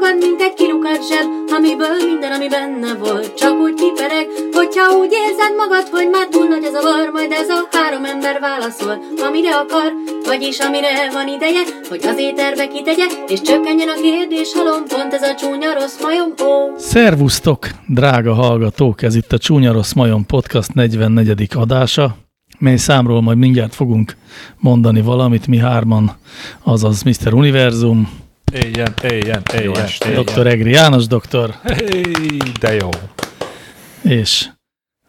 magad, mint egy kilukat zseb, amiből minden, ami benne volt, csak úgy kipereg, hogyha úgy érzed magad, hogy már túl nagy az a var, majd ez a három ember válaszol, amire akar, vagyis amire van ideje, hogy az éterbe kitegye, és csökkenjen a kérdés halom, pont ez a csúnya rossz majom, ó. Szervusztok, drága hallgatók! Ez itt a Csúnya Rossz Majom Podcast 44. adása, mely számról majd mindjárt fogunk mondani valamit, mi hárman, azaz Mr. Univerzum, Éljen, éljen, éljen, dr. Egri János doktor, Hey, de jó. és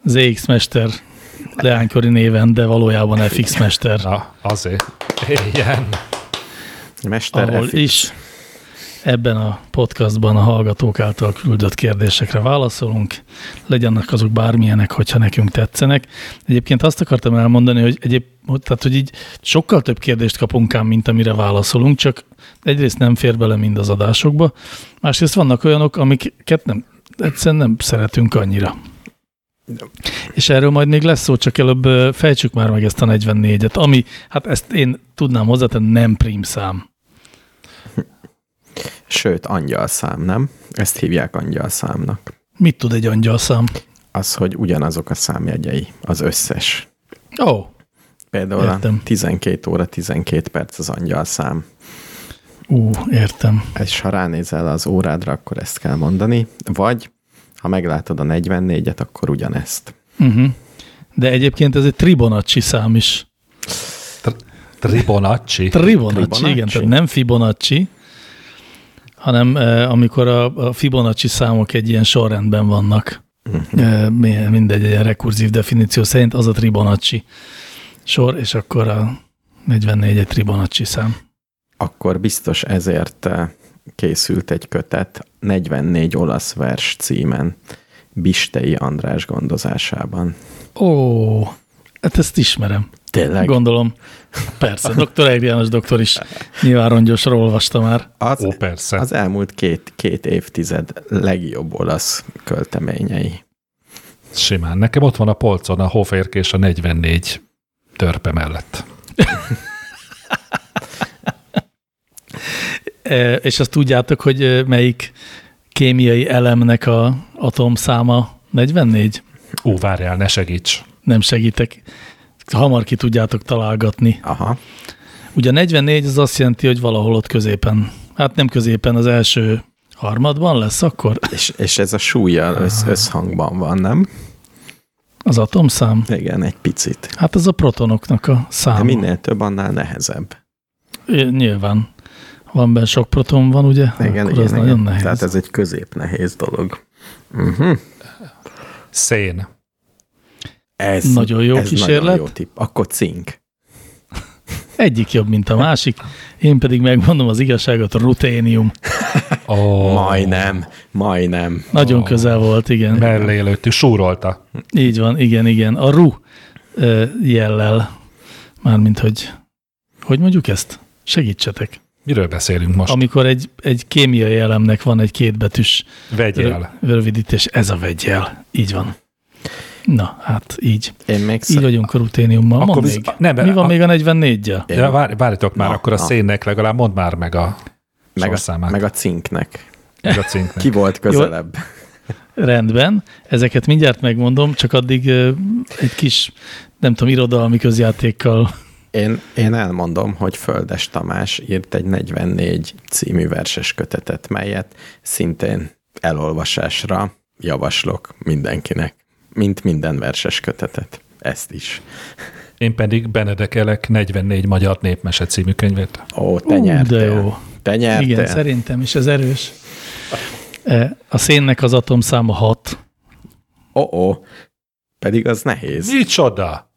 ZX Mester, leánykori néven, de valójában FX Mester, Na, azért. Éljen. Mester ahol F. is ebben a podcastban a hallgatók által küldött kérdésekre válaszolunk, legyenek azok bármilyenek, hogyha nekünk tetszenek. Egyébként azt akartam elmondani, hogy, egyéb, tehát, hogy így sokkal több kérdést kapunk ám, mint amire válaszolunk, csak egyrészt nem fér bele mind az adásokba, másrészt vannak olyanok, amiket nem, egyszerűen nem szeretünk annyira. És erről majd még lesz szó, csak előbb fejtsük már meg ezt a 44-et, ami, hát ezt én tudnám hozzátenni, nem prímszám. Sőt, angyalszám, nem? Ezt hívják angyalszámnak. Mit tud egy angyalszám? Az, hogy ugyanazok a számjegyei, az összes. Ó, oh, Például Értem. a 12 óra 12 perc az angyalszám. ú, értem. És ha ránézel az órádra, akkor ezt kell mondani. Vagy, ha meglátod a 44-et, akkor ugyanezt. Uh-huh. De egyébként ez egy Tribonacci szám is. Tribonacci. Tribonacci, Tribonacci? igen, tehát nem Fibonacci, hanem eh, amikor a, Fibonacci számok egy ilyen sorrendben vannak, eh, mi- mindegy, egy rekurzív definíció szerint, az a Tribonacci sor, és akkor a 44 egy Tribonacci szám. Akkor biztos ezért eh, készült egy kötet 44 olasz vers címen Bistei András gondozásában. Ó, hát ezt ismerem. Tényleg? Gondolom. Persze, dr. Egri János doktor is nyilván rongyosra olvasta már. Az, Ó, persze. az elmúlt két, két évtized legjobb olasz költeményei. Simán. Nekem ott van a polcon a Hoférkés a 44 törpe mellett. E, És azt tudjátok, hogy e, melyik kémiai elemnek a atomszáma 44? Ó, várjál, ne segíts. Nem segítek. Hamar ki tudjátok találgatni. Aha. Ugye a 44 az azt jelenti, hogy valahol ott középen. Hát nem középen, az első harmadban lesz akkor És, és ez a súlyjal össz, összhangban van, nem? az atomszám. Igen, egy picit. Hát az a protonoknak a De száma. minél több, annál nehezebb. É, Nyilván. Van benne sok proton van, ugye? Igen, akkor igen, az igen. nagyon nehéz. Tehát ez egy közép nehéz dolog. Uh-huh. Szén. Ez, Nagyon jó ez kísérlet. Nagyon jó tipp. Akkor cink. Egyik jobb, mint a másik. Én pedig megmondom az igazságot, a ruténium. Ó, Majdnem, majdnem. Nagyon közel volt, igen. mellé előttük, súrolta. Így van, igen, igen. A ru jellel, mármint hogy, hogy mondjuk ezt? Segítsetek. Miről beszélünk most? Amikor egy, egy kémiai elemnek van egy kétbetűs Vegyél. rö- rövidítés, ez a vegyel. Így van. Na, hát így. Én még Így sz... vagyunk a ruténiummal. Akkor Mondd visz- még. nem, Mi van a- még a 44-jel? Ja, várj, várjatok már, Na, akkor a na. szénnek legalább mondd már meg a meg, a, meg a cinknek. meg a cinknek. Ki volt közelebb? Rendben, ezeket mindjárt megmondom, csak addig egy kis, nem tudom, irodalmi közjátékkal Én, én elmondom, hogy Földes Tamás írt egy 44 című verses kötetet, melyet szintén elolvasásra javaslok mindenkinek, mint minden verses kötetet. Ezt is. Én pedig Benedek Elek 44 Magyar Népmese című könyvét. Ó, te Ú, nyertél. de jó. Te nyertél. Igen, szerintem is ez erős. E, A szénnek az atomszáma 6. Ó, ó. Pedig az nehéz. Micsoda?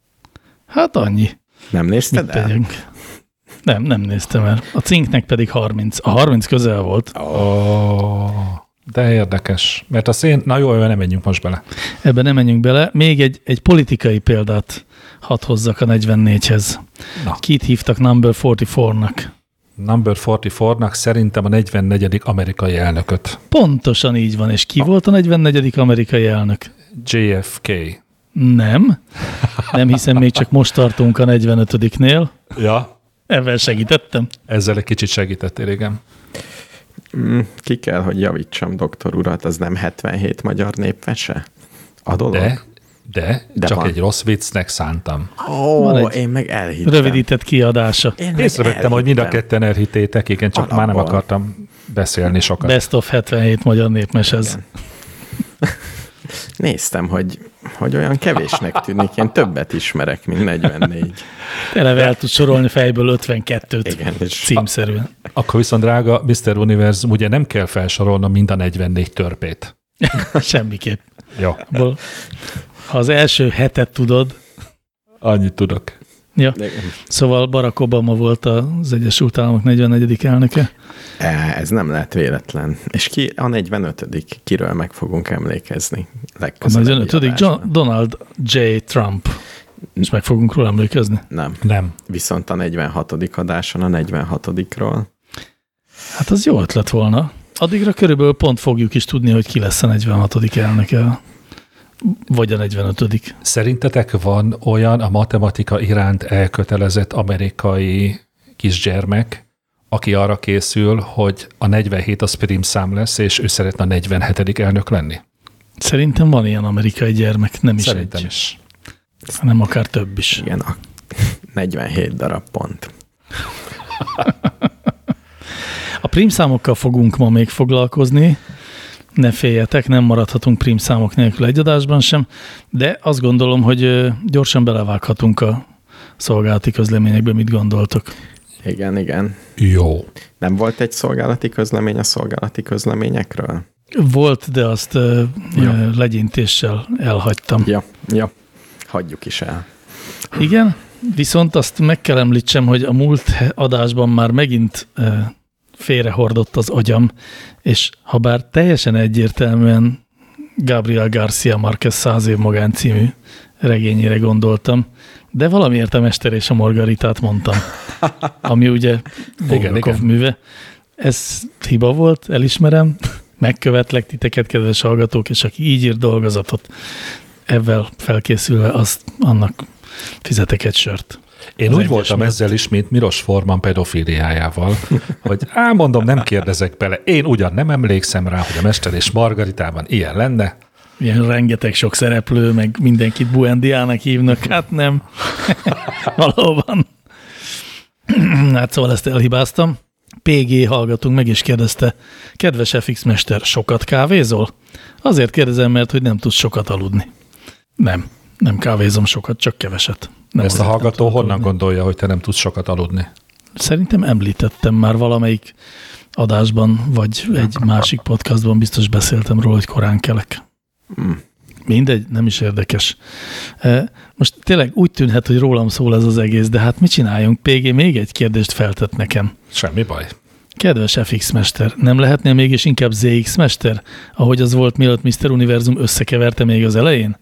Hát annyi. Nem Mit nézted el? tegyünk? Nem, nem néztem el. A cinknek pedig 30. A 30 közel volt. Ó, de érdekes. Mert a szén... Na jó, nem menjünk most bele. Ebben nem menjünk bele. Még egy, egy politikai példát hadd hozzak a 44-hez. Na. Kit hívtak Number 44-nak? Number 44-nak szerintem a 44. amerikai elnököt. Pontosan így van. És ki volt a 44. amerikai elnök? JFK. Nem. Nem hiszem, még csak most tartunk a 45-nél. Ja, Ebben segítettem. ezzel egy kicsit segítettél, igen. Mm, Ki kell, hogy javítsam doktor urat, az nem 77 magyar népvese? A dolog? De, de, De csak van. egy rossz viccnek szántam. Ó, Van egy én meg elhittem. Rövidített kiadása. Én Észrevettem, hogy mind a ketten elhittétek, igen, csak már nem Alapból. akartam beszélni sokat. Best of 77 magyar népmesez. Igen. Néztem, hogy, hogy olyan kevésnek tűnik, én többet ismerek, mint 44. Eleve el tud sorolni fejből 52-t Igen, és címszerűen. Akkor viszont, drága Mr. Univerzum, ugye nem kell felsorolnom mind a 44 törpét. Semmiképp. Jó, Abból, ha az első hetet tudod, annyit tudok. Ja. De- Szóval Barack Obama volt az Egyesült Államok 44. elnöke. E, Ez nem lehet véletlen. És ki a 45 kiről meg fogunk emlékezni? A legközelebbi 45. John. Donald J. Trump. És meg fogunk róla emlékezni. Nem. Nem. Viszont a 46. adáson a 46-ról. Hát az jó ötlet volna. Addigra körülbelül pont fogjuk is tudni, hogy ki lesz a 46. elnöke. Vagy a 45. Szerintetek van olyan a matematika iránt elkötelezett amerikai kisgyermek, aki arra készül, hogy a 47 az prim szám lesz, és ő szeretne a 47. elnök lenni? Szerintem van ilyen amerikai gyermek, nem is Szerintem egy, is. hanem akár több is. Igen, a 47 darab pont. A prímszámokkal fogunk ma még foglalkozni, ne féljetek, nem maradhatunk prímszámok nélkül egy adásban sem, de azt gondolom, hogy gyorsan belevághatunk a szolgálati közleményekbe, mit gondoltok. Igen, igen. Jó. Nem volt egy szolgálati közlemény a szolgálati közleményekről? Volt, de azt Ja. legyintéssel elhagytam. Ja, ja. Hagyjuk is el. Igen, viszont azt meg kell említsem, hogy a múlt adásban már megint félrehordott az agyam, és ha bár teljesen egyértelműen Gabriel Garcia Márquez száz év magán című regényére gondoltam, de valamiért a Mester és a Margaritát mondtam, ami ugye Bulgakov műve. Ez hiba volt, elismerem, megkövetlek titeket, kedves hallgatók, és aki így ír dolgozatot, ebben felkészülve, azt annak fizetek egy sört. Én úgy voltam miatt. ezzel is, mint Miros Forman pedofiliájával, hogy á, mondom, nem kérdezek bele. Én ugyan nem emlékszem rá, hogy a Mester és Margaritában ilyen lenne. Ilyen rengeteg sok szereplő, meg mindenkit Buendiának hívnak, hát nem. Valóban. hát szóval ezt elhibáztam. PG hallgatunk meg is kérdezte, kedves FX Mester, sokat kávézol? Azért kérdezem, mert hogy nem tudsz sokat aludni. Nem, nem kávézom sokat, csak keveset. Nem Ezt a hallgató honnan aludni. gondolja, hogy te nem tudsz sokat aludni? Szerintem említettem már valamelyik adásban, vagy egy másik podcastban biztos beszéltem róla, hogy korán kelek. Mm. Mindegy, nem is érdekes. E, Most tényleg úgy tűnhet, hogy rólam szól ez az egész, de hát mit csináljunk? PG még egy kérdést feltett nekem. Semmi baj. Kedves FX Mester, nem lehetnél mégis inkább ZX Mester, ahogy az volt, mielőtt Mr. Univerzum összekeverte még az elején?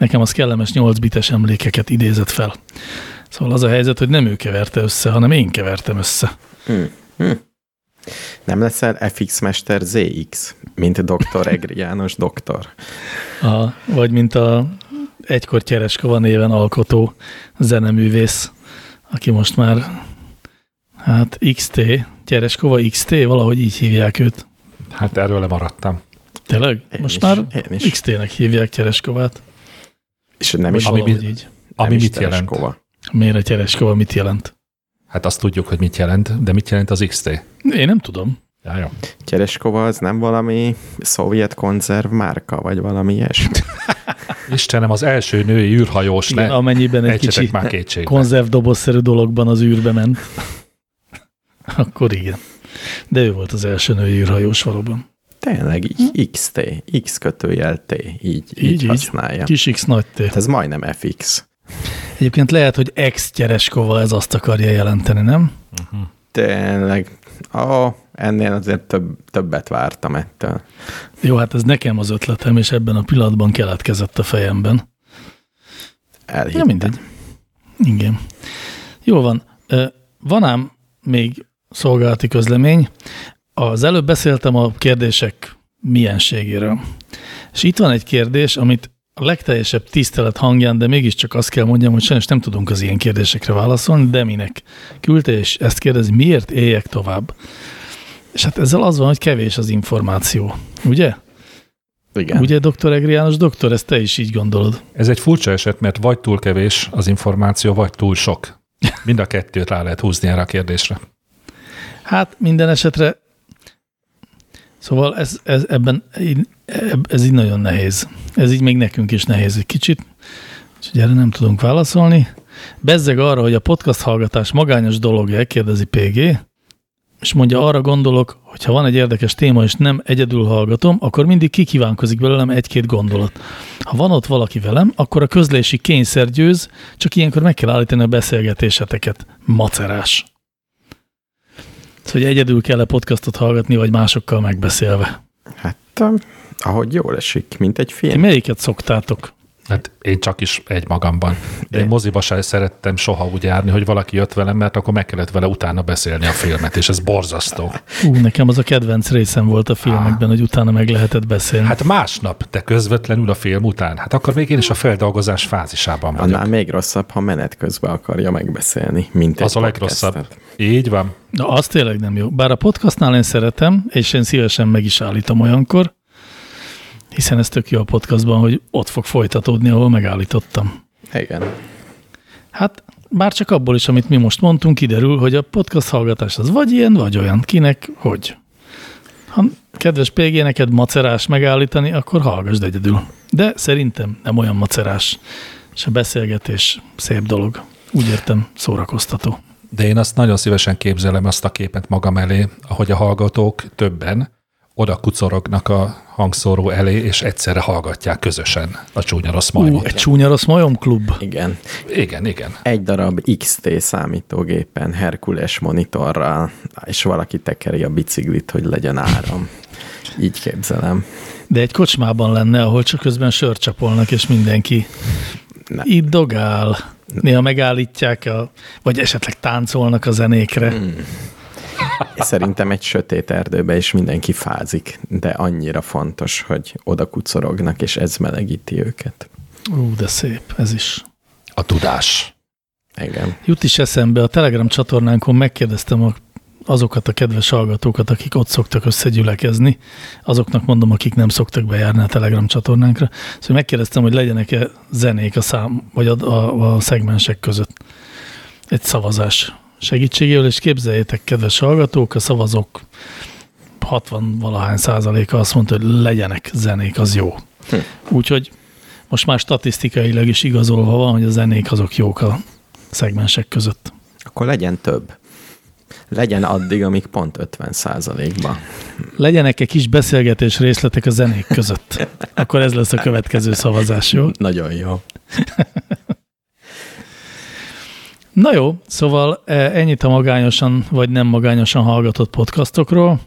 Nekem az kellemes 8 bites emlékeket idézett fel. Szóval az a helyzet, hogy nem ő keverte össze, hanem én kevertem össze. Nem leszel FX Mester ZX, mint Dr. Egri János doktor. A, vagy mint a egykor Tyereskova néven alkotó zeneművész, aki most már hát XT, Tyereskova XT, valahogy így hívják őt. Hát erről lemaradtam. Tényleg? Én most is, már. XT-nek hívják Tyereskovát. És nem is, Ami így. Ami nem is mit jelent? Tereskova. Miért a Tyereskova mit jelent? Hát azt tudjuk, hogy mit jelent, de mit jelent az XT? Én nem tudom. Ja, jó. Tereskova az nem valami szovjet konzerv márka, vagy valami ilyesmi? Istenem, az első női űrhajós Igen, ne amennyiben egy ejtsetek kicsi már kétségbe. konzervdobozszerű dologban az űrbe ment. Akkor igen. De ő volt az első női űrhajós valóban. Tényleg, így XT, X kötőjel T, így, így, Így, így. használja. Kis X nagy T. Hát ez majdnem FX. Egyébként lehet, hogy ex Tyereskova ez azt akarja jelenteni, nem? Tényleg, ó, ennél azért több, többet vártam ettől. Jó, hát ez nekem az ötletem, és ebben a pillanatban keletkezett a fejemben. Elhittem. Ja, mindegy. Igen. Jó van. Van ám még szolgálati közlemény. Az előbb beszéltem a kérdések mienségéről. És itt van egy kérdés, amit a legteljesebb tisztelet hangján, de mégiscsak azt kell mondjam, hogy sajnos nem tudunk az ilyen kérdésekre válaszolni, de minek küldte, és ezt kérdezi, miért éljek tovább? És hát ezzel az van, hogy kevés az információ, ugye? Igen. Ugye, doktor Egri János, doktor, ezt te is így gondolod. Ez egy furcsa eset, mert vagy túl kevés az információ, vagy túl sok. Mind a kettőt rá lehet húzni erre a kérdésre. Hát minden esetre, szóval ez, ez, ebben, ez így nagyon nehéz. Ez így még nekünk is nehéz egy kicsit, úgyhogy erre nem tudunk válaszolni. Bezzeg arra, hogy a podcast hallgatás magányos dolog kérdezi PG, és mondja, arra gondolok, hogy ha van egy érdekes téma, és nem egyedül hallgatom, akkor mindig kikívánkozik belőlem egy-két gondolat. Ha van ott valaki velem, akkor a közlési kényszer győz, csak ilyenkor meg kell állítani a beszélgetéseteket. Macerás. Hogy egyedül kell-e podcastot hallgatni, vagy másokkal megbeszélve. Hát, ahogy jól esik, mint egy film. Ti melyiket szoktátok? Hát én csak is egy magamban. De én moziba sem szerettem soha úgy járni, hogy valaki jött velem, mert akkor meg kellett vele utána beszélni a filmet, és ez borzasztó. Ú, nekem az a kedvenc részem volt a filmekben, hogy utána meg lehetett beszélni. Hát másnap, te közvetlenül a film után. Hát akkor még én is a feldolgozás fázisában vagyok. Annál még rosszabb, ha menet közben akarja megbeszélni, mint egy Az a legrosszabb. Így van. Na, az tényleg nem jó. Bár a podcastnál én szeretem, és én szívesen meg is állítom olyankor, hiszen ez tök jó a podcastban, hogy ott fog folytatódni, ahol megállítottam. Igen. Hát bár csak abból is, amit mi most mondtunk, kiderül, hogy a podcast hallgatás az vagy ilyen, vagy olyan. Kinek, hogy. Ha kedves PG, neked macerás megállítani, akkor hallgassd egyedül. De szerintem nem olyan macerás. És a beszélgetés szép dolog. Úgy értem, szórakoztató. De én azt nagyon szívesen képzelem azt a képet magam elé, ahogy a hallgatók többen oda kucorognak a hangszóró elé, és egyszerre hallgatják közösen a csúnya rossz majmot. Ú, egy csúnya rossz majom klub. Igen. Igen, igen. Egy darab XT számítógépen, Herkules monitorral, és valaki tekeri a biciklit, hogy legyen áram. Így képzelem. De egy kocsmában lenne, ahol csak közben sört csapolnak, és mindenki Ne. itt dogál. Néha megállítják, a, vagy esetleg táncolnak a zenékre. Hmm. Szerintem egy sötét erdőbe is mindenki fázik, de annyira fontos, hogy oda kucorognak, és ez melegíti őket. Ú, de szép, ez is. A tudás. Igen. Jut is eszembe, a Telegram csatornánkon megkérdeztem a, azokat a kedves hallgatókat, akik ott szoktak összegyülekezni, azoknak mondom, akik nem szoktak bejárni a Telegram csatornánkra, szóval megkérdeztem, hogy legyenek-e zenék a szám, vagy a, a, a szegmensek között. Egy szavazás segítségével, és képzeljétek, kedves hallgatók, a szavazók 60 valahány százaléka azt mondta, hogy legyenek zenék, az jó. Hm. Úgyhogy most már statisztikailag is igazolva van, hogy a zenék azok jók a szegmensek között. Akkor legyen több. Legyen addig, amíg pont 50 százalékban. Legyenek egy kis beszélgetés részletek a zenék között. Akkor ez lesz a következő szavazás, jó? Nagyon jó. Na jó, szóval eh, ennyit a magányosan vagy nem magányosan hallgatott podcastokról.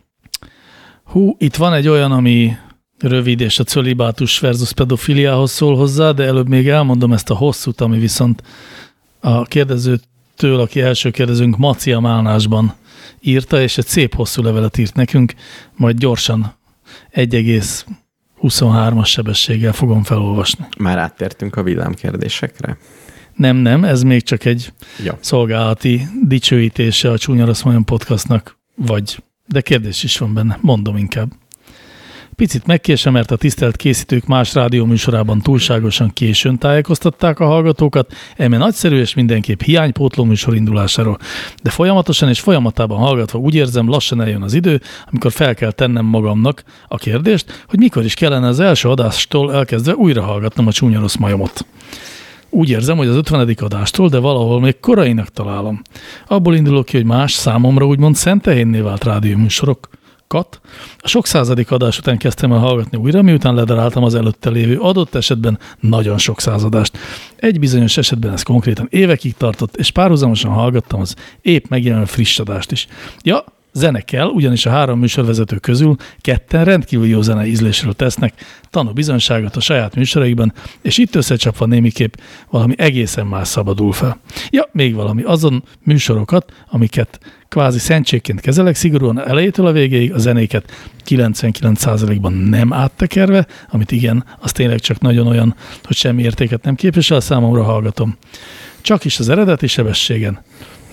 Hú, itt van egy olyan, ami rövid, és a cölibátus versus pedofiliához szól hozzá, de előbb még elmondom ezt a hosszút, ami viszont a kérdezőtől, aki első kérdezőnk Macia Málnásban írta, és egy szép hosszú levelet írt nekünk, majd gyorsan 1,23-as sebességgel fogom felolvasni. Már áttértünk a villámkérdésekre? Nem, nem, ez még csak egy Jó. szolgálati dicsőítése a Csúnya Rossz podcastnak, vagy, de kérdés is van benne, mondom inkább. Picit megkésem, mert a tisztelt készítők más rádióműsorában túlságosan későn tájékoztatták a hallgatókat, eme nagyszerű és mindenképp hiánypótló műsor indulásáról. De folyamatosan és folyamatában hallgatva úgy érzem, lassan eljön az idő, amikor fel kell tennem magamnak a kérdést, hogy mikor is kellene az első adástól elkezdve újra hallgatnom a csúnya rossz majomot. Úgy érzem, hogy az 50. adástól, de valahol még korainak találom. Abból indulok ki, hogy más számomra úgymond szentehénné vált rádióműsorokat. A sok századik adás után kezdtem el hallgatni újra, miután ledaráltam az előtte lévő adott esetben nagyon sok századást. Egy bizonyos esetben ez konkrétan évekig tartott, és párhuzamosan hallgattam az épp megjelenő friss adást is. Ja, Zene kell, ugyanis a három műsorvezető közül ketten rendkívül jó zene ízlésről tesznek tanú bizonyságot a saját műsoraikban, és itt összecsapva némiképp valami egészen más szabadul fel. Ja, még valami, azon műsorokat, amiket kvázi szentségként kezelek, szigorúan elejétől a végéig a zenéket 99%-ban nem áttekerve, amit igen, az tényleg csak nagyon olyan, hogy semmi értéket nem képvisel, számomra hallgatom. Csak is az eredeti sebességen.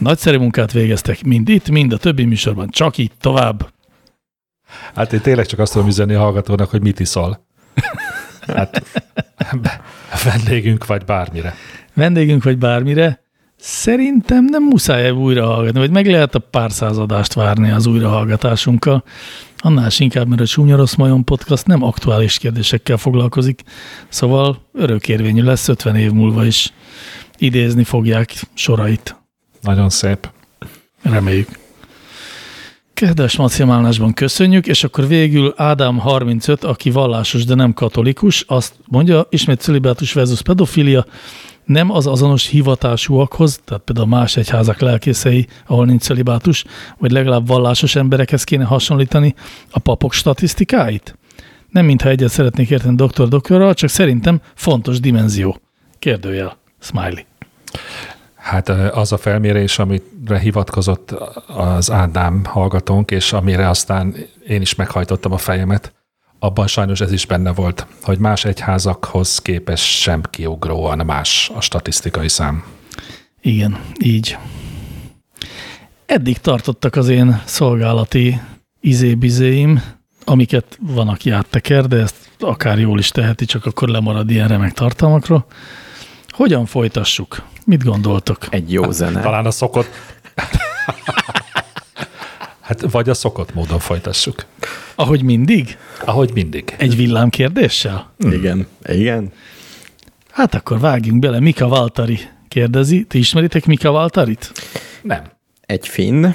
Nagyszerű munkát végeztek, mind itt, mind a többi műsorban. Csak így tovább. Hát én tényleg csak azt tudom üzenni a hallgatónak, hogy mit iszol. Hát vendégünk vagy bármire. Vendégünk vagy bármire, szerintem nem muszáj újra hallgatni, vagy meg lehet a pár századást várni az újrahallgatásunkkal. Annál is inkább, mert a Csúnya Rossz Majon podcast nem aktuális kérdésekkel foglalkozik, szóval örökérvényű lesz 50 év múlva is idézni fogják sorait. Nagyon szép. Reméljük. Kedves maciamálásban köszönjük, és akkor végül Ádám 35, aki vallásos, de nem katolikus, azt mondja, ismét celibátus versus pedofilia, nem az azonos hivatásúakhoz, tehát például más egyházak lelkészei, ahol nincs celibátus, vagy legalább vallásos emberekhez kéne hasonlítani a papok statisztikáit? Nem mintha egyet szeretnék érteni doktor doktorral, csak szerintem fontos dimenzió. Kérdőjel. Smiley. Hát az a felmérés, amire hivatkozott az Ádám hallgatónk, és amire aztán én is meghajtottam a fejemet, abban sajnos ez is benne volt, hogy más egyházakhoz képes sem kiugróan más a statisztikai szám. Igen, így. Eddig tartottak az én szolgálati izébizéim, amiket van, aki átteker, de ezt akár jól is teheti, csak akkor lemarad ilyen remek tartalmakról. Hogyan folytassuk? Mit gondoltok? Egy jó zene. Talán a szokott... hát vagy a szokott módon folytassuk. Ahogy mindig? Ahogy mindig. Egy villámkérdéssel? Hmm. Igen, igen. Hát akkor vágjunk bele. Mika Valtari kérdezi. Ti ismeritek Mika Valtarit? Nem. Egy finn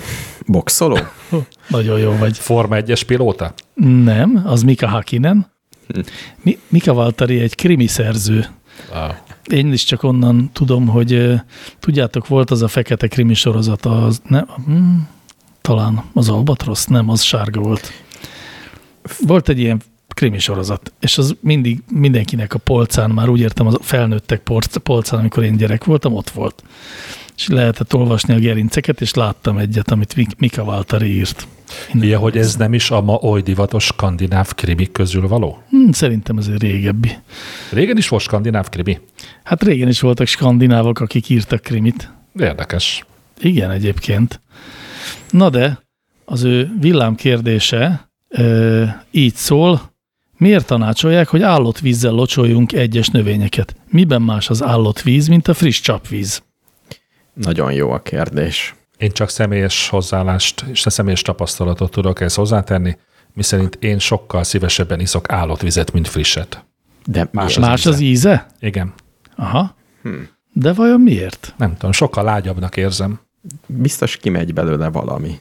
boxoló? Nagyon jó vagy. Forma 1-es pilóta? Nem, az Mika Hakinen. Mi, Mika Valtari egy krimi szerző. Wow. Én is csak onnan tudom, hogy tudjátok, volt az a fekete krimi sorozat, az, ne, hm, talán az Albatrosz, nem, az sárga volt. Volt egy ilyen krimi sorozat, és az mindig mindenkinek a polcán, már úgy értem, az felnőttek polcán, amikor én gyerek voltam, ott volt. És lehetett olvasni a gerinceket, és láttam egyet, amit Mika Valtari írt. Ilyen, hogy ez nem is a ma oly divatos skandináv krimi közül való? Hmm, szerintem ez egy régebbi. Régen is volt skandináv krimi? Hát régen is voltak skandinávok, akik írtak krimit. Érdekes. Igen, egyébként. Na de, az ő villám kérdése e, így szól, miért tanácsolják, hogy állott vízzel locsoljunk egyes növényeket? Miben más az állott víz, mint a friss csapvíz? Nagyon jó a kérdés. Én csak személyes hozzáállást és a személyes tapasztalatot tudok ezt hozzátenni, miszerint én sokkal szívesebben iszok állott vizet, mint frisset. De más, az, más az íze? Igen. Aha. Hmm. De vajon miért? Nem tudom, sokkal lágyabbnak érzem. Biztos kimegy belőle valami.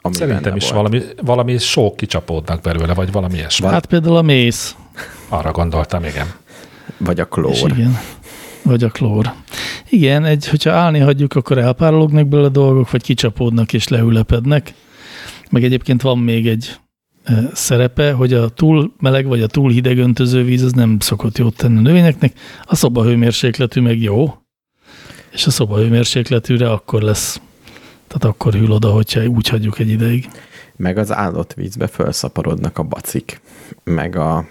Ami Szerintem is volt. valami, valami sok kicsapódnak belőle, vagy valami ilyesmi. Hát például a mész. Arra gondoltam, igen. Vagy a klór. És igen. Vagy a klór. Igen, egy, hogyha állni hagyjuk, akkor elpárolognak belőle dolgok, vagy kicsapódnak és leülepednek. Meg egyébként van még egy e, szerepe, hogy a túl meleg vagy a túl hideg öntöző víz az nem szokott jót tenni a növényeknek, a szobahőmérsékletű meg jó, és a szobahőmérsékletűre akkor lesz, tehát akkor hűl oda, hogyha úgy hagyjuk egy ideig. Meg az állott vízbe felszaporodnak a bacik, meg a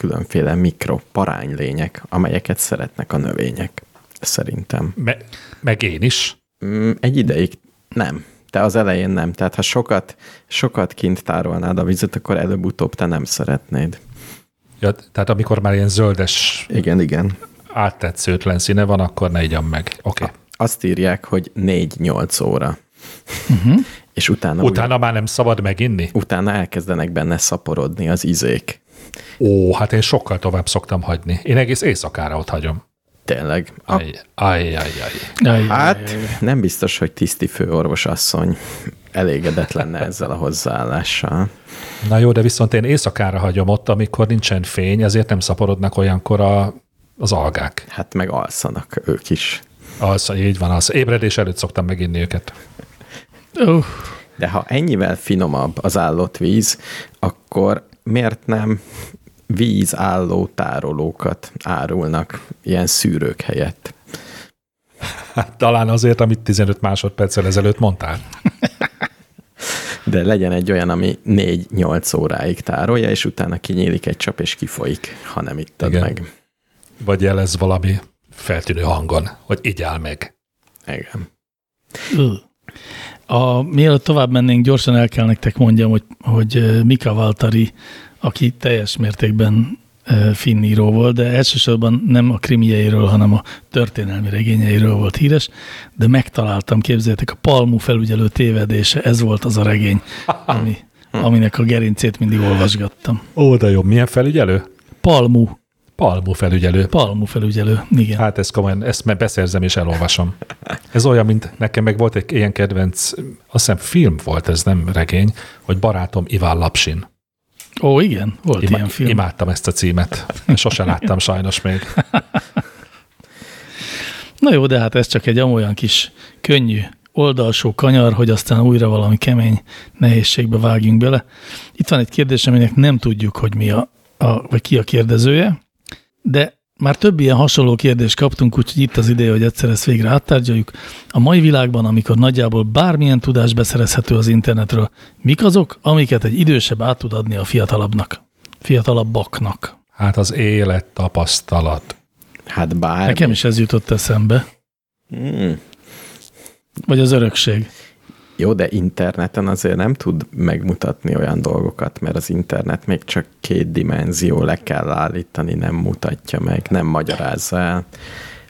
különféle mikro paránylények, amelyeket szeretnek a növények, szerintem. Me, meg én is? Mm, egy ideig nem. Te az elején nem. Tehát ha sokat, sokat kint tárolnád a vizet, akkor előbb-utóbb te nem szeretnéd. Ja, tehát amikor már ilyen zöldes... Igen, igen. Áttetszőtlen színe van, akkor ne igyam meg. Oké. Okay. Azt írják, hogy 4-8 óra. Uh-huh. És utána... Utána úgy, már nem szabad meginni? Utána elkezdenek benne szaporodni az izék. Ó, hát én sokkal tovább szoktam hagyni. Én egész éjszakára ott hagyom. Tényleg. Aj, aj, aj, aj. Hát nem biztos, hogy tiszti főorvos asszony elégedett lenne ezzel a hozzáállással. Na jó, de viszont én éjszakára hagyom ott, amikor nincsen fény, ezért nem szaporodnak olyankor a, az algák. Hát meg alszanak ők is. Alsza, így van, alsza. Ébredés előtt szoktam meginni őket. Uh. De ha ennyivel finomabb az állott víz, akkor miért nem vízálló tárolókat árulnak ilyen szűrők helyett? Hát, talán azért, amit 15 másodperccel ezelőtt mondtál. De legyen egy olyan, ami 4-8 óráig tárolja, és utána kinyílik egy csap, és kifolyik, ha nem ittad Igen. meg. Vagy jelez valami feltűnő hangon, hogy így áll meg. Igen. A, mielőtt tovább mennénk, gyorsan el kell nektek mondjam, hogy, hogy Mika Valtari, aki teljes mértékben finníró volt, de elsősorban nem a krimieiről, hanem a történelmi regényeiről volt híres, de megtaláltam, képzeljétek, a Palmu felügyelő tévedése, ez volt az a regény, ami, aminek a gerincét mindig olvasgattam. Ó, de jó. Milyen felügyelő? Palmu. Palmu felügyelő. Palmu felügyelő, igen. Hát ezt komolyan, ezt meg beszerzem és elolvasom. Ez olyan, mint nekem meg volt egy ilyen kedvenc, azt hiszem film volt, ez nem regény, hogy barátom Iván Lapsin. Ó, igen, volt Ima- ilyen film. Imádtam ezt a címet. Sose láttam sajnos még. Na jó, de hát ez csak egy olyan kis könnyű oldalsó kanyar, hogy aztán újra valami kemény nehézségbe vágjunk bele. Itt van egy kérdés, aminek nem tudjuk, hogy mi a, a vagy ki a kérdezője, de már több ilyen hasonló kérdést kaptunk, úgyhogy itt az ideje, hogy egyszer ezt végre áttárgyaljuk. A mai világban, amikor nagyjából bármilyen tudás beszerezhető az internetről, mik azok, amiket egy idősebb át tud adni a fiatalabbnak, fiatalabbaknak? Hát az élet tapasztalat. Hát bár... Nekem is ez jutott eszembe. Hmm. Vagy az örökség. Jó, de interneten azért nem tud megmutatni olyan dolgokat, mert az internet még csak két dimenzió, le kell állítani, nem mutatja meg, nem magyarázza el.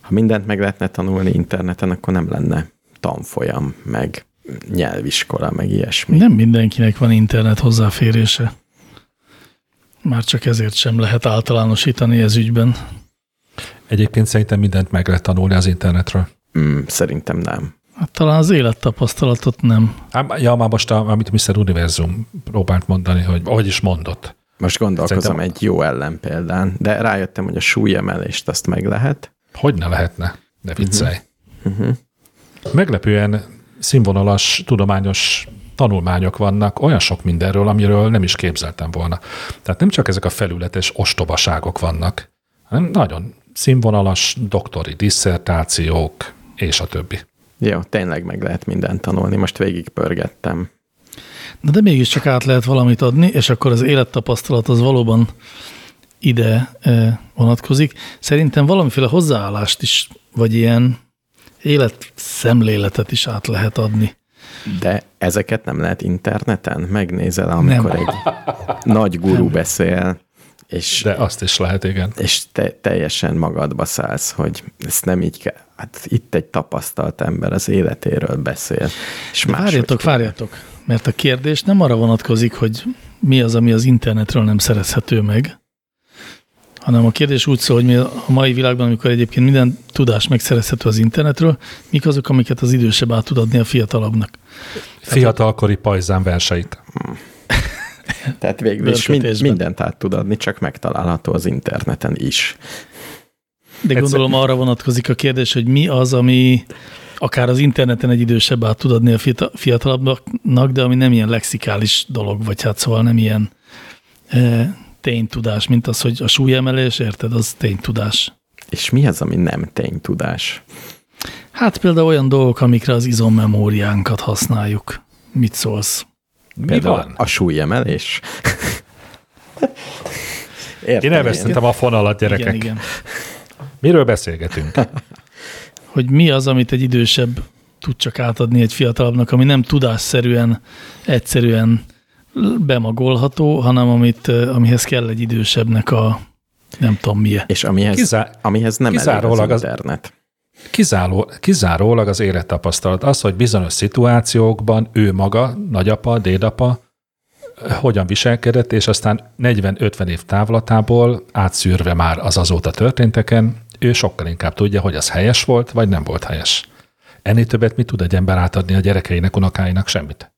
Ha mindent meg lehetne tanulni interneten, akkor nem lenne tanfolyam, meg nyelviskola, meg ilyesmi. Nem mindenkinek van internet hozzáférése. Már csak ezért sem lehet általánosítani ez ügyben. Egyébként szerintem mindent meg lehet tanulni az internetről. Mm, szerintem nem. Hát talán az élettapasztalatot nem. Ja, már most, a, amit Mr. Univerzum próbált mondani, hogy ahogy is mondott. Most gondolkozom Szerintem- egy jó ellenpéldán, de rájöttem, hogy a súlyemelést azt meg lehet. Hogy ne lehetne? Ne viccelj. Uh-huh. Meglepően színvonalas, tudományos tanulmányok vannak olyan sok mindenről, amiről nem is képzeltem volna. Tehát nem csak ezek a felületes ostobaságok vannak, hanem nagyon színvonalas doktori disszertációk, és a többi. Jó, tényleg meg lehet mindent tanulni. Most végigpörgettem. Na de mégiscsak át lehet valamit adni, és akkor az élettapasztalat az valóban ide eh, vonatkozik. Szerintem valamiféle hozzáállást is, vagy ilyen életszemléletet is át lehet adni. De ezeket nem lehet interneten? Megnézel, amikor Nem. egy nagy guru beszél, és, De azt is lehet, igen. és te teljesen magadba szállsz, hogy ezt nem így kell. Hát itt egy tapasztalt ember az életéről beszél. És Várjatok, várjatok, mert a kérdés nem arra vonatkozik, hogy mi az, ami az internetről nem szerezhető meg, hanem a kérdés úgy szól, hogy mi a mai világban, amikor egyébként minden tudás megszerezhető az internetről, mik azok, amiket az idősebb át tud adni a fiatalabbnak. Fiatalkori pajzán verseit. Tehát végül is mind, mindent át tud adni, csak megtalálható az interneten is. De gondolom arra vonatkozik a kérdés, hogy mi az, ami akár az interneten egy idősebb át tud adni a fiata- fiatalabbnak, de ami nem ilyen lexikális dolog, vagy hát szóval nem ilyen e, ténytudás, mint az, hogy a súlyemelés, érted, az ténytudás. És mi az, ami nem ténytudás? Hát például olyan dolgok, amikre az izommemóriánkat használjuk. Mit szólsz? Mi Például van? A súlyemelés? Értem Én elvesztettem a fonalat, gyerekek. Igen, igen. Miről beszélgetünk? Hogy mi az, amit egy idősebb tud csak átadni egy fiatalabbnak, ami nem tudásszerűen, egyszerűen bemagolható, hanem amit, amihez kell egy idősebbnek a nem tudom milyen. És amihez, Kizá- amihez nem kizárólag az az- internet. Kizáró, kizárólag az élettapasztalat. Az, hogy bizonyos szituációkban ő maga, nagyapa, dédapa hogyan viselkedett, és aztán 40-50 év távlatából átszűrve már az azóta történteken, ő sokkal inkább tudja, hogy az helyes volt, vagy nem volt helyes. Ennél többet mit tud egy ember átadni a gyerekeinek, unokáinak? Semmit.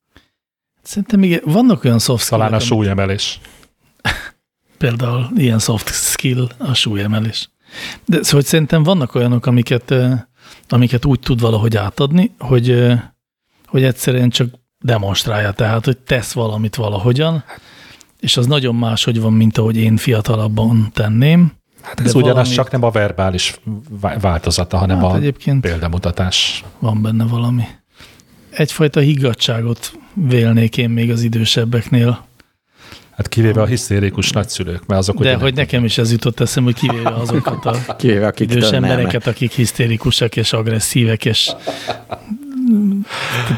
Szerintem még vannak olyan soft Talán a súlyemelés. például ilyen soft skill a súlyemelés. De szóval szerintem vannak olyanok, amiket, amiket úgy tud valahogy átadni, hogy, hogy egyszerűen csak demonstrálja, tehát, hogy tesz valamit valahogyan, és az nagyon máshogy van, mint ahogy én fiatalabban tenném. Hát ez ugyanaz, valami- csak nem a verbális vá- változata, hanem Hát a egyébként példamutatás. van benne valami. Egyfajta higgadságot vélnék én még az idősebbeknél, Hát kivéve a hisztérikus nagyszülők, mert azok de hogy nekem is ez jutott eszembe, hogy kivéve azokat a Kivéve akik idős nem. embereket, akik hisztérikusak és agresszívek, és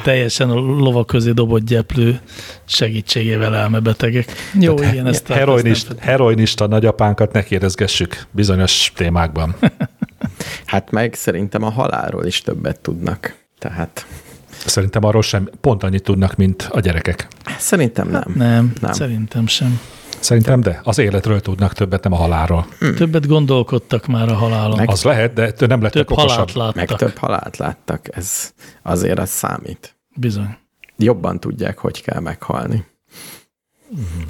teljesen a lovak közé dobott gyeplő segítségével elmebetegek. Jó, Tehát igen, ezt heroinista, heroinista nagyapánkat ne kérdezgessük bizonyos témákban. Hát meg szerintem a halálról is többet tudnak. Tehát Szerintem arról sem pont annyit tudnak, mint a gyerekek. szerintem nem. Nem, nem, Nem. szerintem sem. Szerintem de. Az életről tudnak többet, nem a halálról. Többet gondolkodtak már a halálon. Meg- Az lehet, de nem lettek Több halált okosabb. Meg láttak. több halált láttak. Ez azért az számít. Bizony. Jobban tudják, hogy kell meghalni.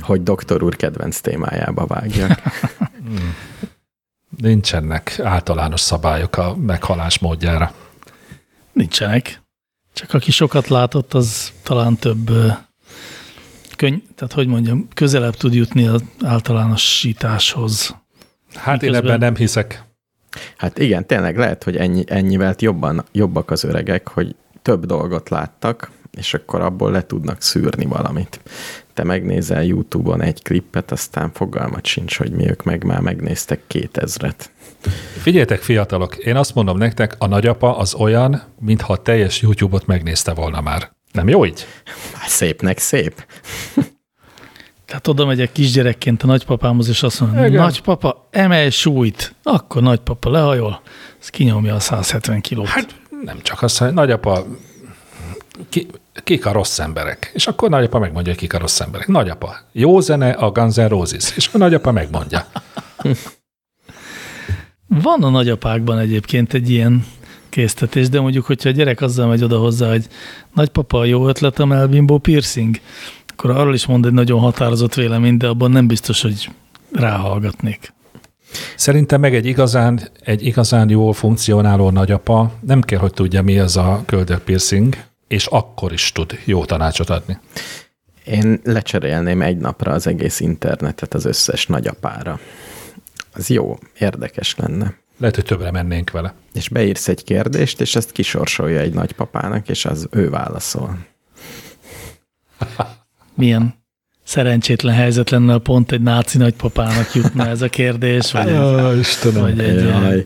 Hogy doktor úr kedvenc témájába vágjak. Nincsenek általános szabályok a meghalás módjára. Nincsenek. Csak aki sokat látott, az talán több könny, tehát hogy mondjam, közelebb tud jutni az általánosításhoz. Hát én Miközben- ebben nem hiszek. Hát igen, tényleg lehet, hogy ennyi, ennyivel jobban, jobbak az öregek, hogy több dolgot láttak, és akkor abból le tudnak szűrni valamit. Te megnézel YouTube-on egy klippet, aztán fogalmat sincs, hogy mi ők meg már megnéztek 2000-et. Figyeljetek, fiatalok, én azt mondom nektek, a nagyapa az olyan, mintha a teljes YouTube-ot megnézte volna már. Nem jó így? Hát szépnek szép. Tehát oda megyek kisgyerekként a nagypapámhoz, és azt mondom, Igen. nagypapa, emelj súlyt. Akkor nagypapa lehajol, ez kinyomja a 170 kilót. Hát nem csak az, hogy nagyapa, ki, kik a rossz emberek? És akkor nagyapa megmondja, hogy kik a rossz emberek. Nagyapa, jó zene a Guns N' Roses. És akkor nagyapa megmondja. Van a nagyapákban egyébként egy ilyen késztetés, de mondjuk, hogyha a gyerek azzal megy oda hozzá, hogy nagypapa, jó ötlet a melbimbó piercing, akkor arról is mond egy nagyon határozott véleményt, de abban nem biztos, hogy ráhallgatnék. Szerintem meg egy igazán, egy igazán jól funkcionáló nagyapa nem kell, hogy tudja, mi az a köldök piercing, és akkor is tud jó tanácsot adni. Én lecserélném egy napra az egész internetet az összes nagyapára. Az jó, érdekes lenne. Lehet, hogy többre mennénk vele. És beírsz egy kérdést, és ezt kisorsolja egy nagypapának, és az ő válaszol. Milyen szerencsétlen helyzet lenne, ha pont egy náci nagypapának jutna ez a kérdés, vagy, egy, Istenem. vagy egy, Jaj.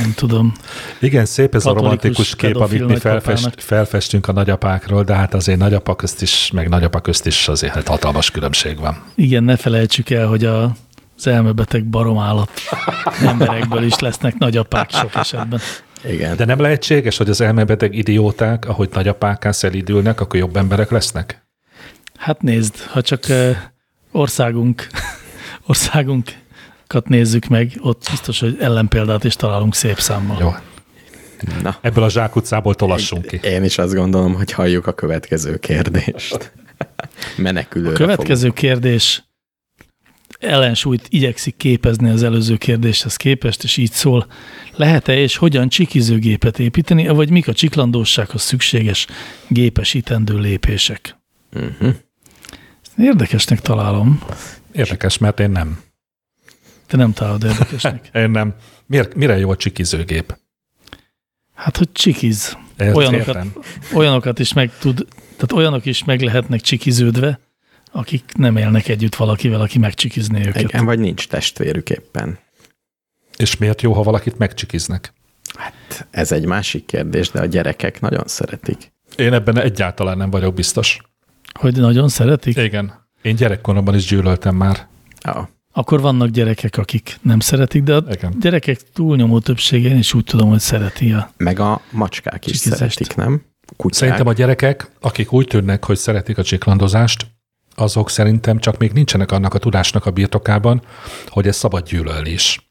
nem tudom. Igen, szép ez a romantikus kép, amit mi felfest, felfestünk a nagyapákról, de hát azért nagyapa közt is, meg nagyapa közt is azért hát hatalmas különbség van. Igen, ne felejtsük el, hogy a, az elmebeteg baromállat emberekből is lesznek nagyapák sok esetben. Igen. De nem lehetséges, hogy az elmebeteg idióták, ahogy nagyapákká szelidülnek, akkor jobb emberek lesznek? Hát nézd, ha csak eh, országunk, országunkat nézzük meg, ott biztos, hogy ellenpéldát is találunk szép számmal. Jó, Na, ebből a zsákutcából tolassunk ki. én is azt gondolom, hogy halljuk a következő kérdést. Menekülőre A következő kérdés ellensúlyt igyekszik képezni az előző kérdéshez képest, és így szól. Lehet-e és hogyan csikizőgépet építeni, vagy mik a csiklandósághoz szükséges gépesítendő lépések? Uh-huh. Érdekesnek találom. Érdekes, mert én nem. Te nem találod érdekesnek. Én nem. Miért, mire jó a csikizőgép? Hát, hogy csikiz. Ezt Olyanokat, értem. olyanokat is meg tud, tehát olyanok is meg lehetnek csikiződve, akik nem élnek együtt valakivel, aki megcsikizné őket. Igen, vagy nincs testvérük éppen. És miért jó, ha valakit megcsikiznek? Hát ez egy másik kérdés, de a gyerekek nagyon szeretik. Én ebben egyáltalán nem vagyok biztos. Hogy nagyon szeretik? Igen. Én gyerekkoromban is gyűlöltem már. Ah, Akkor vannak gyerekek, akik nem szeretik, de a Igen. gyerekek túlnyomó többsége én is úgy tudom, hogy szereti a... meg a macskák is Csikizést. szeretik, nem? Kutyák. Szerintem a gyerekek, akik úgy tűnnek, hogy szeretik a csiklandozást, azok szerintem csak még nincsenek annak a tudásnak a birtokában, hogy ez szabad gyűlölni is.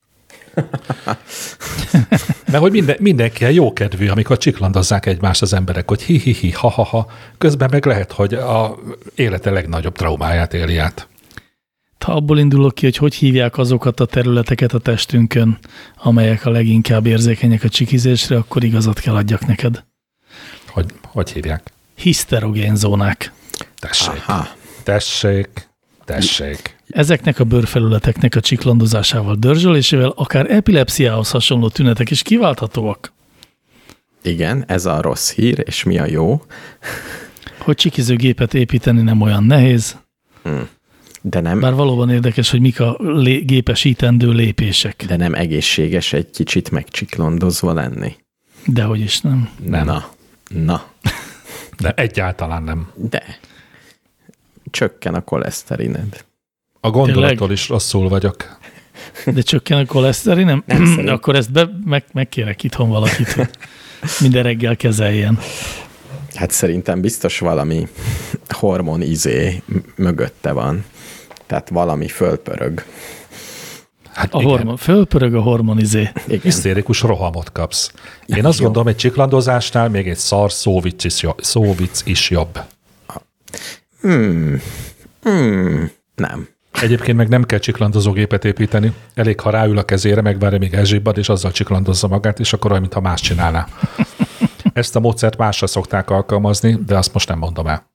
Mert hogy minden, mindenki a jókedvű, amikor csiklandozzák egymást az emberek, hogy hi-hi-hi, ha-ha-ha, közben meg lehet, hogy a élete legnagyobb traumáját éli át. Ha abból indulok ki, hogy hogy hívják azokat a területeket a testünkön, amelyek a leginkább érzékenyek a csikizésre, akkor igazat kell adjak neked. Hogy, hogy hívják? Hiszterogén zónák. Tessék, Aha. Tessék, tessék. Ezeknek a bőrfelületeknek a csiklandozásával, dörzsölésével akár epilepsziához hasonló tünetek is kiválthatóak. Igen, ez a rossz hír, és mi a jó, Hogy csikizőgépet építeni nem olyan nehéz, de nem, bár valóban érdekes, hogy mik a lé- gépesítendő lépések. de nem egészséges egy kicsit megcsiklandozva lenni. Dehogy is nem. Nem. Na, Na, De egyáltalán nem. de csökken a koleszterined. A gondolattól Tényleg? is rosszul vagyok. De csökken a koleszterin, nem? Nem szerint. Akkor ezt be, meg, megkérek itthon valakit, hogy minden reggel kezeljen. Hát szerintem biztos valami hormon izé mögötte van. Tehát valami fölpörög. Hát A igen, hormon, fölpörög a hormonizé. Igen. hisztérikus rohamot kapsz. Én azt Jó. gondolom, egy csiklandozásnál még egy szar szóvic is jobb. Szóvic is jobb. Hmm. Hmm. Nem. Egyébként meg nem kell csiklandozógépet építeni. Elég, ha ráül a kezére, megvárja, még elzsibbad, és azzal csiklandozza magát, és akkor olyan, mintha más csinálná. Ezt a módszert másra szokták alkalmazni, de azt most nem mondom el.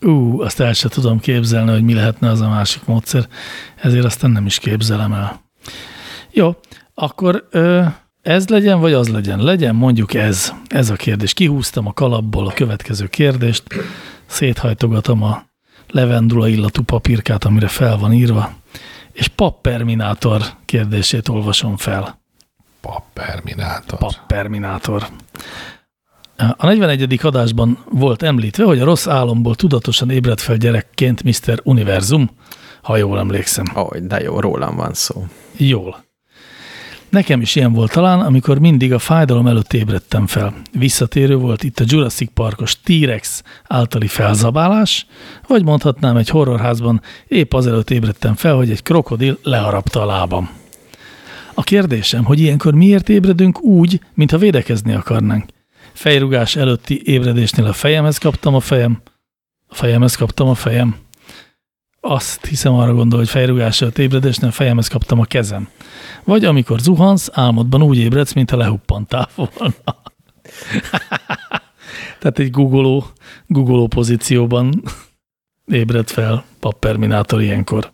Ú, azt el sem tudom képzelni, hogy mi lehetne az a másik módszer, ezért aztán nem is képzelem el. Jó, akkor ö, ez legyen, vagy az legyen? Legyen mondjuk ez, ez a kérdés. Kihúztam a kalapból a következő kérdést, széthajtogatom a levendula illatú papírkát, amire fel van írva, és papperminátor kérdését olvasom fel. Papperminátor. Papperminátor. A 41. adásban volt említve, hogy a rossz álomból tudatosan ébredt fel gyerekként Mr. Univerzum, ha jól emlékszem. Ó, de jó, rólam van szó. Jól. Nekem is ilyen volt talán, amikor mindig a fájdalom előtt ébredtem fel. Visszatérő volt itt a Jurassic Parkos T-Rex általi felzabálás, vagy mondhatnám egy horrorházban épp azelőtt ébredtem fel, hogy egy krokodil leharapta a lábam. A kérdésem, hogy ilyenkor miért ébredünk úgy, mintha védekezni akarnánk. Fejrugás előtti ébredésnél a fejemhez kaptam a fejem, a fejemhez kaptam a fejem. Azt hiszem arra gondol, hogy fejrugás előtt ébredésnél a fejemhez kaptam a kezem. Vagy amikor zuhansz, álmodban úgy ébredsz, mintha lehuppantál volna. Tehát egy googoló, googoló pozícióban ébred fel papperminátor ilyenkor.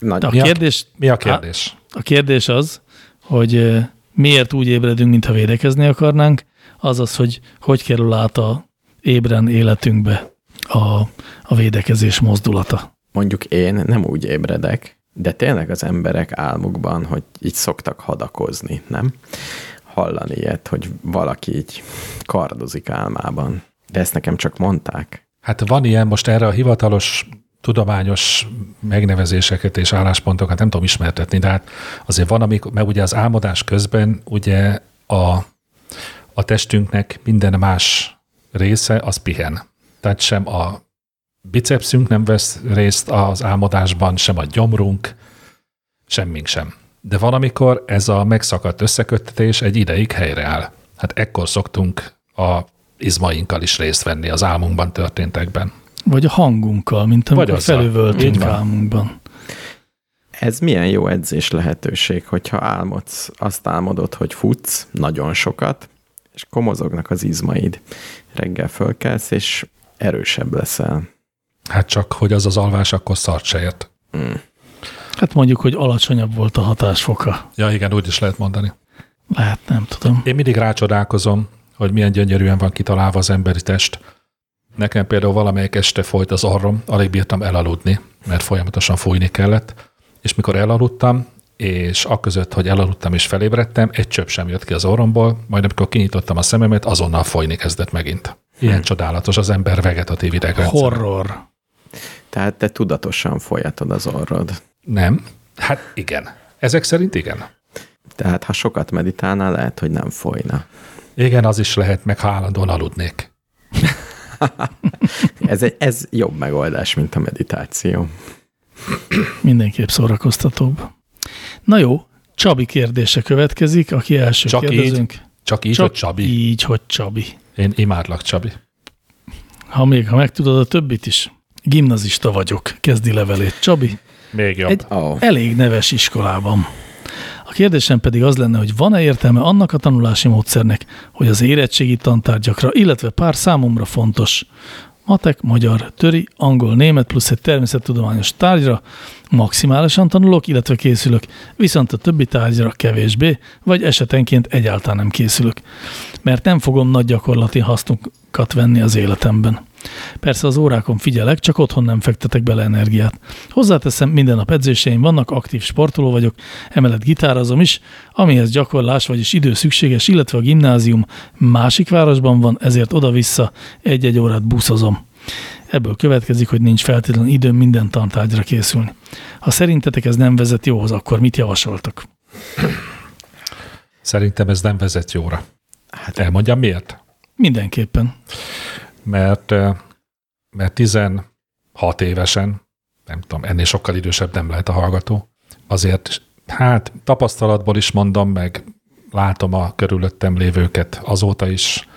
Nagy, a Mi a- kérdés, Mi a kérdés? a kérdés az, hogy miért úgy ébredünk, mintha védekezni akarnánk, azaz, hogy hogy kerül át a ébren életünkbe a, a védekezés mozdulata. mondjuk én nem úgy ébredek, de tényleg az emberek álmukban, hogy így szoktak hadakozni, nem? Hallani ilyet, hogy valaki így kardozik álmában. De ezt nekem csak mondták. Hát van ilyen, most erre a hivatalos tudományos megnevezéseket és álláspontokat nem tudom ismertetni, de hát azért van, amik, mert ugye az álmodás közben ugye a, a testünknek minden más része az pihen. Tehát sem a bicepsünk nem vesz részt az álmodásban, sem a gyomrunk, semmink sem. De van, amikor ez a megszakadt összeköttetés egy ideig helyreáll. Hát ekkor szoktunk a izmainkkal is részt venni az álmunkban történtekben. Vagy a hangunkkal, mint amikor Vagy felüvöltünk álmunkban. Ez milyen jó edzés lehetőség, hogyha álmodsz, azt álmodod, hogy futsz nagyon sokat, és komozognak az izmaid. Reggel fölkelsz, és erősebb leszel. Hát csak, hogy az az alvás akkor szart se ért. Hát mondjuk, hogy alacsonyabb volt a hatásfoka. Ja, igen, úgy is lehet mondani. Lehet, nem tudom. Én mindig rácsodálkozom, hogy milyen gyönyörűen van kitalálva az emberi test. Nekem például valamelyik este folyt az orrom, alig bírtam elaludni, mert folyamatosan fújni kellett, és mikor elaludtam, és aközött, hogy elaludtam és felébredtem, egy csöpp sem jött ki az orromból, majd amikor kinyitottam a szememet, azonnal folyni kezdett megint. Ilyen csodálatos az ember vegetatív idegrendszer. Horror. Tehát te tudatosan folyatod az orrod. Nem? Hát igen. Ezek szerint igen. Tehát ha sokat meditálnál, lehet, hogy nem folyna. Igen, az is lehet, meg ha állandóan aludnék. Ez, egy, ez jobb megoldás, mint a meditáció. Mindenképp szórakoztatóbb. Na jó, Csabi kérdése következik, aki első Csak így? kérdezünk. Csak így, hogy Csabi. így, hogy Csabi. Én imádlak, Csabi. Ha még, ha megtudod a többit is. Gimnazista vagyok, kezdi levelét Csabi. Még jobb. Egy Ó, elég neves iskolában. A kérdésem pedig az lenne, hogy van-e értelme annak a tanulási módszernek, hogy az érettségi tantárgyakra, illetve pár számomra fontos matek, magyar, töri, angol, német plusz egy természettudományos tárgyra maximálisan tanulok, illetve készülök, viszont a többi tárgyra kevésbé, vagy esetenként egyáltalán nem készülök, mert nem fogom nagy gyakorlati hasznokat venni az életemben. Persze az órákon figyelek, csak otthon nem fektetek bele energiát. Hozzáteszem, minden nap edzéseim vannak, aktív sportoló vagyok, emellett gitározom is, amihez gyakorlás, vagyis idő szükséges, illetve a gimnázium másik városban van, ezért oda-vissza egy-egy órát buszozom. Ebből következik, hogy nincs feltétlenül időm minden tantárgyra készülni. Ha szerintetek ez nem vezet jóhoz, akkor mit javasoltak? Szerintem ez nem vezet jóra. Hát elmondjam miért? Mindenképpen. Mert, mert 16 évesen, nem tudom, ennél sokkal idősebb nem lehet a hallgató, azért hát tapasztalatból is mondom, meg látom a körülöttem lévőket azóta is,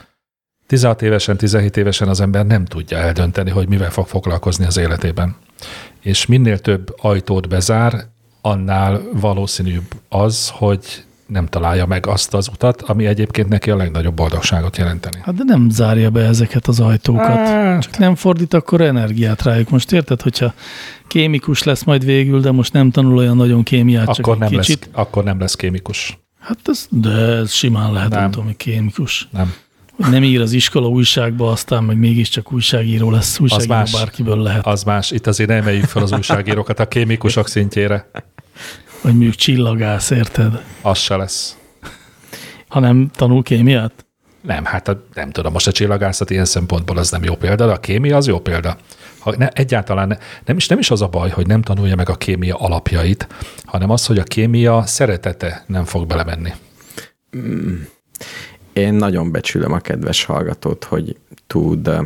16 évesen, 17 évesen az ember nem tudja eldönteni, hogy mivel fog foglalkozni az életében. És minél több ajtót bezár, annál valószínűbb az, hogy nem találja meg azt az utat, ami egyébként neki a legnagyobb boldogságot jelenteni. Hát de nem zárja be ezeket az ajtókat. Hát. Csak nem fordít akkor energiát rájuk. Most érted, hogyha kémikus lesz majd végül, de most nem tanul olyan nagyon kémiát, csak Akkor egy nem, kicsit. lesz, akkor nem lesz kémikus. Hát ez, de ez simán lehet, Nem. nem tudom, hogy kémikus. Nem. Hogy nem ír az iskola újságba, aztán meg mégiscsak újságíró lesz. Újságíró más. bárkiből lehet. Az más. Itt azért nem emeljük fel az újságírókat a kémikusok szintjére. Vagy mondjuk csillagász, érted? Az se lesz. Ha nem tanul kémiát? Nem, hát a, nem tudom, most a csillagászat ilyen szempontból az nem jó példa, de a kémia az jó példa. Ha ne, egyáltalán ne, nem, is, nem is az a baj, hogy nem tanulja meg a kémia alapjait, hanem az, hogy a kémia szeretete nem fog belemenni. Én nagyon becsülöm a kedves hallgatót, hogy tud ö,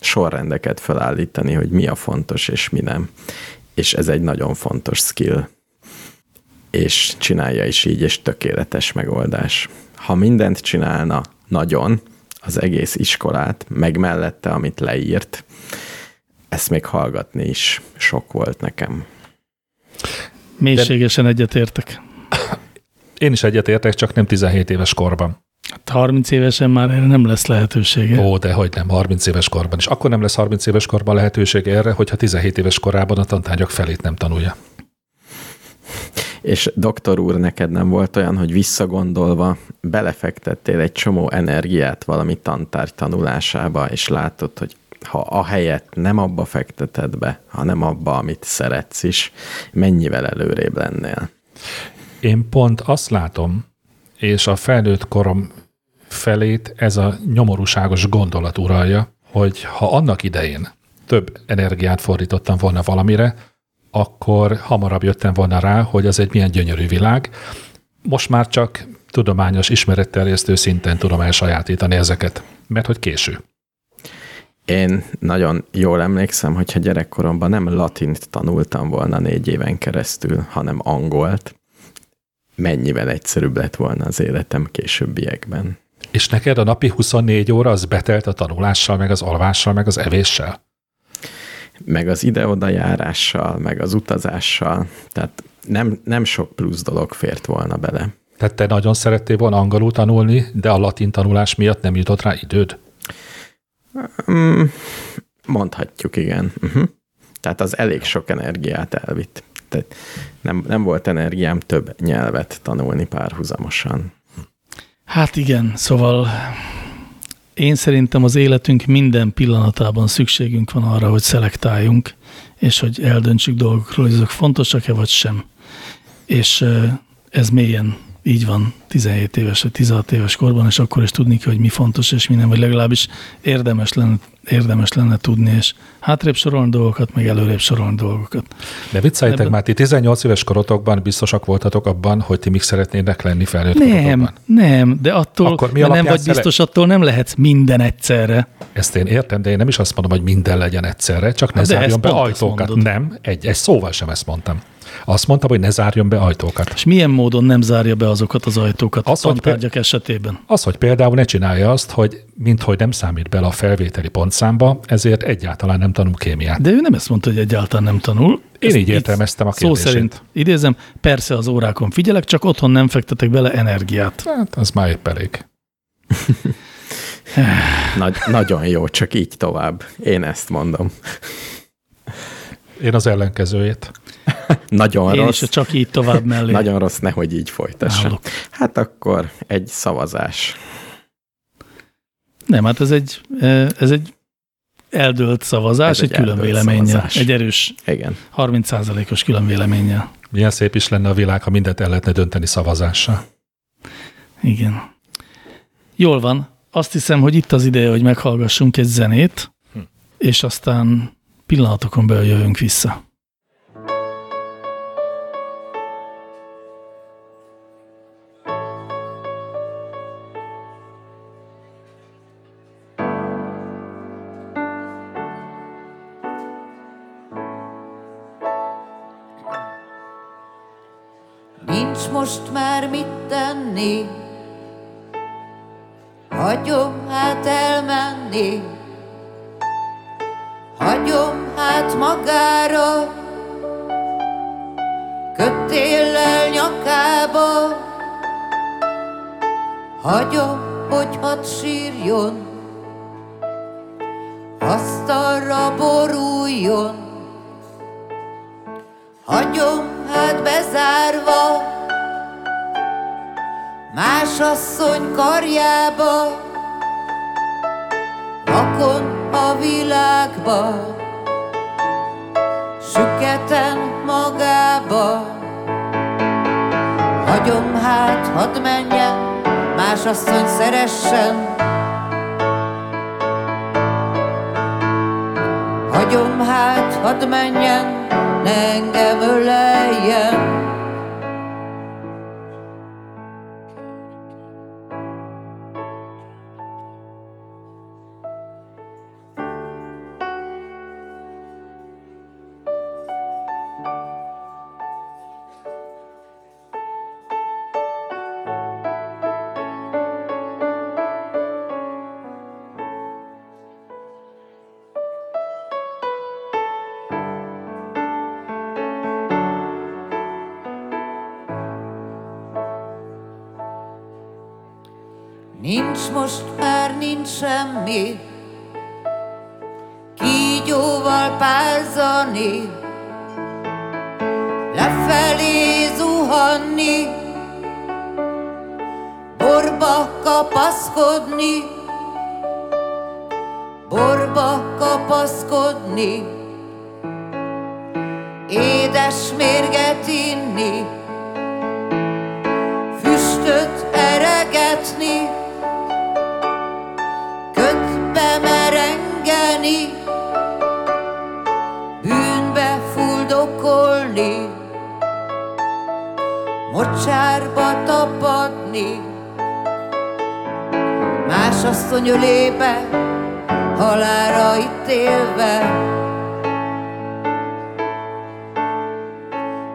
sorrendeket felállítani, hogy mi a fontos és mi nem. És ez egy nagyon fontos skill. És csinálja is így, és tökéletes megoldás. Ha mindent csinálna nagyon, az egész iskolát, meg mellette, amit leírt, ezt még hallgatni is sok volt nekem. Mélységesen egyetértek. Én is egyetértek, csak nem 17 éves korban. Hát 30 évesen már erre nem lesz lehetősége. Ó, de hogy nem, 30 éves korban is. Akkor nem lesz 30 éves korban lehetőség erre, hogyha 17 éves korában a tantárgyak felét nem tanulja. És doktor úr, neked nem volt olyan, hogy visszagondolva belefektettél egy csomó energiát valami tantárgy tanulásába, és látod, hogy ha a helyet nem abba fekteted be, hanem abba, amit szeretsz is, mennyivel előrébb lennél. Én pont azt látom, és a felnőtt korom felét ez a nyomorúságos gondolat uralja, hogy ha annak idején több energiát fordítottam volna valamire, akkor hamarabb jöttem volna rá, hogy az egy milyen gyönyörű világ. Most már csak tudományos ismeretterjesztő szinten tudom elsajátítani ezeket, mert hogy késő. Én nagyon jól emlékszem, hogyha gyerekkoromban nem latint tanultam volna négy éven keresztül, hanem angolt, mennyivel egyszerűbb lett volna az életem későbbiekben. És neked a napi 24 óra az betelt a tanulással, meg az alvással, meg az evéssel? Meg az ide-oda járással, meg az utazással, tehát nem, nem sok plusz dolog fért volna bele. Tehát te nagyon szerettél volna angolul tanulni, de a latin tanulás miatt nem jutott rá időd? Mm, mondhatjuk, igen. Uh-huh. Tehát az elég sok energiát elvitt. Tehát nem, nem volt energiám több nyelvet tanulni párhuzamosan. Hát igen, szóval én szerintem az életünk minden pillanatában szükségünk van arra, hogy szelektáljunk, és hogy eldöntsük dolgokról, hogy azok fontosak-e vagy sem. És ez mélyen így van 17 éves vagy 16 éves korban, és akkor is tudni kell, hogy mi fontos és mi nem, vagy legalábbis érdemes lenne, érdemes lenne tudni, és hátrébb sorolni dolgokat, meg előrébb sorolni dolgokat. De vicceljétek Ebben- már, ti 18 éves korotokban biztosak voltatok abban, hogy ti mik szeretnének lenni felnőtt Nem, korotokban. nem, de attól, Akkor mi nem vagy biztos, attól nem lehetsz minden egyszerre. Ezt én értem, de én nem is azt mondom, hogy minden legyen egyszerre, csak ne Hát de zárjon be ajtókat. mondod. Nem, egy, egy szóval sem ezt mondtam. Azt mondtam, hogy ne zárjon be ajtókat. És milyen módon nem zárja be azokat az ajtókat Az, a hogy tantárgyak esetében? Az, hogy például ne csinálja azt, hogy minthogy nem számít bele a felvételi pontszámba, ezért egyáltalán nem tanul kémiát. De ő nem ezt mondta, hogy egyáltalán nem tanul. Én Ezt így értelmeztem a Szó kérdését. szerint idézem, persze az órákon figyelek, csak otthon nem fektetek bele energiát. Hát, az már épp elég. Nagy, nagyon jó, csak így tovább. Én ezt mondom. Én az ellenkezőjét. Nagyon Én rossz. is csak így tovább mellé Nagyon rossz, nehogy így folytassa. állok. Hát akkor egy szavazás. Nem, hát ez egy, eh, ez egy eldőlt szavazás, Ez egy, egy külön véleménnyel, szavazás. egy erős Igen. 30%-os külön véleménnyel. Milyen szép is lenne a világ, ha mindent el lehetne dönteni szavazással. Igen. Jól van. Azt hiszem, hogy itt az ideje, hogy meghallgassunk egy zenét, és aztán pillanatokon belül jövünk vissza. Elmenni, hagyom hát magára, kötéllel nyakába, hagyom, hogy hadd sírjon, asztalra boruljon. Hagyom hát bezárva Más asszony karjába Vakon a világba Süketen magába Hagyom hát, hadd menjen Más asszony szeressen Hagyom hát, hadd menjen ne engem öleljen. Most már nincs semmi, kígyóval pázani, lefelé zuhanni, borba kapaszkodni, borba kapaszkodni, édes mérget inni, füstöt eregetni, merengeni, bűnbe fuldokolni, mocsárba tapadni, más asszony ölébe, halára ítélve,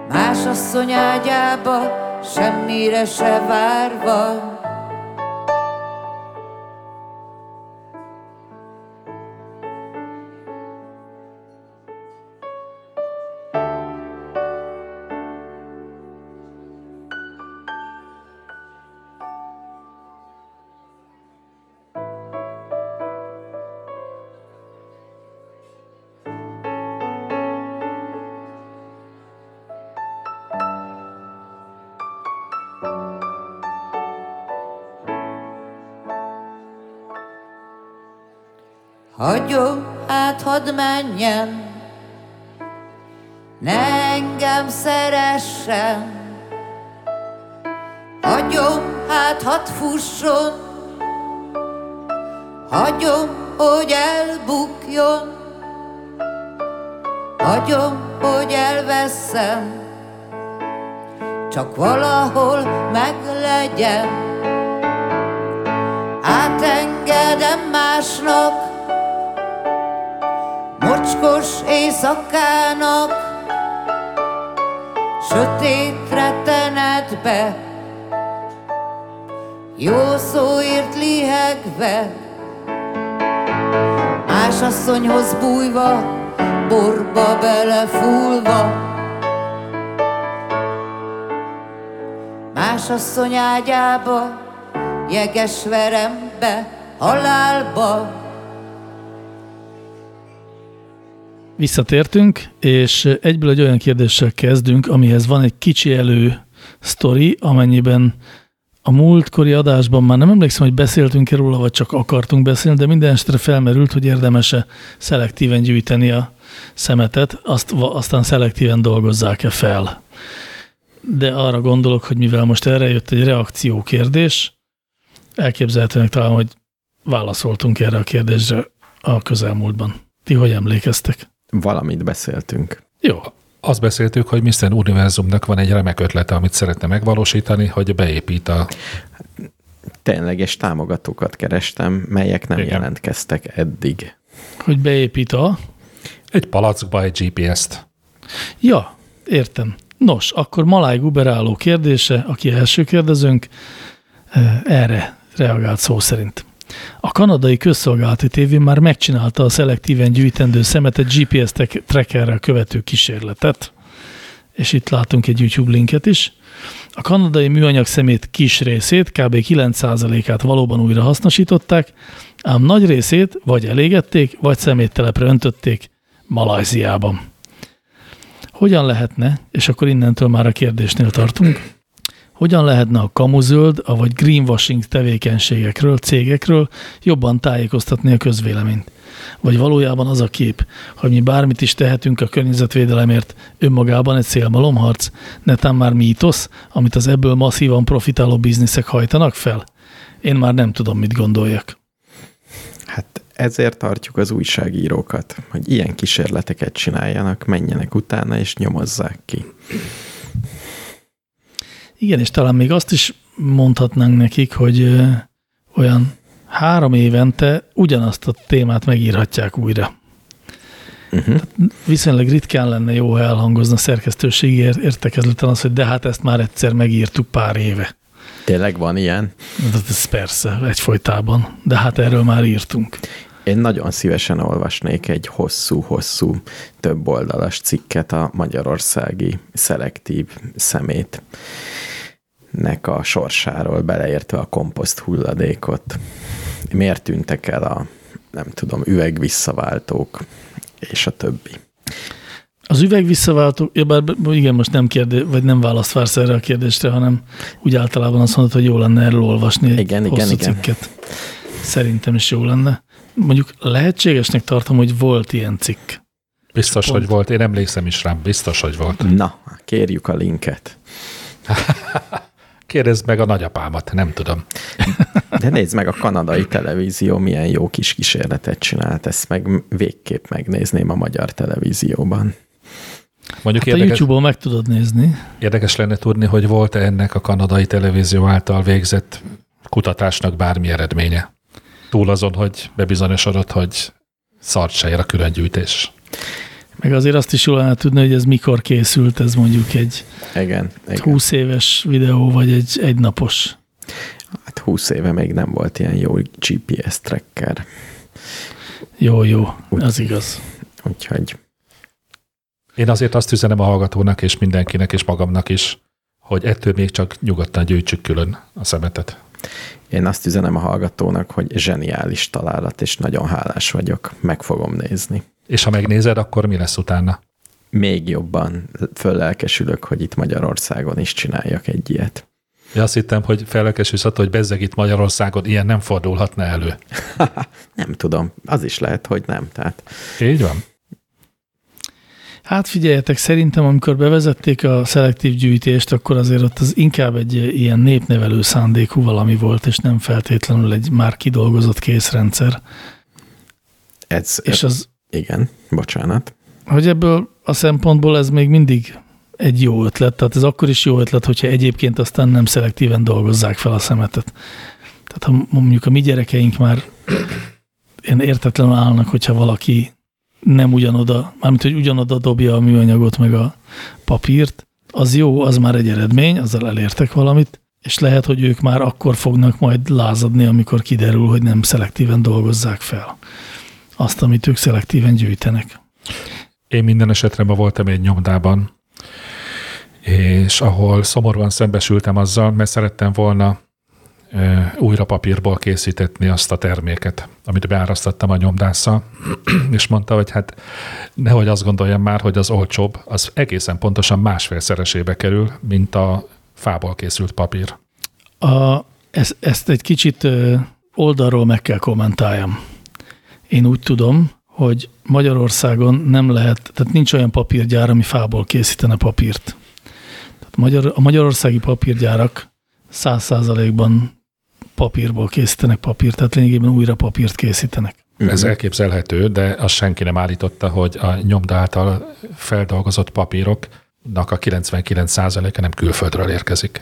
más asszony ágyába, semmire se várva. Hagyom, hát hadd menjen, ne engem szeressen. Hagyom, hát hadd fusson, hagyom, hogy elbukjon. Hagyom, hogy elveszem, csak valahol meglegyen. Átengedem másnak, mocskos éjszakának, sötét rettenetbe, jó szóért lihegve, más asszonyhoz bújva, borba belefúlva. Más asszony ágyába, jeges verembe, halálba. Visszatértünk, és egyből egy olyan kérdéssel kezdünk, amihez van egy kicsi elő sztori, amennyiben a múltkori adásban már nem emlékszem, hogy beszéltünk -e róla, vagy csak akartunk beszélni, de minden estre felmerült, hogy érdemese szelektíven gyűjteni a szemetet, azt, aztán szelektíven dolgozzák-e fel. De arra gondolok, hogy mivel most erre jött egy reakció kérdés, elképzelhetőnek talán, hogy válaszoltunk erre a kérdésre a közelmúltban. Ti hogy emlékeztek? Valamit beszéltünk. Jó. Azt beszéltük, hogy Mr. Univerzumnak van egy remek ötlete, amit szeretne megvalósítani, hogy beépít a... Tényleges támogatókat kerestem, melyek nem Igen. jelentkeztek eddig. Hogy beépít a... Egy palackba egy GPS-t. Ja, értem. Nos, akkor Maláj Guberáló kérdése, aki első kérdezőnk, eh, erre reagált szó szerint. A kanadai közszolgálati tévé már megcsinálta a szelektíven gyűjtendő szemetet GPS trackerrel követő kísérletet, és itt látunk egy YouTube linket is. A kanadai műanyag szemét kis részét, kb. 9%-át valóban újra hasznosították, ám nagy részét vagy elégették, vagy szeméttelepre öntötték Malajziában. Hogyan lehetne, és akkor innentől már a kérdésnél tartunk, hogyan lehetne a kamuzöld, vagy greenwashing tevékenységekről, cégekről jobban tájékoztatni a közvéleményt? Vagy valójában az a kép, hogy mi bármit is tehetünk a környezetvédelemért, önmagában egy szélmalomharc, netán már mítosz, amit az ebből masszívan profitáló bizniszek hajtanak fel? Én már nem tudom, mit gondoljak. Hát ezért tartjuk az újságírókat, hogy ilyen kísérleteket csináljanak, menjenek utána és nyomozzák ki. Igen, és talán még azt is mondhatnánk nekik, hogy olyan három évente ugyanazt a témát megírhatják újra. Uh-huh. Viszonylag ritkán lenne jó, ha elhangozna szerkesztőségi ér- értekezleten az, hogy de hát ezt már egyszer megírtuk pár éve. Tényleg van ilyen? De Ez persze, egyfolytában, de hát erről már írtunk. Én nagyon szívesen olvasnék egy hosszú-hosszú, több oldalas cikket a magyarországi szelektív szemét nek a sorsáról, beleértve a komposzt hulladékot. Miért tűntek el a, nem tudom, üvegvisszaváltók, és a többi. Az üveg visszaváltó, ja, bár igen, most nem kérdé, vagy nem választ vársz erre a kérdésre, hanem úgy általában azt mondod, hogy jó lenne erről olvasni egy Igen, hosszú igen, igen. cikket. Szerintem is jó lenne. Mondjuk lehetségesnek tartom, hogy volt ilyen cikk. Biztos, Pont. hogy volt. Én emlékszem is rám. Biztos, hogy volt. Na, kérjük a linket. Kérdezd meg a nagyapámat, nem tudom. De nézd meg, a kanadai televízió milyen jó kis kísérletet csinált, ezt meg végképp megnézném a magyar televízióban. Mondjuk Hát a érdekes, YouTube-on meg tudod nézni. érdekes lenne tudni, hogy volt-e ennek a kanadai televízió által végzett kutatásnak bármi eredménye. Túl azon, hogy bebizonyosodott, hogy szart se ér a különgyűjtés. Meg azért azt is jól lenne tudni, hogy ez mikor készült, ez mondjuk egy Igen, igen. 20 éves videó, vagy egy egynapos. Hát 20 éve még nem volt ilyen jó GPS tracker, Jó, jó, az igaz. úgyhogy Én azért azt üzenem a hallgatónak és mindenkinek és magamnak is, hogy ettől még csak nyugodtan gyűjtsük külön a szemetet. én azt üzenem a hallgatónak, hogy zseniális találat, és nagyon hálás vagyok, meg fogom nézni. És ha megnézed, akkor mi lesz utána? Még jobban föllelkesülök, hogy itt Magyarországon is csináljak egy ilyet. Én azt hittem, hogy fellelkesülsz attól, hogy bezzeg itt Magyarországon ilyen nem fordulhatna elő. Nem tudom, az is lehet, hogy nem. Tehát Így van? Hát figyeljetek, szerintem amikor bevezették a szelektív gyűjtést, akkor azért ott az inkább egy ilyen népnevelő szándékú valami volt, és nem feltétlenül egy már kidolgozott készrendszer. ez, És az, igen, bocsánat. hogy ebből a szempontból ez még mindig egy jó ötlet, tehát ez akkor is jó ötlet, hogyha egyébként aztán nem szelektíven dolgozzák fel a szemetet. Tehát ha mondjuk a mi gyerekeink már ilyen értetlenül állnak, hogyha valaki nem ugyanoda, mármint, hogy ugyanoda dobja a műanyagot meg a papírt, az jó, az már egy eredmény, azzal elértek valamit, és lehet, hogy ők már akkor fognak majd lázadni, amikor kiderül, hogy nem szelektíven dolgozzák fel azt, amit ők szelektíven gyűjtenek. Én minden esetre ma voltam egy nyomdában, és ahol szomorúan szembesültem azzal, mert szerettem volna újra papírból készítetni azt a terméket, amit beárasztottam a nyomdásszal, és mondta, hogy hát nehogy azt gondoljam már, hogy az olcsóbb, az egészen pontosan másfélszeresébe kerül, mint a fából készült papír. A, ezt, ezt egy kicsit oldalról meg kell kommentáljam. Én úgy tudom, hogy Magyarországon nem lehet, tehát nincs olyan papírgyár, ami fából készítene papírt. Tehát Magyar, a magyarországi papírgyárak száz százalékban papírból készítenek papírt, tehát lényegében újra papírt készítenek. Ez elképzelhető, de azt senki nem állította, hogy a nyomda által feldolgozott papíroknak a 99%-a nem külföldről érkezik.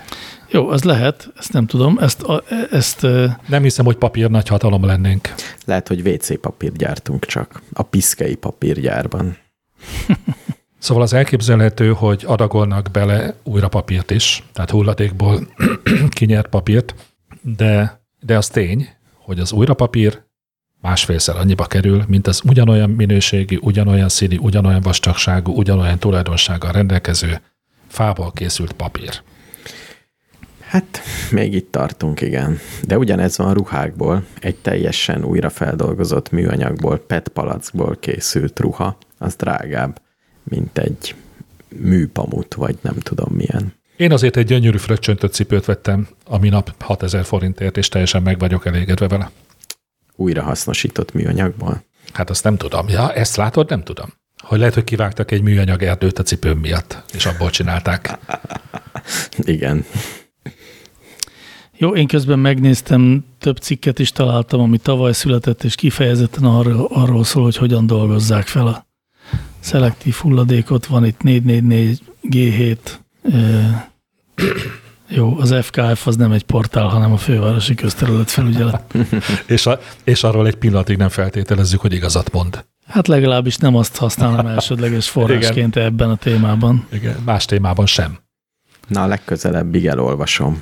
Jó, az lehet, ezt nem tudom, ezt, a, ezt ö, Nem hiszem, hogy papír nagy hatalom lennénk. Lehet, hogy WC papírt gyártunk csak a piszkei papírgyárban. Szóval az elképzelhető, hogy adagolnak bele újra papírt is, tehát hulladékból kinyert papírt, de, de az tény, hogy az újra papír másfélszer annyiba kerül, mint az ugyanolyan minőségi, ugyanolyan színi, ugyanolyan vastagságú, ugyanolyan tulajdonsággal rendelkező fából készült papír. Hát, még itt tartunk, igen. De ugyanez van a ruhákból. Egy teljesen újra feldolgozott műanyagból, PET palackból készült ruha, az drágább, mint egy műpamut, vagy nem tudom milyen. Én azért egy gyönyörű fröccsöntött cipőt vettem a minap 6000 forintért, és teljesen meg vagyok elégedve vele. Újra hasznosított műanyagból. Hát azt nem tudom. Ja, ezt látod? Nem tudom. Hogy lehet, hogy kivágtak egy műanyag erdőt a cipőm miatt, és abból csinálták. Igen. Jó, én közben megnéztem, több cikket is találtam, ami tavaly született, és kifejezetten arról, arról szól, hogy hogyan dolgozzák fel a szelektív hulladékot. Van itt 444 G7. Jó, az FKF az nem egy portál, hanem a fővárosi közterület felügyelet. és, a, és arról egy pillanatig nem feltételezzük, hogy igazat mond. Hát legalábbis nem azt használom elsődleges forrásként ebben a témában. Igen, más témában sem. Na, a legközelebbig elolvasom.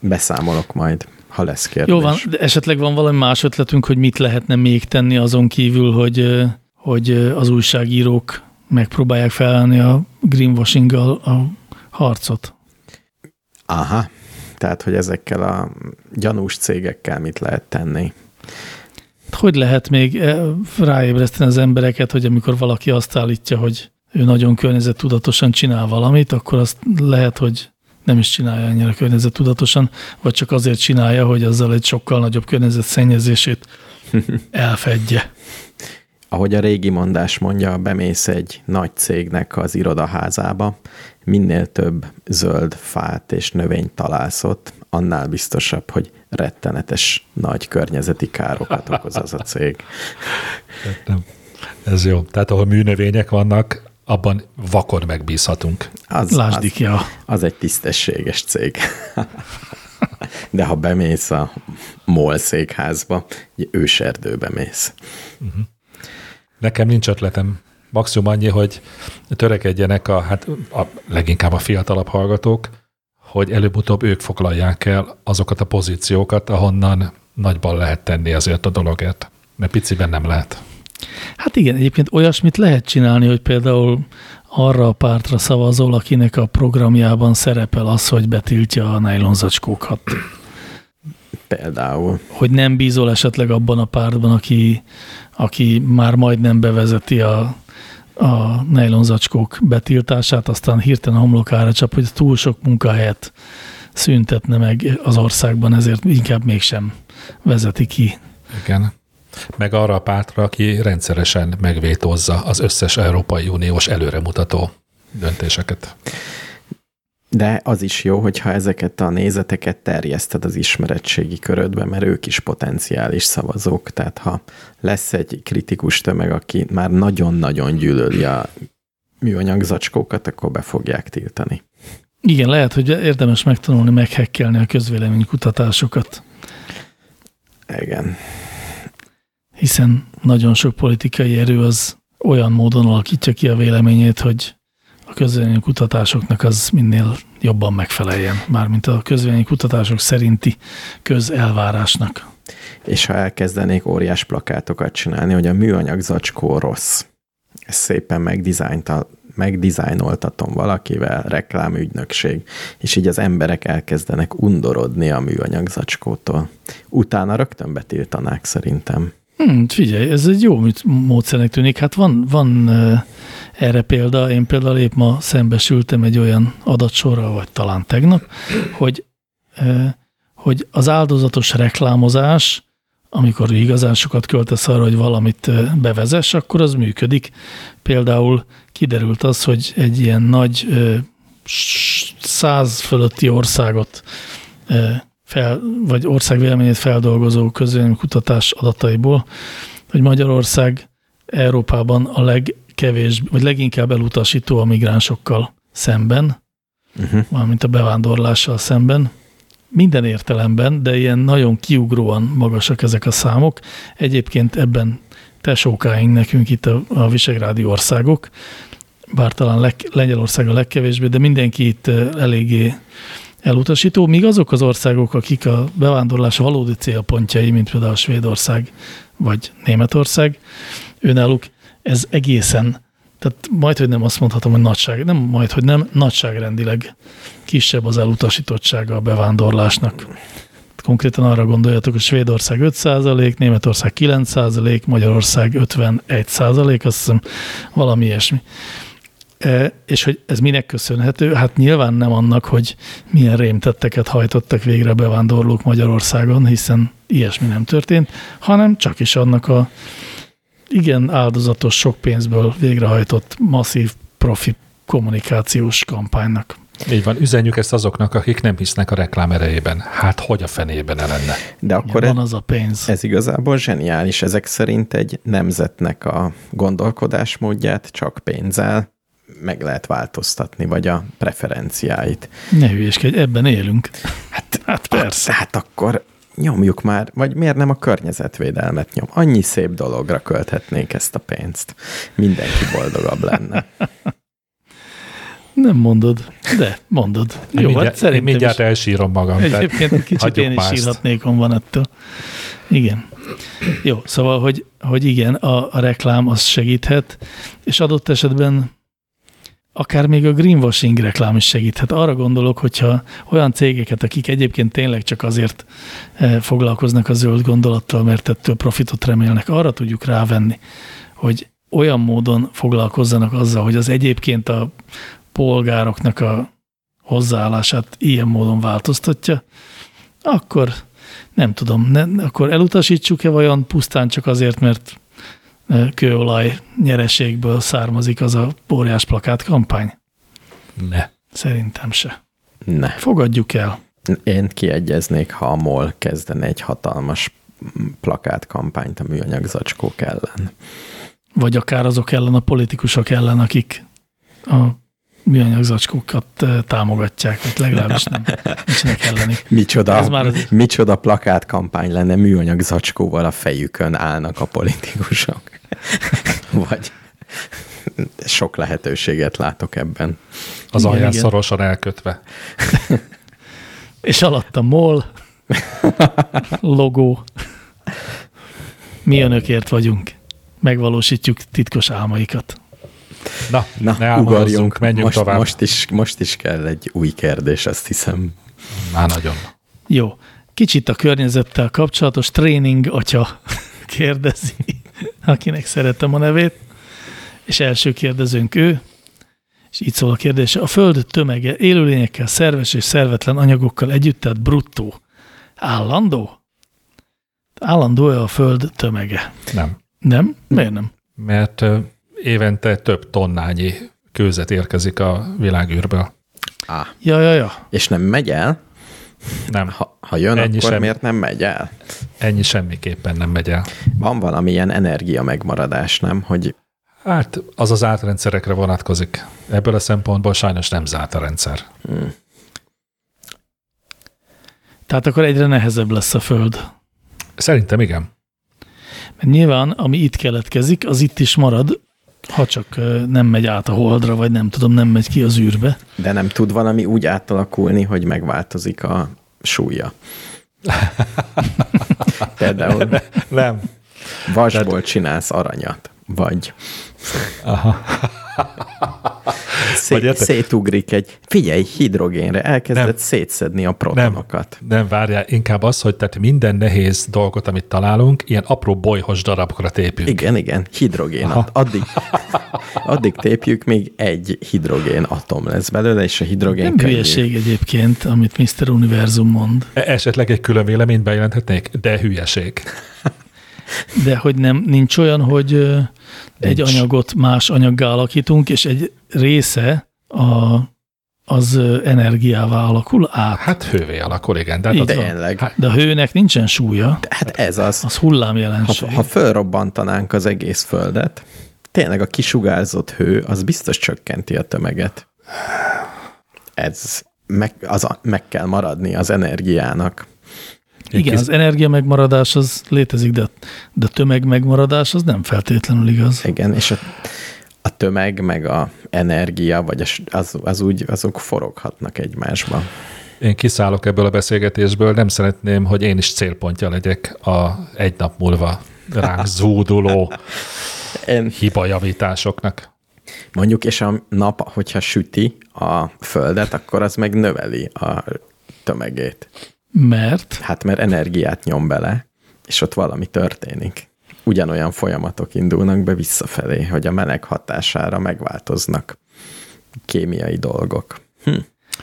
Beszámolok majd, ha lesz kérdés. Jó van, de esetleg van valami más ötletünk, hogy mit lehetne még tenni azon kívül, hogy, hogy az újságírók megpróbálják felállni a greenwashinggal a harcot. Aha. Tehát, hogy ezekkel a gyanús cégekkel mit lehet tenni. Hogy lehet még eh, ráébreszteni az embereket, hogy amikor valaki azt állítja, hogy ő nagyon környezettudatosan csinál valamit, akkor azt lehet, hogy nem is csinálja annyira környezettudatosan, vagy csak azért csinálja, hogy azzal egy sokkal nagyobb környezetszennyezését elfedje. Ahogy a régi mondás mondja, bemész egy nagy cégnek az irodaházába, minél több zöld fát és növényt találsz ott, annál biztosabb, hogy rettenetes nagy környezeti károkat okoz az a cég. Nem. Ez jó. Tehát ahol műnövények vannak, abban vakon megbízhatunk. Az, Lásd az, IKEA. az egy tisztességes cég. De ha bemész a MOL székházba, egy őserdőbe mész. Nekem nincs ötletem. Maximum annyi, hogy törekedjenek a, hát a, leginkább a fiatalabb hallgatók, hogy előbb-utóbb ők foglalják el azokat a pozíciókat, ahonnan nagyban lehet tenni ezért a dologért. Mert piciben nem lehet. Hát igen, egyébként olyasmit lehet csinálni, hogy például arra a pártra szavazol, akinek a programjában szerepel az, hogy betiltja a nejlonzacskókat. Például. Hogy nem bízol esetleg abban a pártban, aki, aki már majdnem bevezeti a, a nejlonzacskók betiltását, aztán hirtelen a homlokára csap, hogy túl sok munkahelyet szüntetne meg az országban, ezért inkább mégsem vezeti ki. Igen. Meg arra a pártra, aki rendszeresen megvétózza az összes Európai Uniós előremutató döntéseket. De az is jó, hogyha ezeket a nézeteket terjeszted az ismeretségi körödbe, mert ők is potenciális szavazók. Tehát ha lesz egy kritikus tömeg, aki már nagyon-nagyon gyűlöli a műanyag zacskókat, akkor be fogják tiltani. Igen, lehet, hogy érdemes megtanulni meghekkelni a közvéleménykutatásokat, Igen. hiszen nagyon sok politikai erő az olyan módon alakítja ki a véleményét, hogy a közvéleménykutatásoknak az minél jobban megfeleljen, mármint a közvéleménykutatások szerinti közelvárásnak. És ha elkezdenék óriás plakátokat csinálni, hogy a műanyag zacskó rossz, ezt szépen megdizájnoltatom valakivel, reklámügynökség, és így az emberek elkezdenek undorodni a műanyag zacskótól. Utána rögtön betiltanák szerintem. Hmm, figyelj, ez egy jó módszernek tűnik. Hát van, van erre példa. Én például épp ma szembesültem egy olyan adatsorral, vagy talán tegnap, hogy hogy az áldozatos reklámozás, amikor igazán sokat költesz arra, hogy valamit bevezess, akkor az működik. Például kiderült az, hogy egy ilyen nagy száz fölötti országot fel, vagy országvéleményét feldolgozó kutatás adataiból, hogy Magyarország Európában a legkevés, vagy leginkább elutasító a migránsokkal szemben, uh-huh. valamint a bevándorlással szemben. Minden értelemben, de ilyen nagyon kiugróan magasak ezek a számok. Egyébként ebben tesókáink nekünk itt a, a Visegrádi országok, bár talán leg, Lengyelország a legkevésbé, de mindenki itt eléggé elutasító, míg azok az országok, akik a bevándorlás valódi célpontjai, mint például Svédország vagy Németország, önálluk ez egészen, tehát majd, hogy nem azt mondhatom, hogy nagyság, nem majd, hogy nem, nagyságrendileg kisebb az elutasítottsága a bevándorlásnak. Konkrétan arra gondoljatok, hogy Svédország 5% Németország 9% Magyarország 51 azt hiszem valami ilyesmi. E, és hogy ez minek köszönhető? Hát nyilván nem annak, hogy milyen rémtetteket hajtottak végre bevándorlók Magyarországon, hiszen ilyesmi nem történt, hanem csak is annak a igen áldozatos, sok pénzből végrehajtott masszív profi kommunikációs kampánynak. Így van, üzenjük ezt azoknak, akik nem hisznek a reklám erejében. Hát hogy a fenében lenne? De akkor van az a pénz. Ez igazából zseniális. Ezek szerint egy nemzetnek a gondolkodásmódját csak pénzzel meg lehet változtatni, vagy a preferenciáit. Ne hülyeskedj, ebben élünk. Hát, hát persze. Hát, hát akkor nyomjuk már, vagy miért nem a környezetvédelmet nyom? Annyi szép dologra költhetnénk ezt a pénzt. Mindenki boldogabb lenne. Nem mondod, de mondod. Jó, mindjárt, hát szerintem mindjárt is. elsírom magam. Egyébként kicsit én is sírhatnék van ettől. Igen. Jó, szóval, hogy, hogy igen, a, a reklám az segíthet, és adott esetben akár még a greenwashing reklám is segíthet. Arra gondolok, hogyha olyan cégeket, akik egyébként tényleg csak azért eh, foglalkoznak a zöld gondolattal, mert ettől profitot remélnek, arra tudjuk rávenni, hogy olyan módon foglalkozzanak azzal, hogy az egyébként a polgároknak a hozzáállását ilyen módon változtatja, akkor nem tudom, ne, akkor elutasítsuk-e vajon pusztán csak azért, mert kőolaj nyereségből származik az a óriás plakát kampány? Ne. Szerintem se. Ne. Fogadjuk el. Én kiegyeznék, ha a MOL kezdene egy hatalmas plakátkampányt a műanyag zacskók ellen. Vagy akár azok ellen a politikusok ellen, akik a műanyag zacskókat támogatják, vagy legalábbis nem nincsenek ellenik. Micsoda, Ez már az... micsoda plakátkampány lenne, műanyag zacskóval a fejükön állnak a politikusok. Vagy sok lehetőséget látok ebben. Az igen, alján igen. szorosan elkötve. És alatt a MOL logó. Mi önökért vagyunk. Megvalósítjuk titkos álmaikat. Na, Na ne ugorjunk, menjünk most, tovább. Most is, most is kell egy új kérdés, azt hiszem. Már nagyon. Jó. Kicsit a környezettel kapcsolatos tréning atya kérdezi, akinek szeretem a nevét, és első kérdezőnk ő, és így szól a kérdése. A Föld tömege élőlényekkel, szerves és szervetlen anyagokkal együtt, tehát bruttó. Állandó? Állandó-e a Föld tömege? Nem. Nem? Miért nem? Mert évente több tonnányi kőzet érkezik a világűrből. Ah. Ja, ja, ja. És nem megy el? Nem. Ha, ha jön, Ennyi akkor sem, miért nem megy el? Ennyi semmiképpen nem megy el. Van valamilyen energia megmaradás, nem? Hogy Hát az az átrendszerekre vonatkozik. Ebből a szempontból sajnos nem zárt a rendszer. Hmm. Tehát akkor egyre nehezebb lesz a Föld. Szerintem igen. Mert nyilván, ami itt keletkezik, az itt is marad, ha csak nem megy át a holdra, vagy nem tudom, nem megy ki az űrbe. De nem tud valami úgy átalakulni, hogy megváltozik a súlya. Például nem. Vasból csinálsz aranyat, vagy... Aha. Szé- érted? szétugrik egy, figyelj, hidrogénre, elkezdett Nem. szétszedni a Nem, protonokat. nem várjál, inkább az, hogy tehát minden nehéz dolgot, amit találunk, ilyen apró bolyhos darabokra tépünk. Igen, igen, hidrogén. Aha. Addig, addig tépjük, még egy hidrogén atom lesz belőle, és a hidrogén Nem könnyű. hülyeség egyébként, amit Mr. Univerzum mond, E- Esetleg egy külön véleményt bejelenthetnék, de hülyeség. De hogy nem nincs olyan, hogy ö, egy Nincs. anyagot más anyaggá alakítunk, és egy része a, az energiává alakul át. Hát hővé alakul, igen. De, hát az, Tényleg. Hát, De a hőnek nincsen súlya, Hát ez az. az hullámjelenség. Ha, ha fölrobbantanánk az egész földet, tényleg a kisugárzott hő, az biztos csökkenti a tömeget. Ez meg, az a, meg kell maradni az energiának. Igen, az energia megmaradás az létezik, de, de a tömeg megmaradás az nem feltétlenül igaz. Igen, és a, a tömeg, meg a energia, vagy az, az úgy, azok foroghatnak egymásba. Én kiszállok ebből a beszélgetésből, nem szeretném, hogy én is célpontja legyek a egy nap múlva ránk zúduló Én hibajavításoknak. mondjuk, és a nap, hogyha süti a földet, akkor az meg növeli a tömegét. Mert Hát mert energiát nyom bele, és ott valami történik. Ugyanolyan folyamatok indulnak be visszafelé, hogy a meleg hatására megváltoznak kémiai dolgok.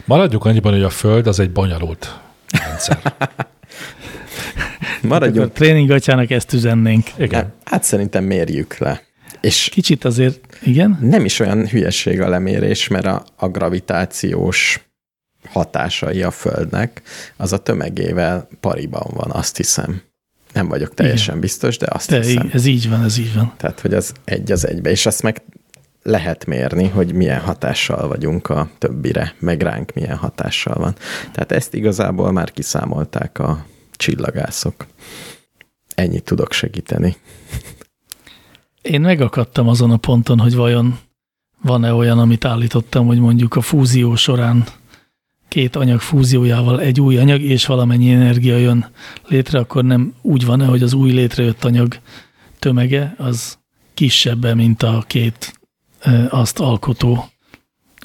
Maradjuk annyiban, hogy a Föld az egy bonyolult rendszer. a Maradjunk. tréning atyának ezt üzennénk. Igen. Hát szerintem mérjük le. És Kicsit azért, igen, nem is olyan hülyeség a lemérés, mert a, a gravitációs hatásai a Földnek, az a tömegével pariban van, azt hiszem. Nem vagyok teljesen Igen. biztos, de azt de hiszem. ez így van, ez így van. Tehát, hogy az egy az egybe, és azt meg lehet mérni, hogy milyen hatással vagyunk a többire, meg ránk milyen hatással van. Tehát ezt igazából már kiszámolták a csillagászok. Ennyit tudok segíteni. Én megakadtam azon a ponton, hogy vajon van-e olyan, amit állítottam, hogy mondjuk a fúzió során két anyag fúziójával egy új anyag és valamennyi energia jön létre, akkor nem úgy van-e, hogy az új létrejött anyag tömege az kisebb, mint a két e, azt alkotó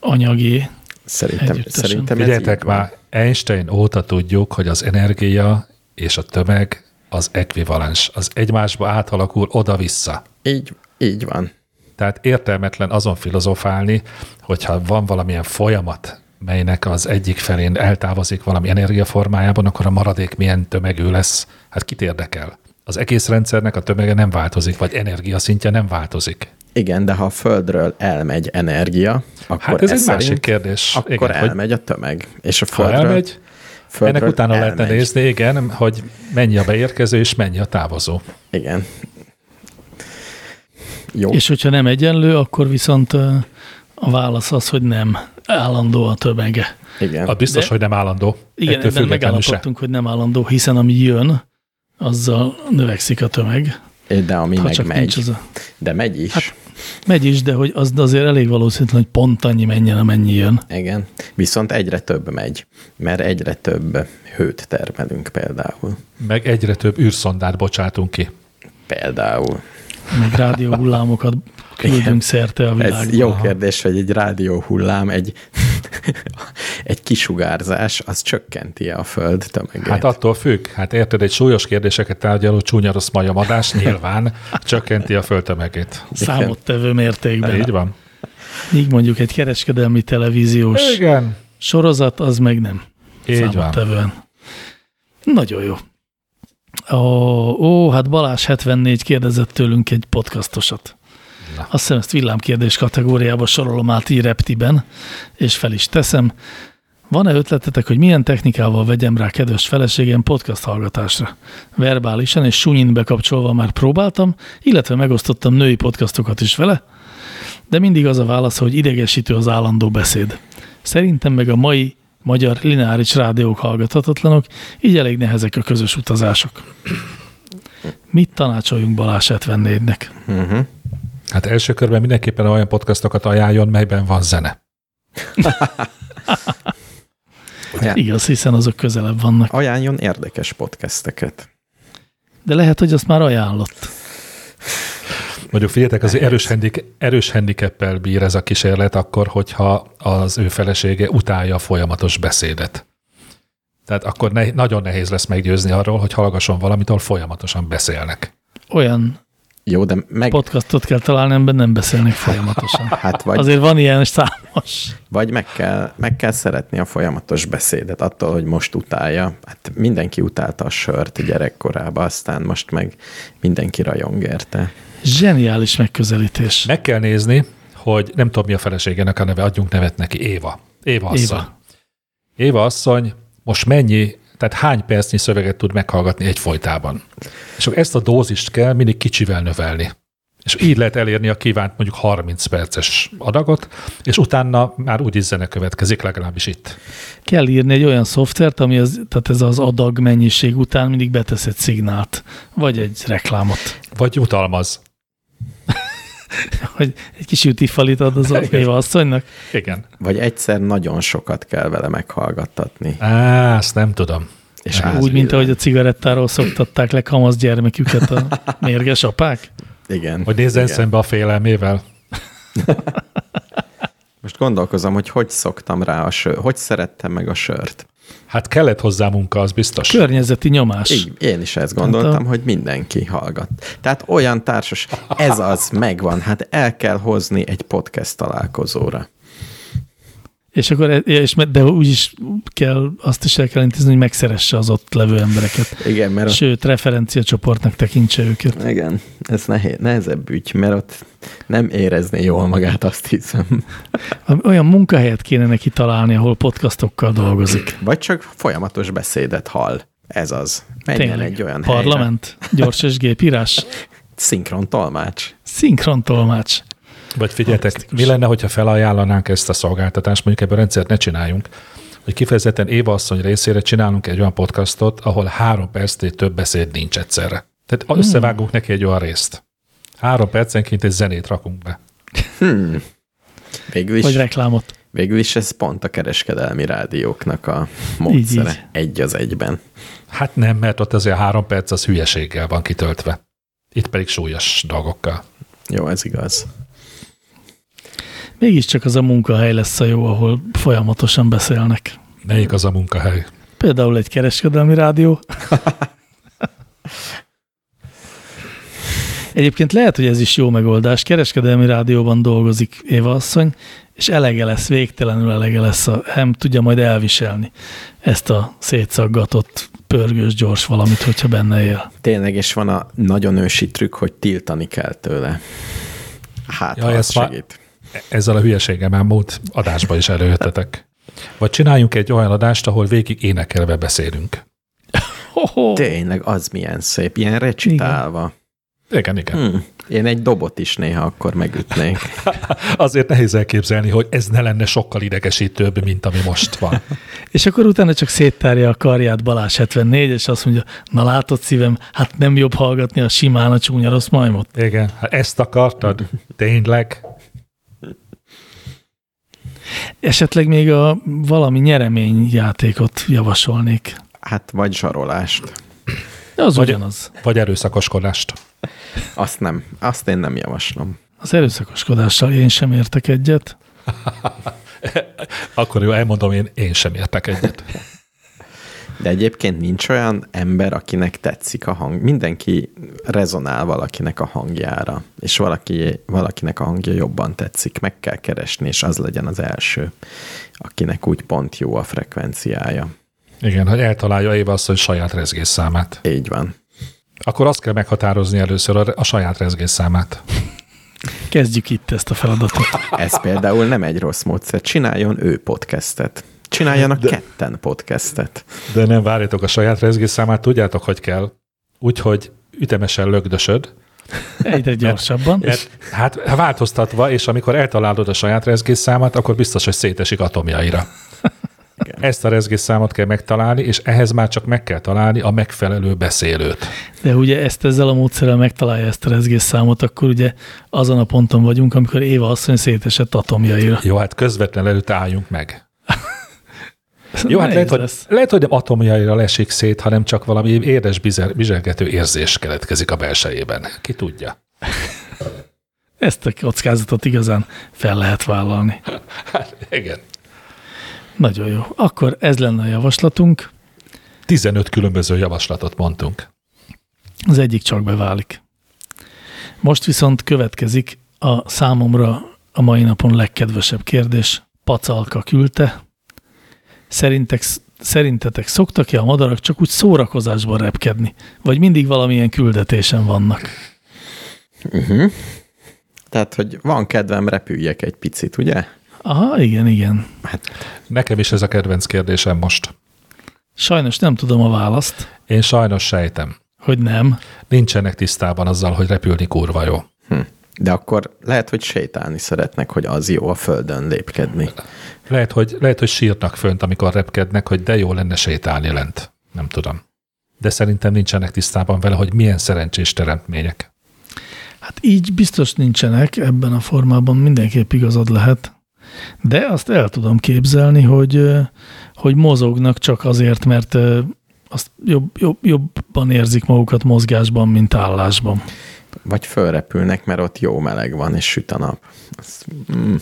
anyagé. Szerintem, Együttesen. szerintem Figyeljetek már, Einstein óta tudjuk, hogy az energia és a tömeg az ekvivalens. Az egymásba átalakul oda-vissza. Így, így van. Tehát értelmetlen azon filozofálni, hogyha van valamilyen folyamat, melynek az egyik felén eltávozik valami energiaformájában, akkor a maradék milyen tömegű lesz. Hát kit érdekel? Az egész rendszernek a tömege nem változik, vagy energia szintje nem változik. Igen, de ha a Földről elmegy energia, akkor Hát ez egy szerint, másik kérdés. Akkor Igen, hogy elmegy a tömeg. És a ha Földről, elmegy, földről ennek utána elmegy. lehetne nézni, igen, hogy mennyi a beérkező és mennyi a távozó. Igen. Jó. És hogyha nem egyenlő, akkor viszont a válasz az, hogy nem állandó a tömege. Igen. A biztos, De- hogy nem állandó. Igen, Ettől ebben megállapodtunk, hogy nem állandó, hiszen ami jön, azzal növekszik a tömeg. De ami Ha meg csak megy. nincs az a... De megy is. Hát- Megy is, de hogy az azért elég valószínűtlen, hogy pont annyi menjen, amennyi jön. Igen. Viszont egyre több megy, mert egyre több hőt termelünk például. Meg egyre több űrszondát bocsátunk ki. Például. Meg rádióhullámokat küldünk szerte a világba. Ez jó kérdés, hogy egy rádióhullám, egy, egy kisugárzás, az csökkenti a föld tömegét. Hát attól függ. Hát érted, egy súlyos kérdéseket tárgyaló csúnya rossz majamadás nyilván csökkenti a földtömegét. Számottevő mértékben. Így van. Így mondjuk egy kereskedelmi televíziós Igen. sorozat, az meg nem. Így van. Nagyon jó. Ó, ó, hát Balázs 74 kérdezett tőlünk egy podcastosat. Na. Azt hiszem, ezt villámkérdés kategóriába sorolom át így reptiben, és fel is teszem. Van-e ötletetek, hogy milyen technikával vegyem rá kedves feleségem podcast hallgatásra? Verbálisan és sunyin bekapcsolva már próbáltam, illetve megosztottam női podcastokat is vele, de mindig az a válasz, hogy idegesítő az állandó beszéd. Szerintem meg a mai magyar lineáris rádiók hallgathatatlanok, így elég nehezek a közös utazások. Mit tanácsoljunk Balázs 74-nek? Uh-huh. Hát első körben mindenképpen olyan podcastokat ajánljon, melyben van zene. Ja. Igaz, hiszen azok közelebb vannak. Ajánljon érdekes podcasteket. De lehet, hogy azt már ajánlott. Mondjuk figyeljetek, az erős, handik, erős handicappel bír ez a kísérlet akkor, hogyha az ő felesége utálja a folyamatos beszédet. Tehát akkor ne, nagyon nehéz lesz meggyőzni arról, hogy hallgasson valamit, ahol folyamatosan beszélnek. Olyan Jó, de meg, podcastot kell találni, amiben nem beszélnek folyamatosan. hát vagy, Azért van ilyen számos. vagy meg, kell, meg kell szeretni a folyamatos beszédet, attól, hogy most utálja. Hát mindenki utálta a sört gyerekkorában, aztán most meg mindenki rajong érte. Zseniális megközelítés. Meg kell nézni, hogy nem tudom mi a feleségének a neve, adjunk nevet neki, Éva. Éva asszony. Éva, Éva. Éva asszony most mennyi, tehát hány percnyi szöveget tud meghallgatni egyfolytában. És akkor ezt a dózist kell mindig kicsivel növelni. És így lehet elérni a kívánt mondjuk 30 perces adagot, és utána már úgyis zene következik, legalábbis itt. Kell írni egy olyan szoftvert, ami az, tehát ez az adag mennyiség után mindig betesz egy szignált, vagy egy reklámot, Vagy utalmaz. Hogy egy kis ütifalit ad az Éva asszonynak. Igen. Vagy egyszer nagyon sokat kell vele meghallgattatni. Á, ezt nem tudom. És Úgy, mint ahogy a cigarettáról szoktatták le kamasz gyermeküket a mérges apák. Igen. Hogy nézzen igen. szembe a félelmével. Most gondolkozom, hogy hogy szoktam rá a sör, hogy szerettem meg a sört. Hát kellett hozzá munka, az biztos. Környezeti nyomás. Így, én is ezt gondoltam, Hát a- hogy mindenki hallgat. Tehát olyan társas, ez az, megvan, hát el kell hozni egy podcast találkozóra. És akkor, e- és, de úgy is kell, azt is el kell intézni, hogy megszeresse az ott levő embereket. Igen, mert Sőt, referenciacsoportnak tekintse őket. Igen, ez nehéz, nehezebb ügy, mert ott nem érezné jól magát, azt hiszem. Olyan munkahelyet kéne neki találni, ahol podcastokkal dolgozik. Vagy csak folyamatos beszédet hall. Ez az. Menjen Tényleg. egy olyan helyre. Parlament, gyors és gépírás, Szinkron tolmács. szinkron tolmács. Vagy figyeljetek, mi lenne, hogyha felajánlanánk ezt a szolgáltatást, mondjuk ebben a rendszert ne csináljunk, hogy kifejezetten Éva asszony részére csinálunk egy olyan podcastot, ahol három percnél több beszéd nincs egyszerre. Tehát Hmm. összevágunk neki egy olyan részt. Három percenként egy zenét rakunk be. Végül is, Vagy reklámot. végül is ez pont a kereskedelmi rádióknak a módszere. így. Egy az egyben. Hát nem, mert ott azért a három perc az hülyeséggel van kitöltve. Itt pedig súlyos dolgokkal. Jó, ez igaz. Mégiscsak az a munkahely lesz a jó, ahol folyamatosan beszélnek. Melyik az a munkahely? Például egy kereskedelmi rádió. Egyébként lehet, hogy ez is jó megoldás. Kereskedelmi rádióban dolgozik Éva asszony, és elege lesz, végtelenül elege lesz, a, nem tudja majd elviselni ezt a szétszaggatott, pörgős, gyors valamit, hogyha benne él. Tényleg, és van a nagyon ősi trükk, hogy tiltani kell tőle. Hát, az ezt már- segít. Ezzel a hülyeséggel már múlt adásba is előjöttetek. Vagy csináljunk egy olyan adást, ahol végig énekelve beszélünk. Ho-ho! Tényleg, az milyen szép, ilyen recitálva. Igen, igen. Hm. Én egy dobot is néha akkor megütnék. Azért nehéz elképzelni, hogy ez ne lenne sokkal idegesítőbb, mint ami most van. És akkor utána csak széttárja a karját Balázs 74, és azt mondja, na látod szívem, hát nem jobb hallgatni a simán a csúnya rossz majmot. Igen, hát ezt akartad? Tényleg? Esetleg még a valami nyereményjátékot javasolnék. Hát, vagy zsarolást. De az Vagy- ugyanaz. Vagy erőszakoskodást? Azt nem, azt én nem javaslom. Az erőszakoskodással én sem értek egyet. Akkor jó, elmondom, én, én sem értek egyet. De egyébként nincs olyan ember, akinek tetszik a hang. Mindenki rezonál valakinek a hangjára, és valaki, valakinek a hangja jobban tetszik. Meg kell keresni, és az legyen az első, akinek úgy pont jó a frekvenciája. Igen, hogy eltalálja Éva azt, hogy saját rezgésszámát. Így van. Akkor azt kell meghatározni először a, a saját rezgésszámát. Kezdjük itt ezt a feladatot. Ez például nem egy rossz módszer. Csináljon ő podcastet. Csináljanak De... ketten podcastet. De nem várjátok a saját rezgésszámát, tudjátok, hogy kell. Úgyhogy ütemesen lögdösöd, Egyre gyorsabban. mert hát változtatva, és amikor eltalálod a saját rezgésszámát, akkor biztos, hogy szétesik atomjaira. Igen. Ezt a rezgésszámot kell megtalálni, és ehhez már csak meg kell találni a megfelelő beszélőt. De ugye ezt ezzel a módszerrel megtalálja ezt a rezgésszámot, akkor ugye azon a ponton vagyunk, amikor Éva asszony szétesett atomjaira. Jó, hát közvetlen előtt álljunk meg. Jó, hát lehet hogy, lehet, hogy nem atomjaira lesik szét, hanem csak valami édes, bizsergető érzés keletkezik a belsejében. Ki tudja. Ezt a kockázatot igazán fel lehet vállalni. Hát, igen. Nagyon jó. Akkor ez lenne a javaslatunk. 15 különböző javaslatot mondtunk. Az egyik csak beválik. Most viszont következik a számomra a mai napon legkedvesebb kérdés. Pacalka küldte. Szerintek, szerintetek szoktak-e a madarak csak úgy szórakozásban repkedni? Vagy mindig valamilyen küldetésen vannak? Uh-huh. Tehát, hogy van kedvem, repüljek egy picit, ugye? Aha, igen, igen. Hát Nekem is ez a kedvenc kérdésem most. Sajnos nem tudom a választ, Én sajnos sejtem. hogy nem. Nincsenek tisztában azzal, hogy repülni kurva jó. hm. De akkor lehet, hogy sétálni szeretnek, hogy az jó a földön lépkedni. Lehet, hogy, lehet, hogy sírnak fönt, amikor repkednek, hogy de jó lenne sétálni lent. Nem tudom. De szerintem nincsenek tisztában vele, hogy milyen szerencsés teremtmények. Hát így biztos nincsenek ebben a formában, mindenképp igazad lehet. De azt el tudom képzelni, hogy, hogy mozognak csak azért, mert azt jobb, jobb, jobban érzik magukat mozgásban, mint állásban. Vagy fölrepülnek, mert ott jó meleg van, és süt a nap. Az, mm,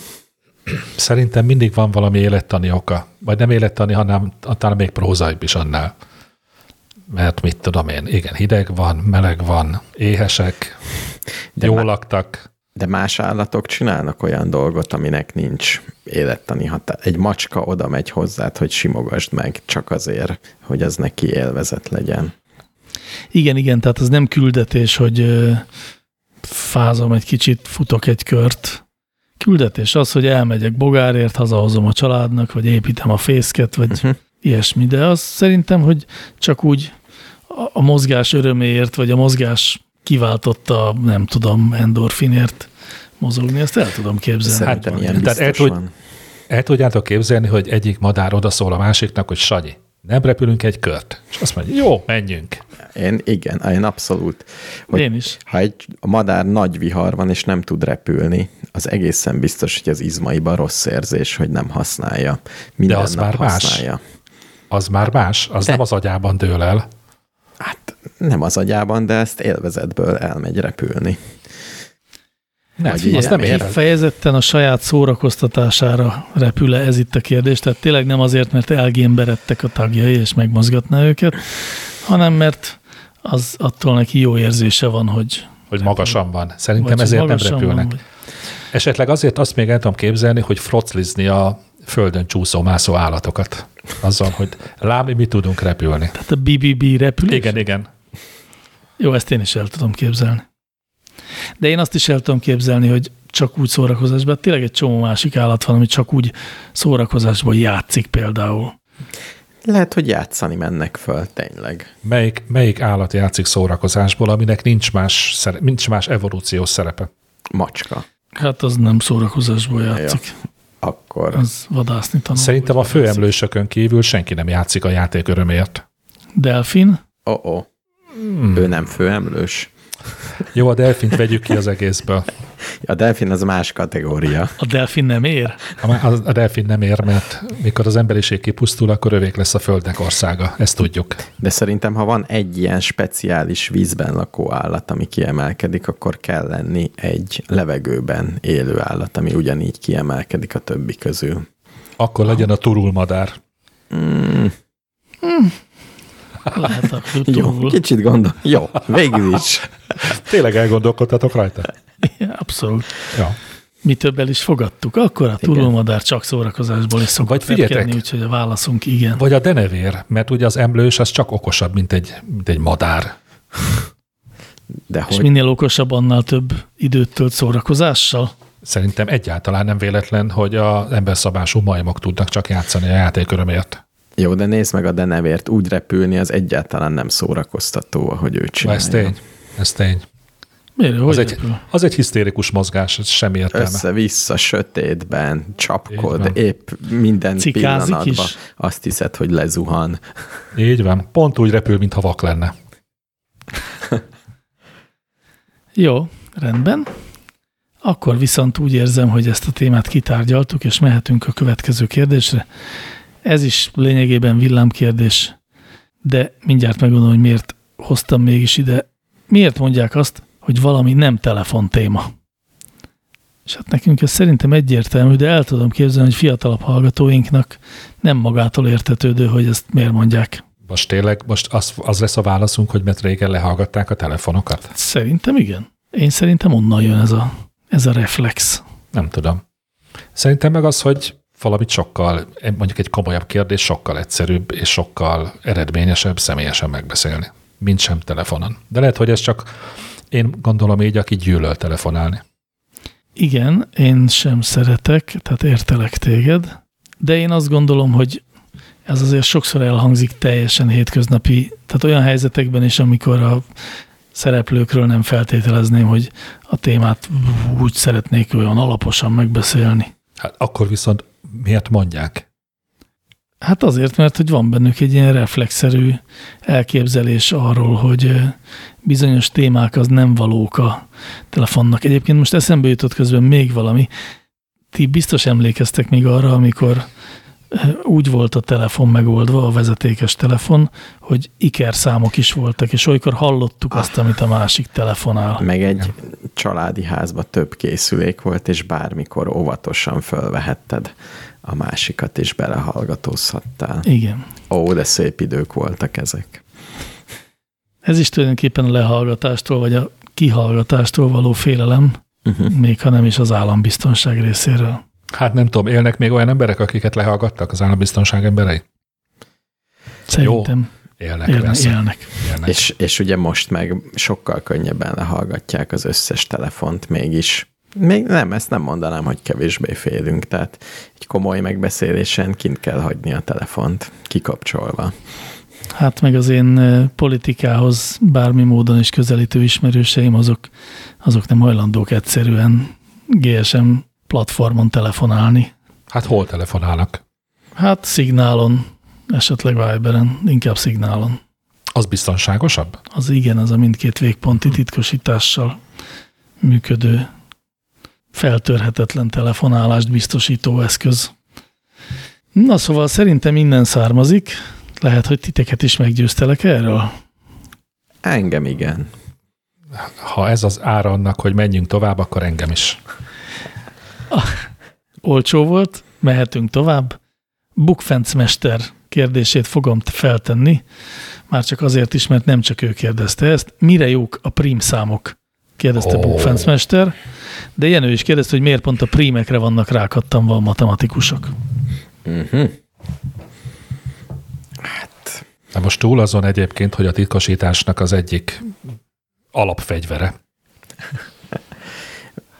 Szerintem mindig van valami élettani oka. Vagy nem élettani, hanem talán még prózaibb is annál. Mert mit tudom én, igen, hideg van, meleg van, éhesek, De jól laktak. De más állatok csinálnak olyan dolgot, aminek nincs élettani határ. Egy macska oda megy hozzád, hogy simogasd meg, csak azért, hogy az neki élvezet legyen. Igen, igen, tehát az nem küldetés, hogy fázom egy kicsit, futok egy kört. Küldetés az, hogy elmegyek bogárért, hazahozom a családnak, vagy építem a fészket, vagy Uh-huh. ilyesmi, de az szerintem, hogy csak úgy a, mozgás öröméért, vagy a mozgás kiváltotta, nem tudom, endorfinért mozogni, ezt el tudom képzelni. Szerintem hát, ilyen tehát el tud-. El tudjátok képzelni, hogy egyik madár odaszól a másiknak, hogy Sanyi, nem repülünk egy kört. És azt mondja, jó, menjünk. Én igen, én abszolút. Hogy Én is. Ha egy a madár nagy vihar van, és nem tud repülni, az egészen biztos, hogy az izmaiban rossz érzés, hogy nem használja. Minden az nap már más. használja. Az már más, az De- nem az agyában dől el. Hát nem az agyában, de ezt élvezetből elmegy repülni. Nem, Vagy azt nem ér el. Kifejezetten a saját szórakoztatására repül-e ez itt a kérdés, tehát tényleg nem azért, mert elgémberedtek a tagjai, és megmozgatná őket, hanem mert az attól neki jó érzése van, hogy hogy magasan van. Szerintem vagy ezért nem repülnek. Van, vagy, Esetleg azért azt még el tudom képzelni, hogy froclizni a földön csúszó, mászó állatokat. Azzal, hogy lám, mi tudunk repülni. tehát a BBB repülés. Igen, igen. Jó, ezt én is el tudom képzelni. De én azt is el tudom képzelni, hogy csak úgy szórakozásban, tényleg egy csomó másik állat van, ami csak úgy szórakozásban játszik például. Lehet, hogy játszani mennek föl, tényleg. Melyik, melyik állat játszik szórakozásból, aminek nincs más, szere, nincs más evolúciós szerepe? Macska. Hát az nem szórakozásból játszik, Akkor az vadászni tanul. Szerintem a főemlősökön kívül senki nem játszik a játék örömért. Delfin, oh, oh. Hmm. ő nem főemlős. Jó, a delfint vegyük ki az egészből. A delfin az más kategória. a delfin nem ér? A, delfin nem ér, mert mikor az emberiség kipusztul, akkor övék lesz a földnek országa. Ezt tudjuk. De szerintem, ha van egy ilyen speciális vízben lakó állat, ami kiemelkedik, akkor kell lenni egy levegőben élő állat, ami ugyanígy kiemelkedik a többi közül. Akkor legyen a turulmadár. Lehet a Jó, túl. kicsit gondol. Jó, végül is. Tényleg elgondolkodtatok rajta? Abszolút. Ja. Mi többel is fogadtuk. Akkor a túlómadár csak szórakozásból is szokott Vagy figyeljetek! úgyhogy a válaszunk igen. Vagy a denevér, mert ugye az emlős az csak okosabb, mint egy, mint egy madár. De És hogy minél okosabb, annál több időt tölt szórakozással. Szerintem egyáltalán nem véletlen, hogy az emberszabású majmok tudnak csak játszani a játék örömért. jó, de nézd meg a denevért, úgy repülni, az egyáltalán nem szórakoztató, ahogy ő csinálja. Ez tény. Ez tény. Miért? Hogy Az egy, az egy hisztérikus mozgás, ez semmi értelme. Össze-vissza, sötétben, csapkod, épp minden Cikázik pillanatban is. azt hiszed, hogy lezuhan. Így van. Pont úgy repül, mintha vak lenne. Jó, rendben. Akkor viszont úgy érzem, hogy ezt a témát kitárgyaltuk, és mehetünk a következő kérdésre. Ez is lényegében villámkérdés, de mindjárt megmondom, hogy miért hoztam mégis ide. Miért mondják azt, hogy valami nem telefon téma? És hát nekünk ez szerintem egyértelmű, de el tudom képzelni, hogy fiatalabb hallgatóinknak nem magától értetődő, hogy ezt miért mondják. Most tényleg, most az, az lesz a válaszunk, hogy mert régen lehallgatták a telefonokat? Szerintem igen. Én szerintem onnan jön ez a, ez a reflex. Nem tudom. Szerintem meg az, hogy valamit sokkal, mondjuk egy komolyabb kérdés sokkal egyszerűbb és sokkal eredményesebb személyesen megbeszélni, mint sem telefonon. De lehet, hogy ez csak én gondolom így, aki gyűlöl telefonálni. Igen, én sem szeretek, tehát értelek téged, de én azt gondolom, hogy ez azért sokszor elhangzik teljesen hétköznapi, tehát olyan helyzetekben is, amikor a szereplőkről nem feltételezném, hogy a témát úgy szeretnék olyan alaposan megbeszélni. Hát akkor viszont miért mondják? Hát azért, mert hogy van bennük egy ilyen reflexzerű elképzelés arról, hogy bizonyos témák az nem valók a telefonnak. Egyébként most eszembe jutott közben még valami. Ti biztos emlékeztek még arra, amikor úgy volt a telefon megoldva, a vezetékes telefon, hogy iker számok is voltak, és olykor hallottuk azt, amit a másik telefonál. Meg egy családi házban több készülék volt, és bármikor óvatosan fölvehetted a másikat, és belehallgatózhattál. Igen. Ó, de szép idők voltak ezek. Ez is tulajdonképpen a lehallgatástól, vagy a kihallgatástól való félelem, uh-huh. még ha nem is az állambiztonság részéről. Hát nem tudom, élnek még olyan emberek, akiket lehallgattak az állambiztonság emberei? Szerintem. Jó, élnek, élnek, élnek. élnek. És, és ugye most meg sokkal könnyebben lehallgatják az összes telefont mégis. Még nem, ezt nem mondanám, hogy kevésbé félünk, tehát egy komoly megbeszélésen kint kell hagyni a telefont, kikapcsolva. Hát meg az én politikához bármi módon is közelítő ismerőseim, azok, azok nem hajlandók egyszerűen GSM platformon telefonálni. Hát hol telefonálnak? Hát szignálon, esetleg Viberen, inkább szignálon. Az biztonságosabb? Az igen, az a mindkét végponti titkosítással működő feltörhetetlen telefonálást biztosító eszköz. Na szóval szerintem minden származik. Lehet, hogy titeket is meggyőztelek erről? Engem igen. Ha ez az ára annak, hogy menjünk tovább, akkor engem is. Ah, olcsó volt, mehetünk tovább. Bukfencmester kérdését fogom feltenni, már csak azért is, mert nem csak ő kérdezte ezt. Mire jók a prim számok? Kérdezte oh. Bukfencmester, de Jenő is kérdezte, hogy miért pont a prímekre vannak rákattanva a matematikusok. Uh-huh. Hát. Na most túl azon egyébként, hogy a titkosításnak az egyik alapfegyvere.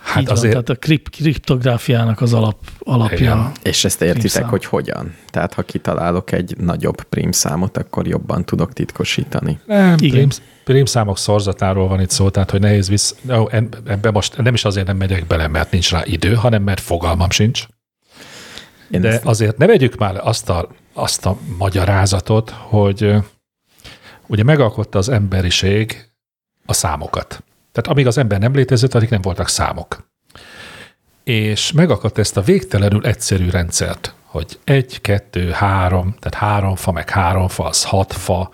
Hát Így azért... van, tehát a krip, kriptográfiának az alap, alapja. Igen. És ezt értitek, hogy hogyan? Tehát ha kitalálok egy nagyobb prímszámot, akkor jobban tudok titkosítani. Nem, Igen. Prím, számok szorzatáról van itt szó, tehát hogy nehéz visz. Ebbe most nem is azért nem megyek bele, mert nincs rá idő, hanem mert fogalmam sincs. Én De azért ne vegyük már azt a, azt a magyarázatot, hogy ugye megalkotta az emberiség a számokat. Tehát amíg az ember nem létezett, addig nem voltak számok. És megakadt ezt a végtelenül egyszerű rendszert, hogy egy, kettő, három, tehát három fa, meg három fa, az hat fa.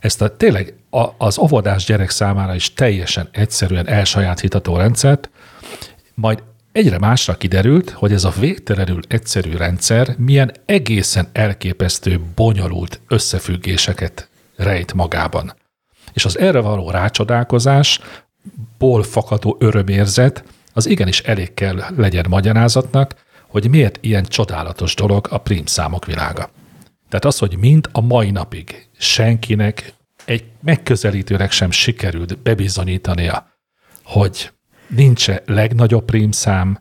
Ezt a tényleg a, az óvodás gyerek számára is teljesen egyszerűen elsajátítható rendszert, majd egyre másra kiderült, hogy ez a végtelenül egyszerű rendszer milyen egészen elképesztő, bonyolult összefüggéseket rejt magában. És az erre való rácsodálkozás ból fakadó örömérzet, az igenis elég kell legyen magyarázatnak, hogy miért ilyen csodálatos dolog a számok világa. Tehát az, hogy mind a mai napig senkinek egy megközelítőnek sem sikerült bebizonyítania, hogy nincs-e legnagyobb prímszám,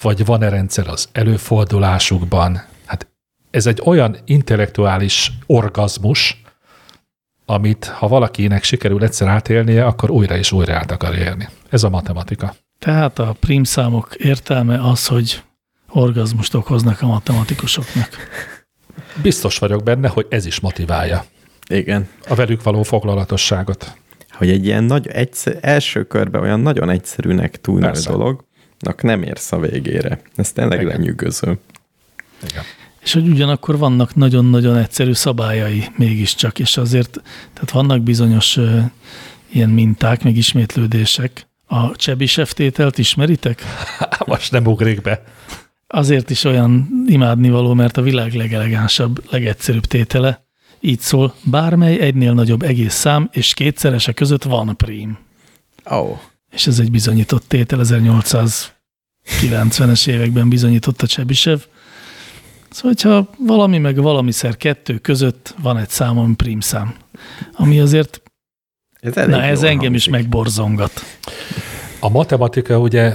vagy van-e rendszer az előfordulásukban. Hát ez egy olyan intellektuális orgazmus, amit ha valakinek sikerül egyszer átélnie, akkor újra és újra át akar élni. Ez a matematika. Tehát a prímszámok értelme az, hogy orgazmust okoznak a matematikusoknak. Biztos vagyok benne, hogy ez is motiválja. Igen. A velük való foglalatosságot. Hogy egy ilyen nagy, egyszer, első körben olyan nagyon egyszerűnek tűnő dolognak nem érsz a végére. Ez tényleg Igen. lenyűgöző. Igen és hogy ugyanakkor vannak nagyon-nagyon egyszerű szabályai mégiscsak, és azért tehát vannak bizonyos uh, ilyen minták, meg ismétlődések, A Csebisev tételt ismeritek? Most nem ugrik be. Azért is olyan imádnivaló, mert a világ legelegánsabb, legegyszerűbb tétele. Így szól, bármely egynél nagyobb egész szám és kétszerese között van prím. Oh, És ez egy bizonyított tétel, 1890-es években bizonyította Csebisev. Szóval, hogyha valami meg valamiszer kettő között van egy szám, ami prím szám, ami azért, ez na ez engem is hangzik. megborzongat. A matematika ugye,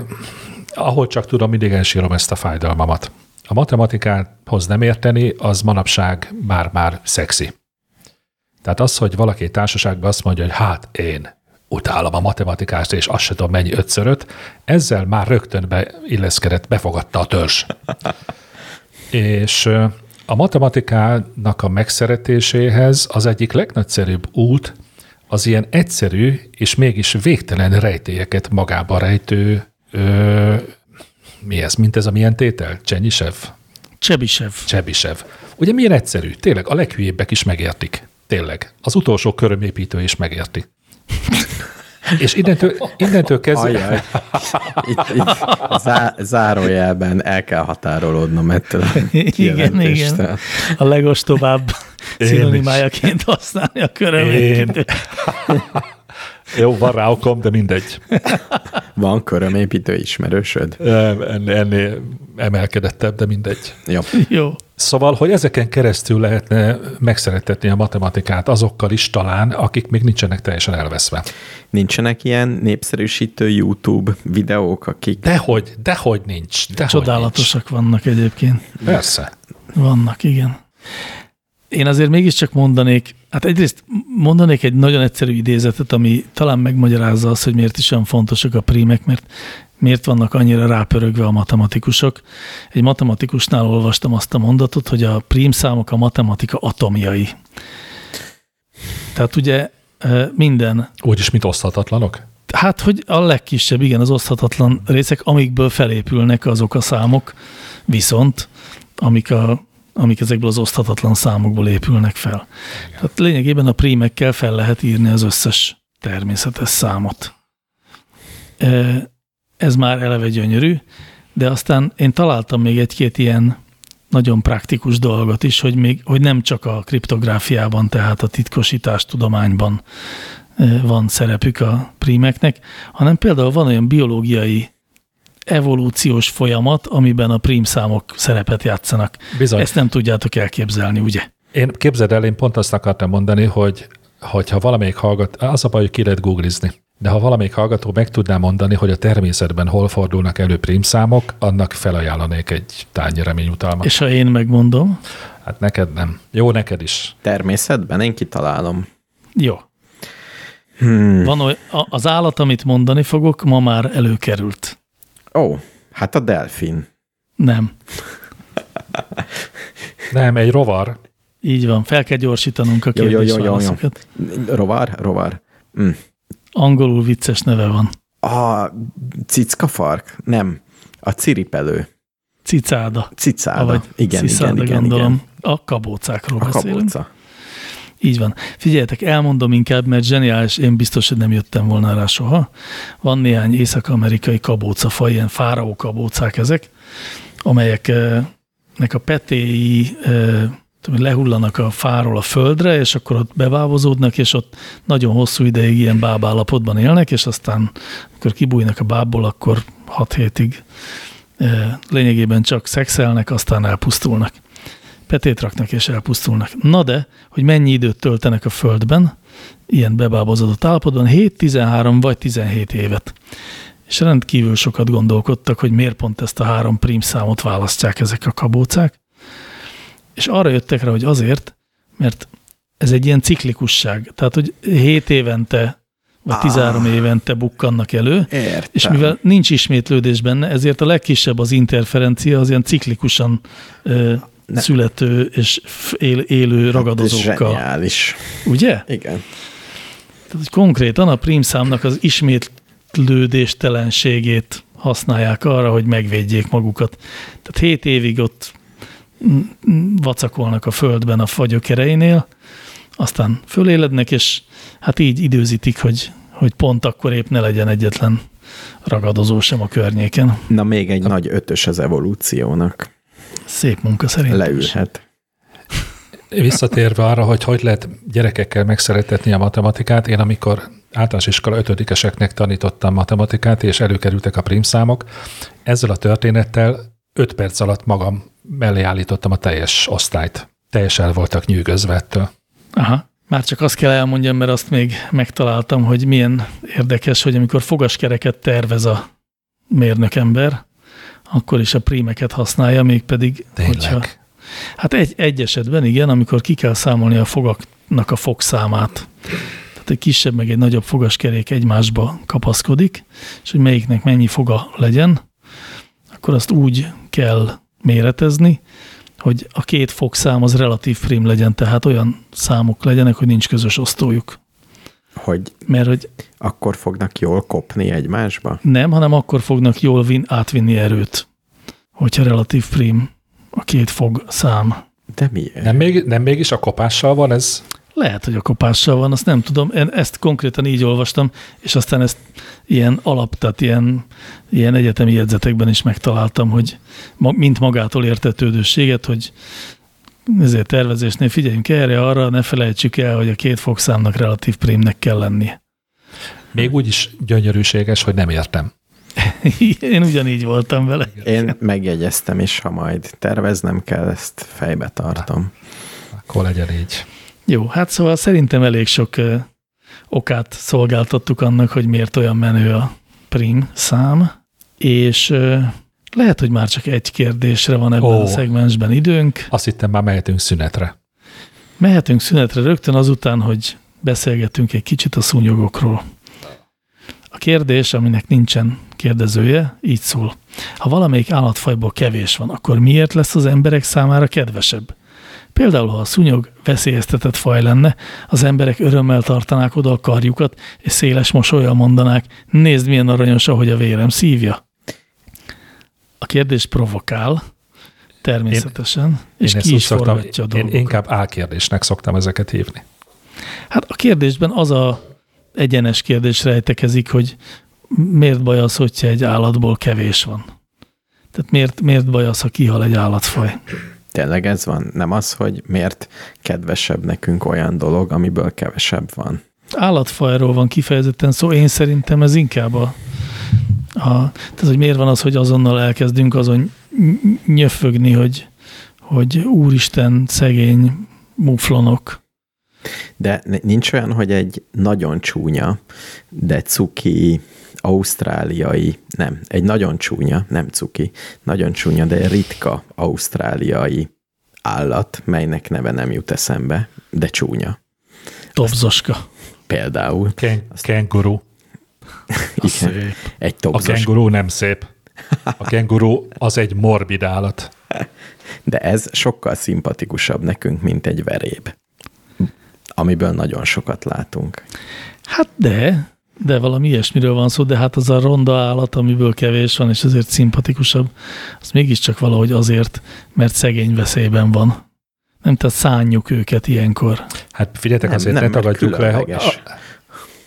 ahol csak tudom, mindig elsírom ezt a fájdalmamat. A matematikához nem érteni, az manapság már-már szexi. Tehát az, hogy valaki egy társaságban azt mondja, hogy hát én utálom a matematikát, és azt se tudom mennyi ötszöröt, ezzel már rögtön beilleszkedett, befogadta a törzs. és a matematikának a megszeretéséhez az egyik legnagyszerűbb út az ilyen egyszerű és mégis végtelen rejtélyeket magába rejtő, ö, mi ez, mint ez a milyen tétel? Csenyisev? Csebisev. Csebisev. Ugye milyen egyszerű? Tényleg a leghülyébbek is megértik. Tényleg. Az utolsó körömépítő is megérti. És innentől, innentől kezdve... Itt, itt zá, zárójelben el kell határolódnom ettől a Igen, igen. A legostobább Én szinonimájaként használni a körömépítőt. Jó, van rá okom, de mindegy. Van körömépítő ismerősöd? Ennél, ennél emelkedettebb, de mindegy. Jó. Jó. Szóval, hogy ezeken keresztül lehetne megszeretetni a matematikát azokkal is talán, akik még nincsenek teljesen elveszve. Nincsenek ilyen népszerűsítő YouTube videók, akik... Dehogy, dehogy nincs. Dehogy Csodálatosak vannak egyébként. Nincs. Persze. Vannak, igen. Én azért mégiscsak mondanék, hát egyrészt mondanék egy nagyon egyszerű idézetet, ami talán megmagyarázza azt, hogy miért is olyan fontosak a prímek, mert miért vannak annyira rápörögve a matematikusok. Egy matematikusnál olvastam azt a mondatot, hogy a prímszámok a matematika atomjai. Tehát ugye minden Úgyis, mint oszthatatlanok? Hát, hogy a legkisebb, igen, az oszthatatlan részek, amikből felépülnek azok a számok, viszont amik, a, amik ezekből az oszthatatlan számokból épülnek fel. Igen. Tehát lényegében a prímekkel fel lehet írni az összes természetes számot. E, Ez már eleve gyönyörű, de aztán én találtam még egy-két ilyen nagyon praktikus dolgot is, hogy, még, hogy nem csak a kriptográfiában, tehát a titkosítás tudományban van szerepük a prímeknek, hanem például van olyan biológiai evolúciós folyamat, amiben a prímszámok szerepet játszanak. Bizony. Ezt nem tudjátok elképzelni, ugye? Én képzeld el, én pont azt akartam mondani, hogy hogyha valamelyik hallgat, az a baj, hogy ki lehet googlizni, de ha valamelyik hallgató meg tudná mondani, hogy a természetben hol fordulnak elő prímszámok, annak felajánlanék egy tányi reményutalmat. És ha én megmondom, Hát neked nem. Jó, neked is. Természetben én kitalálom. jó. Hmm. Van oly, az állat, amit mondani fogok, ma már előkerült. Ó, hát a delfin. Nem. Nem, egy rovar. Így van, fel kell gyorsítanunk a kérdésválaszokat. Rovar? Rovar. Mm. Angolul vicces neve van. A cickafark? Nem. A ciripelő. Cicáda. Cicáda. Vagy igen, ciszáda, igen, igen, gondolom. igen. A kabócákról A beszélünk. kabóca. Így van. Figyeljetek, elmondom inkább, mert zseniális, én biztos, hogy nem jöttem volna rá soha. Van néhány észak-amerikai kabócafaj, ilyen fáraó kabócák ezek, amelyeknek a petéi eh, lehullanak a fáról a földre, és akkor ott bebábozódnak, és ott nagyon hosszú ideig ilyen bábállapotban élnek, és aztán, amikor kibújnak a bábból, akkor hat hétig eh, lényegében csak szexelnek, aztán elpusztulnak petét raknak és elpusztulnak. Na de, hogy mennyi időt töltenek a földben, ilyen bebábozódott állapotban, 7, 13 vagy 17 évet. És rendkívül sokat gondolkodtak, hogy miért pont ezt a három prímszámot választják ezek a kabócák. És arra jöttek rá, hogy azért, mert ez egy ilyen ciklikusság. Tehát, hogy 7 évente vagy 13 évente bukkannak elő, Értem. és mivel nincs ismétlődés benne, ezért a legkisebb az interferencia, az ilyen ciklikusan ö, születő és él, élő Ez ragadozókkal. zseniális. Ugye? Igen. Tehát, hogy konkrétan a prímszámnak az ismétlődéstelenségét használják arra, hogy megvédjék magukat. Tehát 7 évig ott vacakolnak a földben a fagyok erejénél, aztán fölélednek, és hát így időzítik, hogy, hogy pont akkor épp ne legyen egyetlen ragadozó sem a környéken. Na még egy nagy ötös az evolúciónak. Szép munka szerintem. is. Leülhet. Visszatérve arra, hogy hogy lehet gyerekekkel megszeretetni a matematikát, én amikor általános iskola ötödikeseknek tanítottam matematikát, és előkerültek a prímszámok, ezzel a történettel öt perc alatt magam mellé állítottam a teljes osztályt. Teljesen el voltak nyűgözve ettől. Aha. Már csak azt kell elmondjam, mert azt még megtaláltam, hogy milyen érdekes, hogy amikor fogaskereket tervez a mérnökember, akkor is a prímeket használja, mégpedig, Tényleg. hogyha Hát egy, egy esetben igen, amikor ki kell számolni a fogaknak a fogszámát. Tehát egy kisebb meg egy nagyobb fogaskerék egymásba kapaszkodik, és hogy melyiknek mennyi foga legyen, akkor azt úgy kell méretezni, hogy a két fogszám az relatív prim legyen, tehát olyan számok legyenek, hogy nincs közös osztójuk. Hogy Mert hogy akkor fognak jól kopni egymásba? nem, hanem akkor fognak jól vin, átvinni erőt, hogyha relatív prim a két fog szám. De miért? Nem, még, nem mégis a kopással van ez? Lehet, hogy a kopással van, azt nem tudom. Én ezt konkrétan így olvastam, és aztán ezt ilyen alap, tehát ilyen, ilyen egyetemi jegyzetekben is megtaláltam, hogy ma, mint magától értetődőséget, hogy ezért tervezésnél figyeljünk erre, arra, ne felejtsük el, hogy a két fogszámnak relatív prímnek kell lennie. Még úgy is gyönyörűséges, hogy nem értem. Én ugyanígy voltam vele. Én megjegyeztem is, ha majd terveznem kell, ezt fejbe tartom. Akkor legyen így. Jó, hát szóval szerintem elég sok ö, okát szolgáltattuk annak, hogy miért olyan menő a prim szám, és ö, lehet, hogy már csak egy kérdésre van ebben Ó. a szegmensben időnk. Azt hittem már mehetünk szünetre. Mehetünk szünetre rögtön azután, hogy beszélgetünk egy kicsit a szúnyogokról. A kérdés, aminek nincsen kérdezője, így szól. Ha valamelyik állatfajból kevés van, akkor miért lesz az emberek számára kedvesebb? Például, ha a szúnyog veszélyeztetett faj lenne, az emberek örömmel tartanák oda a karjukat, és széles mosolyal mondanák, nézd milyen aranyos, ahogy a vérem szívja. A kérdés provokál, természetesen, és Én ki is szoktam- forgatja a én dolgokat. inkább álkérdésnek szoktam ezeket hívni. Hát a kérdésben az a egyenes kérdés rejtekezik, hogy miért baj az, hogyha egy állatból kevés van? Tehát miért, miért baj az, ha kihal egy állatfaj? Tényleg ez van? Nem az, hogy miért kedvesebb nekünk olyan dolog, amiből kevesebb van? Állatfajról van kifejezetten szó, én szerintem ez inkább a, a tehát hogy miért van az, hogy azonnal elkezdünk azon ny- nyöfögni, hogy, hogy úristen, szegény muflonok. De nincs olyan, hogy egy nagyon csúnya, de cuki, ausztráliai, nem, egy nagyon csúnya, nem cuki, nagyon csúnya, de ritka ausztráliai állat, melynek neve nem jut eszembe, de csúnya. Tobzoska. Például. Ken- kenguru. Igen, egy A tobzos. kenguru nem szép. A kenguru az egy morbid állat. De ez sokkal szimpatikusabb nekünk, mint egy veréb, amiből nagyon sokat látunk. Hát de, de valami ilyesmiről van szó, de hát az a ronda állat, amiből kevés van, és ezért szimpatikusabb, az mégiscsak valahogy azért, mert szegény veszélyben van. Nem, tehát szánjuk őket ilyenkor. Hát figyeljetek, Nem, azért nem, ne tagadjuk le. a-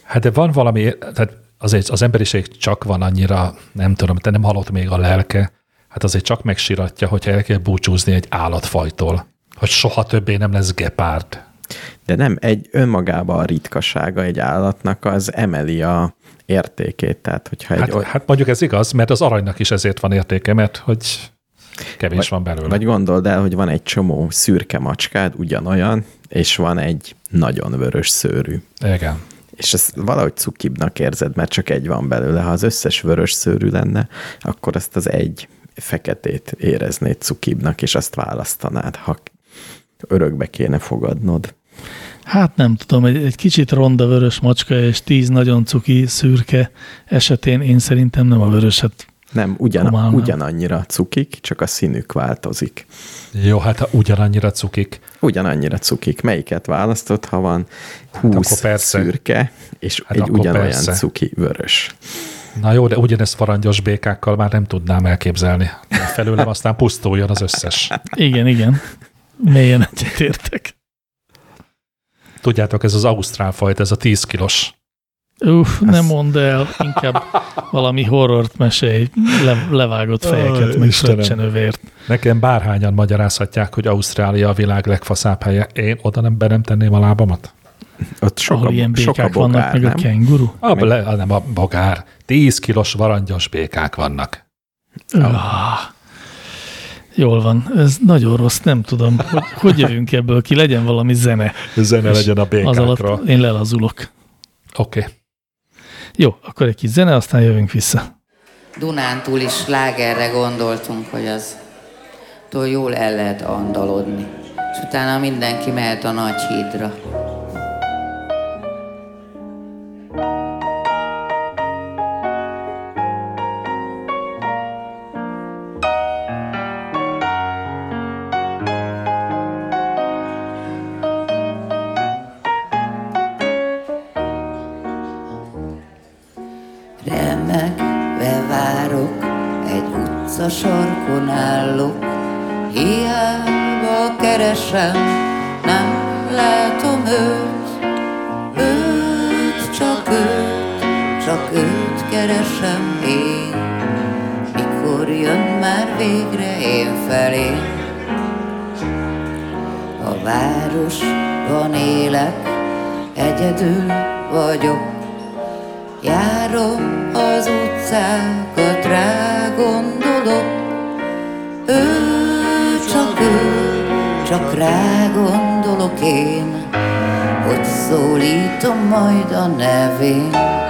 Hát de van valami, tehát azért az emberiség csak van annyira, nem tudom, te nem hallott még a lelke, hát azért csak megsiratja, hogyha el kell búcsúzni egy állatfajtól, hogy soha többé nem lesz gepárd. De nem, egy önmagában a ritkasága egy állatnak az emeli a értékét. Tehát, hogyha egy Hát, oly- hát mondjuk ez igaz, mert az aranynak is ezért van értéke, mert hogy kevés van belőle. Vagy gondold el, hogy van egy csomó szürke macskád, ugyanolyan, és van egy nagyon vörös szőrű. Igen. És ezt valahogy cukibnak érzed, mert csak egy van belőle. Ha az összes vörös szőrű lenne, akkor ezt az egy feketét éreznéd cukibnak, és azt választanád, ha örökbe kéne fogadnod. Hát nem tudom, egy, egy kicsit ronda vörös macska és tíz nagyon cuki szürke esetén én szerintem nem a vöröset. Nem, ugyan, Komálnám. ugyanannyira cukik, csak a színük változik. Jó, hát ha ugyanannyira cukik. Ugyanannyira cukik. Melyiket választod, ha van Hát akkor 20 persze. szürke, és Hát egy akkor ugyanolyan persze. cuki vörös. Na jó, de ugyanezt farangyos békákkal már nem tudnám elképzelni. Felőlem aztán pusztuljon az összes. Igen, igen. Mélyen egyetértek. Tudjátok, ez az ausztrál fajta, ez a 10 kilós Uff, nem mondd el, inkább valami horrort mesélj, le, levágott fejeket, meg fröccsenövért. Nekem bárhányan magyarázhatják, hogy Ausztrália a világ legfaszább helye. Én oda nem be nem tenném a lábamat? Ott sok Ahol a, ilyen sok a békák vannak, bogár, meg a nem? kenguru. A, le, nem a bogár. 10 kilós varangyos békák vannak. Ah, jól van, ez nagyon rossz, nem tudom, hogy, hogy jövünk ebből ki, legyen valami zene. Zene legyen a Az békákról. alatt én lelazulok. Oké. Okay. Jó, akkor egy kis zene, aztán jövünk vissza. Dunántúl is slágerre gondoltunk, hogy az jól el lehet andalodni. És utána mindenki mehet a nagy hídra. Keresem, nem látom őt, őt, csak őt, csak őt keresem én. Mikor jön már végre én felé? A városban élek, egyedül vagyok, Járom az utcákat, rá gondolok, ő, csak rá gondolok én, hogy szólítom majd a nevén.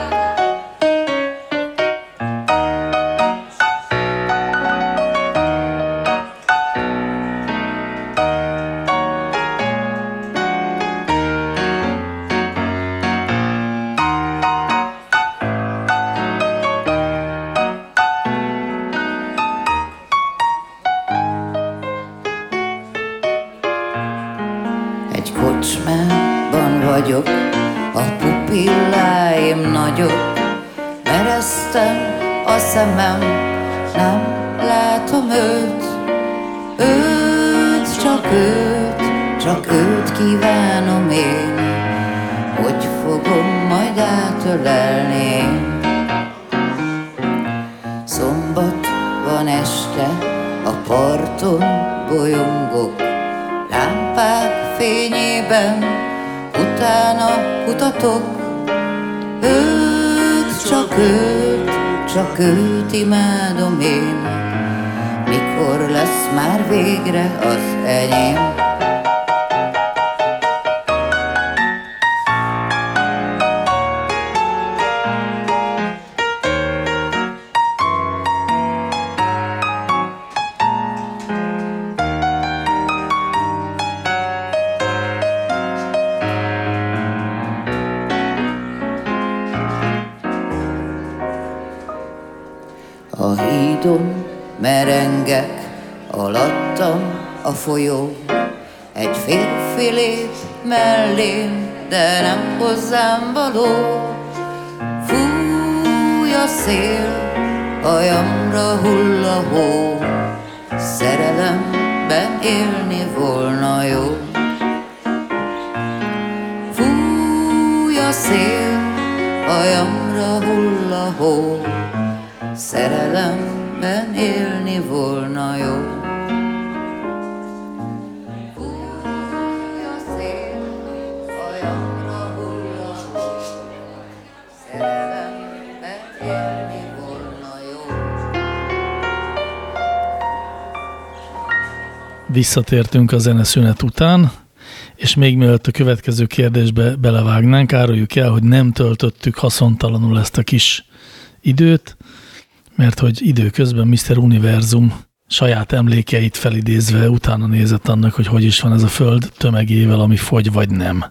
A hídon merengek, alattam a folyó. Egy férfi lép mellém, de nem hozzám való. Fúj a szél, hajamra hull a hó. Szerelemben élni volna jó. Fúj a szél, hajamra hull a hó. Szerelemben élni volna jó. Visszatértünk a zeneszünet után, és még mielőtt a következő kérdésbe belevágnánk, áruljuk el, hogy nem töltöttük haszontalanul ezt a kis időt, mert hogy időközben Mr. Univerzum saját emlékeit felidézve utána nézett annak, hogy hogy is van ez a Föld tömegével, ami fogy vagy nem.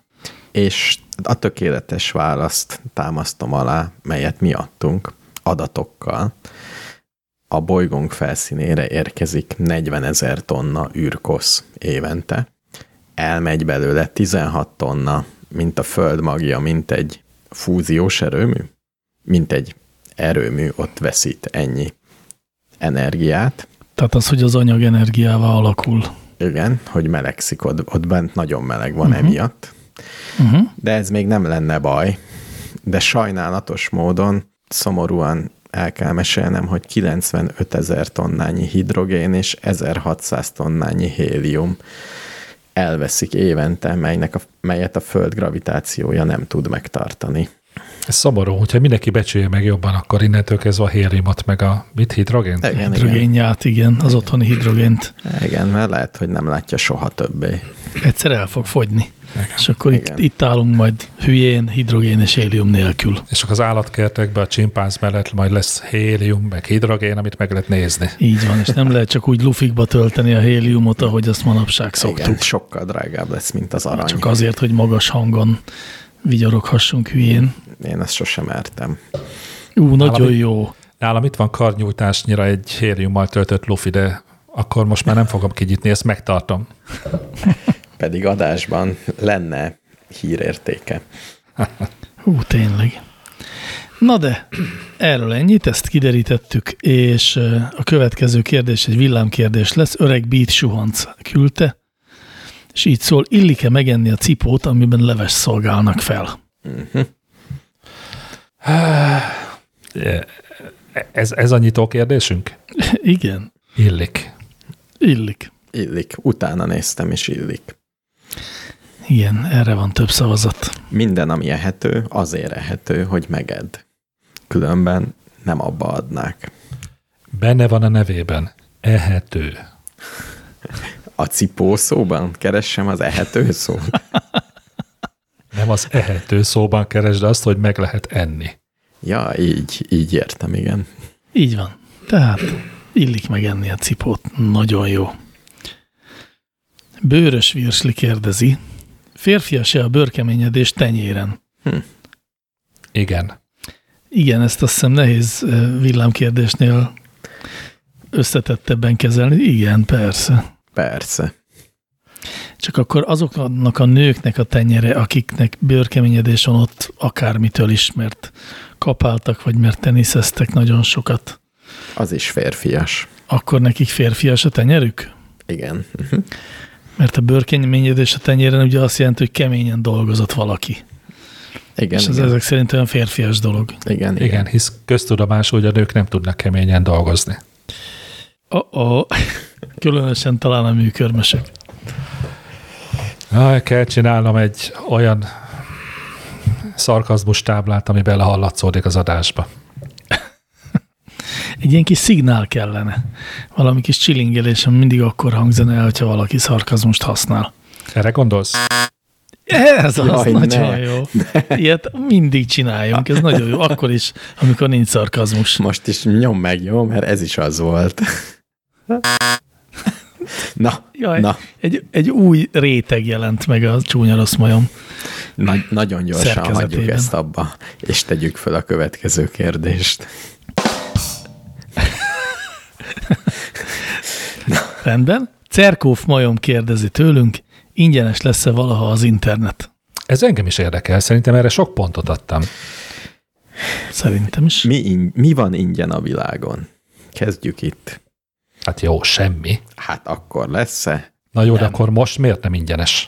És a tökéletes választ támasztom alá, melyet mi adtunk adatokkal. A bolygónk felszínére érkezik 40 ezer tonna űrkosz évente. Elmegy belőle 16 tonna, mint a Föld magja, mint egy fúziós erőmű, mint egy erőmű ott veszít ennyi energiát. Tehát az, hogy az anyag energiával alakul. Igen, hogy melegszik, ott, ott bent nagyon meleg van Mhm. uh-huh. emiatt. Uh-huh. De ez még nem lenne baj. de sajnálatos módon szomorúan el kell mesélnem, hogy 95 ezer tonnányi hidrogén és 1600 tonnányi hélium elveszik évente, melynek a, melyet a Föld gravitációja nem tud megtartani. Ez szomorú, hogyha mindenki becsülje meg jobban, akkor innentől kezdve a héliumot, meg a mit hidrogént? Igen, igen. Hidrogénját, igen, az otthoni hidrogént. Igen, mert lehet, hogy nem látja soha többé. Egyszer el fog fogyni. És akkor itt, Igen. itt állunk majd hülyén, hidrogén és hélium nélkül. És akkor az állatkertekben a csimpánz mellett majd lesz hélium, meg hidrogén, amit meg lehet nézni. Így van, és nem lehet csak úgy lufikba tölteni a héliumot, ahogy azt manapság szoktuk. Igen, sokkal drágább lesz, mint az arany. Csak azért, hogy magas hangon vigyoroghassunk hülyén. Én ezt sosem mertem. Ú, nagyon Valami- jó. Nálam itt van karnyújtásnyira egy héliummal töltött lufi, de akkor most már nem fogom kinyitni, ezt megtartom. Pedig adásban lenne hírértéke. Hú, tényleg. Na de, erről ennyit, ezt kiderítettük, és a következő kérdés egy villámkérdés lesz. Öreg Beat Suhanc küldte, és így szól, illik-e megenni a cipót, amiben leves szolgálnak fel? Ez, ez a nyitó kérdésünk? Igen, Illik. illik. Illik. Utána néztem, és illik. Igen, erre van több szavazat. Minden, ami ehető, azért ehető, hogy megedd. Különben nem abba adnák. Benne van a nevében. Ehető. A cipó szóban keressem az ehető szót. Nem az ehető szóban keresd azt, hogy meg lehet enni. Ja, így, így értem, igen. Így van. Tehát illik megenni a cipót. Nagyon jó. Bőrös virsli kérdezi, férfias-e a bőrkeményedés tenyéren? Igen. Igen, ezt azt hiszem nehéz ö, villámkérdésnél összetettebben kezelni. Igen, persze. Persze. Csak akkor azoknak a nőknek a tenyere, akiknek bőrkeményedés van ott akármitől is, mert kapáltak, vagy mert teniszeztek nagyon sokat, Az is férfias. akkor nekik férfias a tenyerük? Igen. Mhm. Mert a bőrkeményedés a tenyéren ugye azt jelenti, hogy keményen dolgozott valaki. Igen, és ez igen. ezek szerint olyan férfias dolog. igen, igen. Igen, hisz köztudomás, hogy a nők nem tudnak keményen dolgozni. Oh -oh. Különösen talán a műkörmösök. Ah, kell csinálnom egy olyan szarkazmus táblát, ami belehallatszódik az adásba. Egy ilyen kis szignál kellene. Valami kis csilingelés, ami mindig akkor hangzene el, hogyha valaki szarkazmust használ. Erre gondolsz? Ez az Jaj, nagyon ne. jó. Ilyet mindig csináljunk, ez nagyon jó. Akkor is, amikor nincs szarkazmus. Most is nyom meg, jó? Mert ez is az volt. Na, Jaj, na, egy, egy új réteg jelent meg a csúnya rossz majom. na, nagyon gyorsan hagyjuk ezt abba, és tegyük fel a következő kérdést. Rendben. Cerkóf majom kérdezi tőlünk, ingyenes lesz-e valaha az internet? Ez engem is érdekel, szerintem erre sok pontot adtam. Szerintem is. Mi, mi van ingyen a világon? Kezdjük itt. Hát jó, semmi. Hát akkor lesz-e? Na jó, de Nem. akkor most miért nem ingyenes?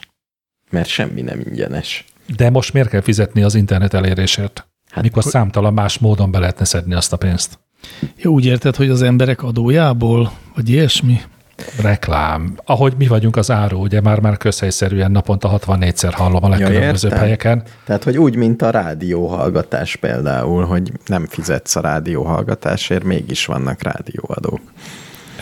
Mert semmi nem ingyenes. De most miért kell fizetni az internet elérésért? Hát Mikor akkor- számtalan más módon be lehetne szedni azt a pénzt. Jó, úgy érted, hogy az emberek adójából, vagy ilyesmi? Reklám. Ahogy mi vagyunk az áru, ugye már már közhelyszerűen naponta 64-szer hallom a legkülönbözőbb értem. helyeken. Tehát, hogy úgy, mint a rádióhallgatás például, hogy nem fizetsz a rádióhallgatásért, mégis vannak rádióadók.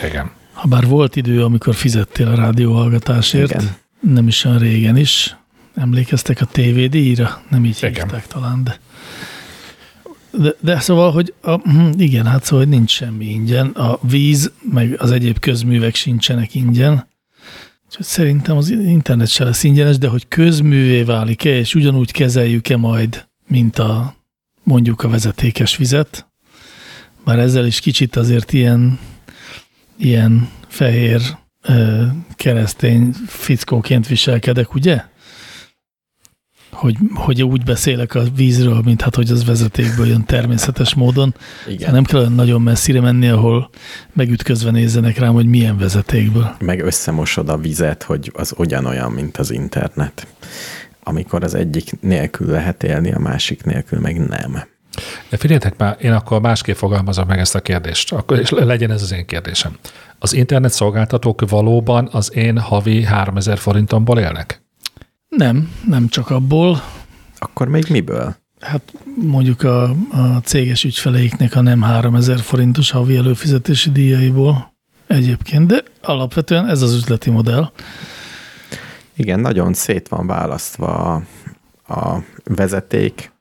Igen. Habár volt idő, amikor fizettél a rádióhallgatásért, Igen. nem is olyan régen is. Emlékeztek a TVD-ra? Nem így Igen. hívták talán, de... De, de szóval, hogy a, hm, igen, hát szóval, hogy nincs semmi ingyen. A víz, meg az egyéb közművek sincsenek ingyen. Úgyhogy szerintem az internet se lesz ingyenes, de hogy közművé válik-e, és ugyanúgy kezeljük-e majd, mint a mondjuk a vezetékes vizet, már ezzel is kicsit azért ilyen, ilyen fehér ö, keresztény fickóként viselkedek, ugye? Hogy, hogy úgy beszélek a vízről, mint hát, hogy az vezetékből jön természetes módon. Igen. Nem kell nagyon messzire menni, ahol megütközve nézzenek rám, hogy milyen vezetékből. Meg összemosod a vizet, hogy az ugyanolyan, mint az internet. amikor az egyik nélkül lehet élni, a másik nélkül meg nem. De figyeljetek már, én akkor másképp fogalmazom meg ezt a kérdést, akkor, és legyen ez az én kérdésem. Az internet szolgáltatók valóban az én havi 3000 forintomból élnek? Nem, nem csak abból. Akkor még miből? Hát mondjuk a, a céges ügyfeleiknek a nem 3000 forintos havi előfizetési díjaiból egyébként, de alapvetően ez az üzleti modell. Igen, nagyon szét van választva a, a vezeték,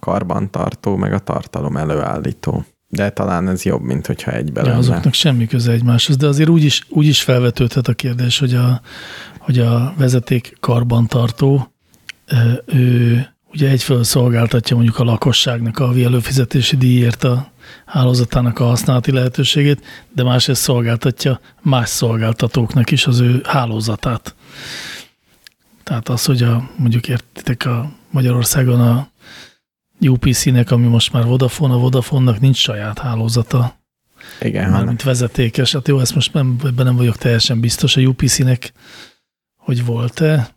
karbantartó, meg a tartalom előállító. De talán ez jobb, mint hogyha egybe Ja, lenne. azoknak semmi köze egymáshoz, de azért úgy is, úgy is felvetődhet a kérdés, hogy a, hogy a vezeték karbantartó, ő ugye egyfelől szolgáltatja mondjuk a lakosságnak a havi előfizetési díjért a hálózatának a használati lehetőségét, de másrészt szolgáltatja más szolgáltatóknak is az ő hálózatát. Tehát az, hogy a, mondjuk értitek a Magyarországon a UPC-nek, ami most már Vodafone, a Vodafone-nak nincs saját hálózata, Igen, hanem mármint vezetékes. Hát jó, ezt most nem, ebben nem vagyok teljesen biztos a UPC-nek, hogy volt-e,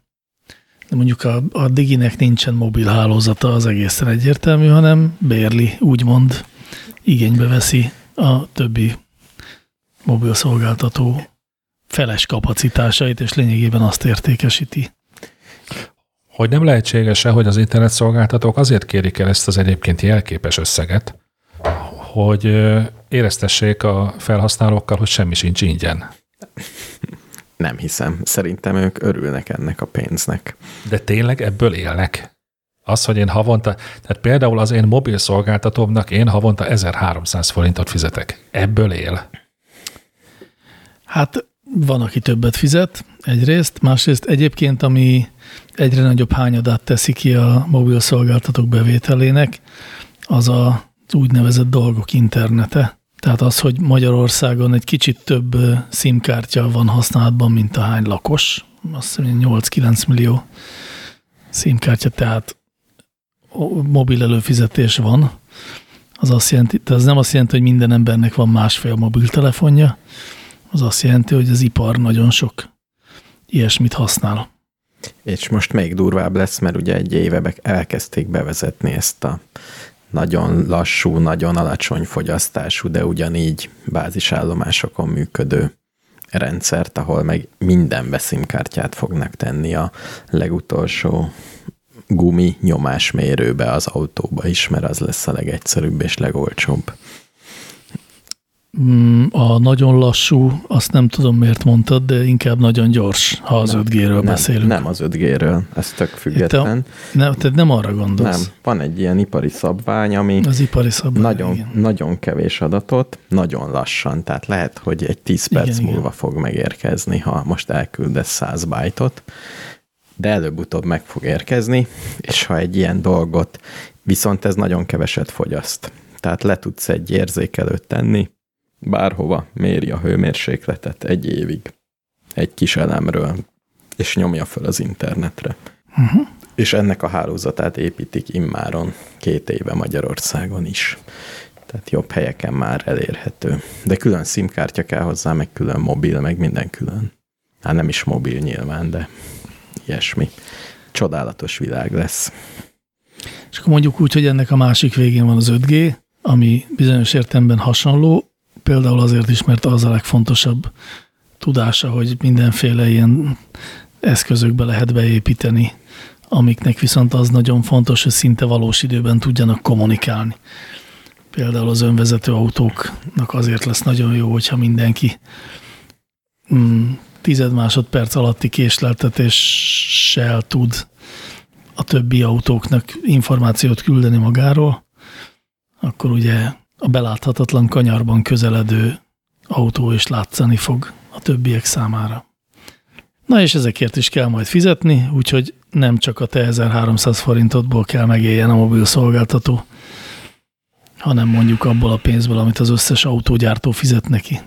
de mondjuk a, a Diginek nincsen mobil hálózata, az egészen egyértelmű, hanem bérli, úgymond igénybe veszi a többi mobil szolgáltató feles kapacitásait, és lényegében azt értékesíti. Hogy nem lehetséges-e, hogy az internet szolgáltatók azért kérik el ezt az egyébként jelképes összeget, hogy éreztessék a felhasználókkal, hogy semmi sincs ingyen. nem hiszem. Szerintem ők örülnek ennek a pénznek. De tényleg ebből élnek? Az, hogy én havonta, tehát például az én mobil szolgáltatómnak én havonta 1300 forintot fizetek. Ebből él. Hát van, aki többet fizet, egyrészt, másrészt egyébként, ami egyre nagyobb hányadát teszi ki a mobil szolgáltatók bevételének, az a úgynevezett dolgok internete. Tehát az, hogy Magyarországon egy kicsit több ö, SIM-kártya van használatban, mint a hány lakos. Azt hiszem, 8-9 millió SIM-kártya, tehát mobil előfizetés van. Az azt jelenti, az nem azt jelenti, hogy minden embernek van másfél mobiltelefonja, az azt jelenti, hogy az ipar nagyon sok ilyesmit használ. És most még durvább lesz, mert ugye egy éve elkezdték bevezetni ezt a nagyon lassú, nagyon alacsony fogyasztású, de ugyanígy bázisállomásokon működő rendszert, ahol meg mindenbe szimkártyát fognak tenni a legutolsó gumi nyomásmérőbe az autóba is, mert az lesz a legegyszerűbb és legolcsóbb. Mm, A nagyon lassú, azt nem tudom miért mondtad, de inkább nagyon gyors, ha az 5G-ről nem, beszélünk. Nem az 5G-ről, ez tök független. Nem, tehát nem arra gondolsz. Nem, van egy ilyen ipari szabvány, ami Az ipari szabály. nagyon, igen. nagyon kevés adatot, nagyon lassan, tehát lehet, hogy egy 10 Igen, perc igen. múlva fog megérkezni, ha most elküldesz 100 bájtot, de előbb-utóbb meg fog érkezni, és ha egy ilyen dolgot, viszont ez nagyon keveset fogyaszt. Tehát le tudsz egy érzékelőt tenni, bárhova méri a hőmérsékletet egy évig, egy kis elemről, és nyomja fel az internetre. Uh-huh. És ennek a hálózatát építik immáron két éve Magyarországon is. Tehát jobb helyeken már elérhető. De külön szimkártya kell hozzá, meg külön mobil, meg minden külön. Hát nem is mobil nyilván, de ilyesmi. Csodálatos világ lesz. És akkor mondjuk úgy, hogy ennek a másik végén van az 5G, ami bizonyos értelemben hasonló, például azért is, mert az a legfontosabb tudása, hogy mindenféle ilyen eszközökbe lehet beépíteni, amiknek viszont az nagyon fontos, hogy szinte valós időben tudjanak kommunikálni. Például az önvezető autóknak azért lesz nagyon jó, hogyha mindenki mm, tized másodperc alatti késleltetéssel tud a többi autóknak információt küldeni magáról, akkor ugye a beláthatatlan kanyarban közeledő autó is látszani fog a többiek számára. Na és ezekért is kell majd fizetni, úgyhogy nem csak a te 1300 forintodból kell megéljen a mobil szolgáltató, hanem mondjuk abból a pénzből, amit az összes autógyártó fizet neki,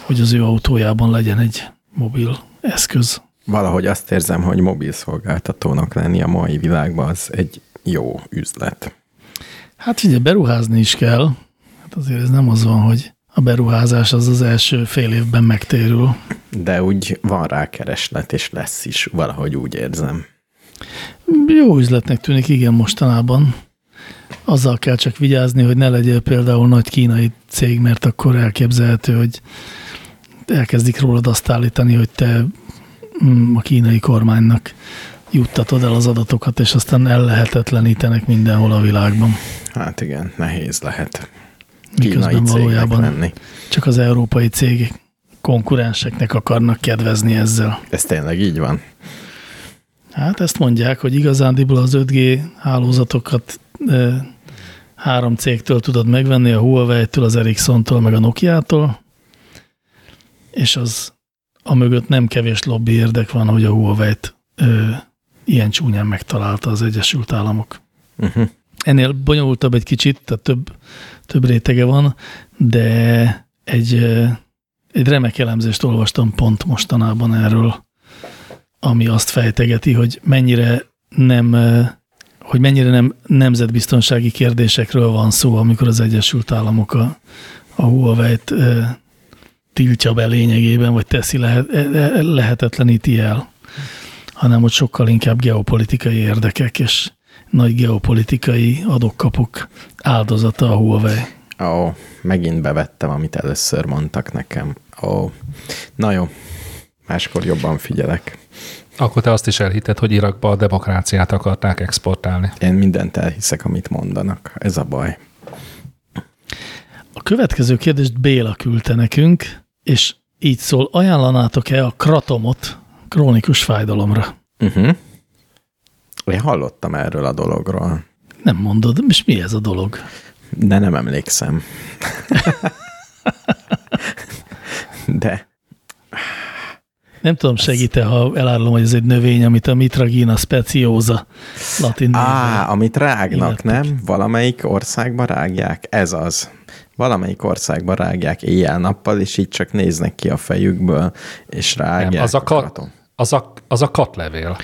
hogy az ő autójában legyen egy mobil eszköz. Valahogy azt érzem, hogy mobil szolgáltatónak lenni a mai világban az egy jó üzlet. Hát ugye beruházni is kell. Hát azért ez nem az van, hogy a beruházás az az első fél évben megtérül. De úgy van rá kereslet, és lesz is, valahogy úgy érzem. Jó üzletnek tűnik, igen, mostanában. Azzal kell csak vigyázni, hogy ne legyél például nagy kínai cég, mert akkor elképzelhető, hogy elkezdik rólad azt állítani, hogy te mm, a kínai kormánynak juttatod el az adatokat, és aztán ellehetetlenítenek mindenhol a világban. Hát igen, nehéz lehet Miközben valójában lenni. csak az európai cégek konkurenseknek akarnak kedvezni ezzel. Ez tényleg így van. Hát ezt mondják, hogy igazándiból az 5G hálózatokat e, három cégtől tudod megvenni, a Huawei-től, az Ericsson-tól, meg a Nokia-tól, és az a mögött nem kevés lobby érdek van, hogy a Huawei-t e, ilyen csúnyán megtalálta az Egyesült Államok. Uh-huh. Ennél bonyolultabb egy kicsit, tehát több, több rétege van, de egy, e, egy remek elemzést olvastam pont mostanában erről, ami azt fejtegeti, hogy mennyire nem, hogy mennyire nem nemzetbiztonsági kérdésekről van szó, amikor az Egyesült Államok a, a Huawei-t e, tiltja be lényegében, vagy teszi lehet, lehetetleníti el, hanem hogy sokkal inkább geopolitikai érdekek és nagy geopolitikai adokkapok áldozata a Huawei. Ó, megint bevettem, amit először mondtak nekem. Ó, na jó, máskor jobban figyelek. Akkor te azt is elhitted, hogy Irakba a demokráciát akarták exportálni. Én mindent elhiszek, amit mondanak. Ez a baj. A következő kérdést Béla küldte nekünk, és így szól, ajánlanátok-e a kratomot krónikus fájdalomra? Uh-huh. Én hallottam erről a dologról, Nem mondod, és mi ez a dolog? de nem emlékszem. de Nem tudom, segít-e, ha elárulom, hogy ez egy növény, amit a Mitragina speciosa latin Á, amit rágnak, illettek. nem? Valamelyik országban rágják? Ez az. Valamelyik országban rágják éjjel-nappal, és így csak néznek ki a fejükből, és rágják. Nem, az a, kat, kratom. az, a, az a katlevél.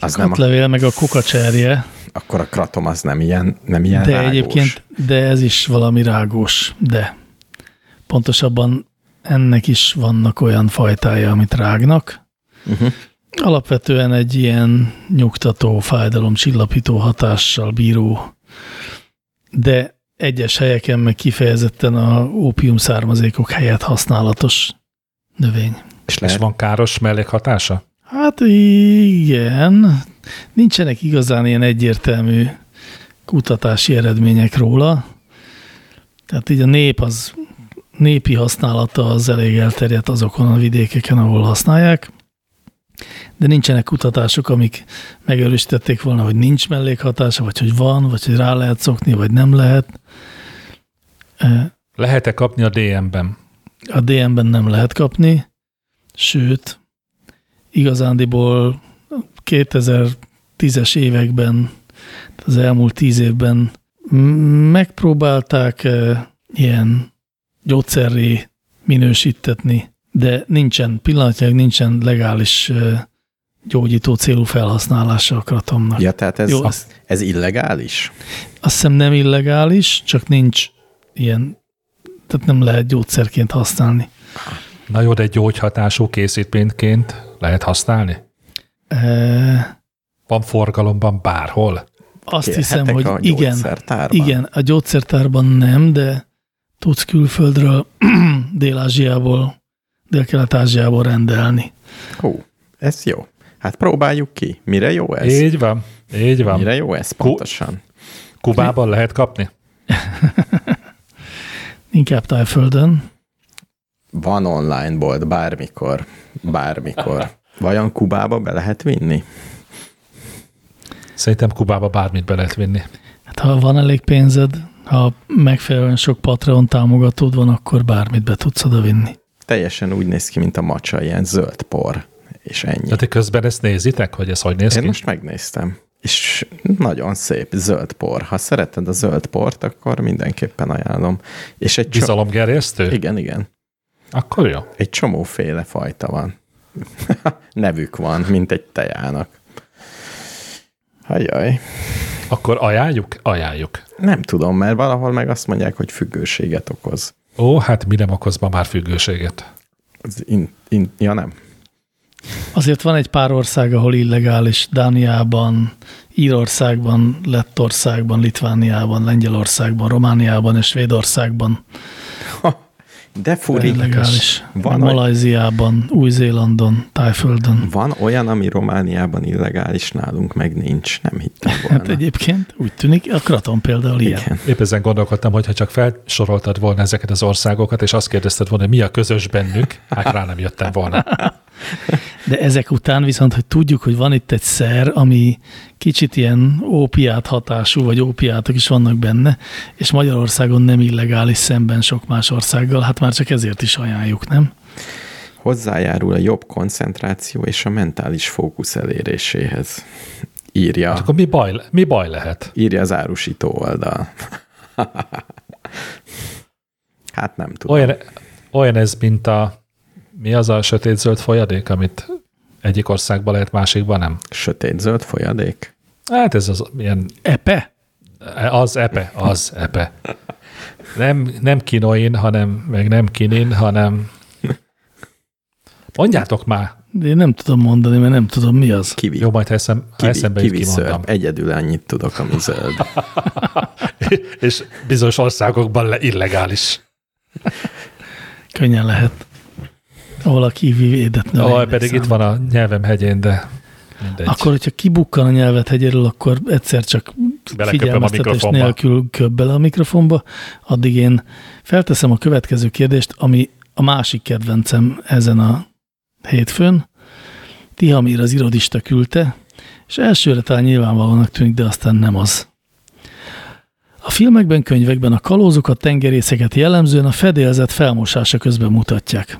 Az nem a, Katlevél, meg a kukacserje, akkor a kratom az nem ilyen, nem ilyen de rágós. egyébként, de ez is valami rágós, de pontosabban ennek is vannak olyan fajtája, amit rágnak. Uh-huh. Alapvetően egy ilyen nyugtató, fájdalom, csillapító hatással bíró, de egyes helyeken meg kifejezetten a ópium származékok helyett használatos növény. És És lehet, van káros mellékhatása? Hát igen, nincsenek igazán ilyen egyértelmű kutatási eredmények róla. Tehát így a nép az, népi használata az elég elterjedt azokon a vidékeken, ahol használják, de nincsenek kutatások, amik megerősítették volna, hogy nincs mellékhatása, vagy hogy van, vagy hogy rá lehet szokni, vagy nem lehet. Lehet-e kapni a DM-ben? A DM-ben nem lehet kapni, sőt, igazándiból 2010-es években, az elmúlt tíz évben megpróbálták ilyen gyógyszerré minősítetni, de nincsen, pillanatnyilag nincsen legális gyógyító célú felhasználása a kratomnak. ja, tehát ez, Jó, az, ez illegális? Azt hiszem nem illegális, csak nincs ilyen, tehát nem lehet gyógyszerként használni. Na jó, de egy gyógyhatású készítményként lehet használni? Van forgalomban bárhol? Azt hiszem, hogy a igen, igen, a gyógyszertárban nem, de tudsz külföldről, Dél-Ázsiából, Dél-Kelet-Ázsiából rendelni. Hú, ez jó. Hát próbáljuk ki. Mire jó ez? Így van, így van. Mire jó ez pontosan? Kubában lehet kapni? Inkább tájföldön. Van online bolt bármikor, bármikor. Vajon Kubába be lehet vinni? Szerintem Kubába bármit be lehet vinni. Hát ha van elég pénzed, ha megfelelően sok Patreon támogatód van, akkor bármit be tudsz oda vinni. Teljesen úgy néz ki, mint a macsa, ilyen zöld por, és ennyi. Ti közben ezt nézitek, hogy ez hogy néz Én ki? most megnéztem. És nagyon szép, zöld por. Ha szereted a zöld port, akkor mindenképpen ajánlom. És egy, Bizalomgerjesztő? igen, igen. Akkor jó. Egy csomóféle fajta van. Nevük van, mint egy tejának. Ajaj. Akkor ajánljuk? Ajánljuk. Nem tudom, mert valahol meg azt mondják, hogy függőséget okoz. Ó, hát mi nem okoz ma már függőséget? Az in, in, ja nem. Azért van egy pár ország, ahol illegális. Dániában, Írországban, Lettországban, Litvániában, Lengyelországban, Romániában és Svédországban. De illegális. Van, Malajziában, Új-Zélandon, Tájföldön. van olyan, ami Romániában illegális, nálunk meg nincs. Nem hittem volna. Hát egyébként úgy tűnik, a Kraton például ilyen. Igen. Épp ezen gondolkodtam, hogy ha csak felsoroltad volna ezeket az országokat, és azt kérdezted volna, hogy mi a közös bennük, hát rá nem jöttem volna. De ezek után viszont, hogy tudjuk, hogy van itt egy szer, ami kicsit ilyen ópiát hatású, vagy ópiátok is vannak benne, és Magyarországon nem illegális szemben sok más országgal, hát már csak ezért is ajánljuk, nem? Hozzájárul a jobb koncentráció és a mentális fókusz eléréséhez. Írja, Hát akkor mi baj, mi baj lehet? írja az árusító oldal. hát nem tudom. Olyan, olyan ez, mint a mi az a sötét-zöld folyadék, amit egyik országban lehet, másikban nem? Sötét-zöld folyadék? Hát ez az ilyen, Epe? az epe, az epe. Nem, nem kinoin, hanem, meg nem kinin, hanem mondjátok már. De én nem tudom mondani, mert nem tudom, mi az. Kivi, Jó, majd ha, eszem, ha kivi, eszembe kivi kimondom. szörp. Egyedül annyit tudok, ami zöld. És bizonyos országokban le illegális. Könnyen lehet. Ahol a kiwi védett növény. Oh, pedig itt van a nyelvem hegyén, de mindegy. Akkor, hogyha kibukkan a nyelvet hegyéről, akkor egyszer csak Beleköpöm a mikrofonba. nélkül köp bele a mikrofonba, addig én felteszem a következő kérdést, ami a másik kedvencem ezen a hétfőn. Tihamír az irodista küldte, és elsőre talán nyilvánvalónak tűnik, de aztán nem az. A filmekben, könyvekben a kalózokat, tengerészeket jellemzően a fedélzet felmosása közben mutatják.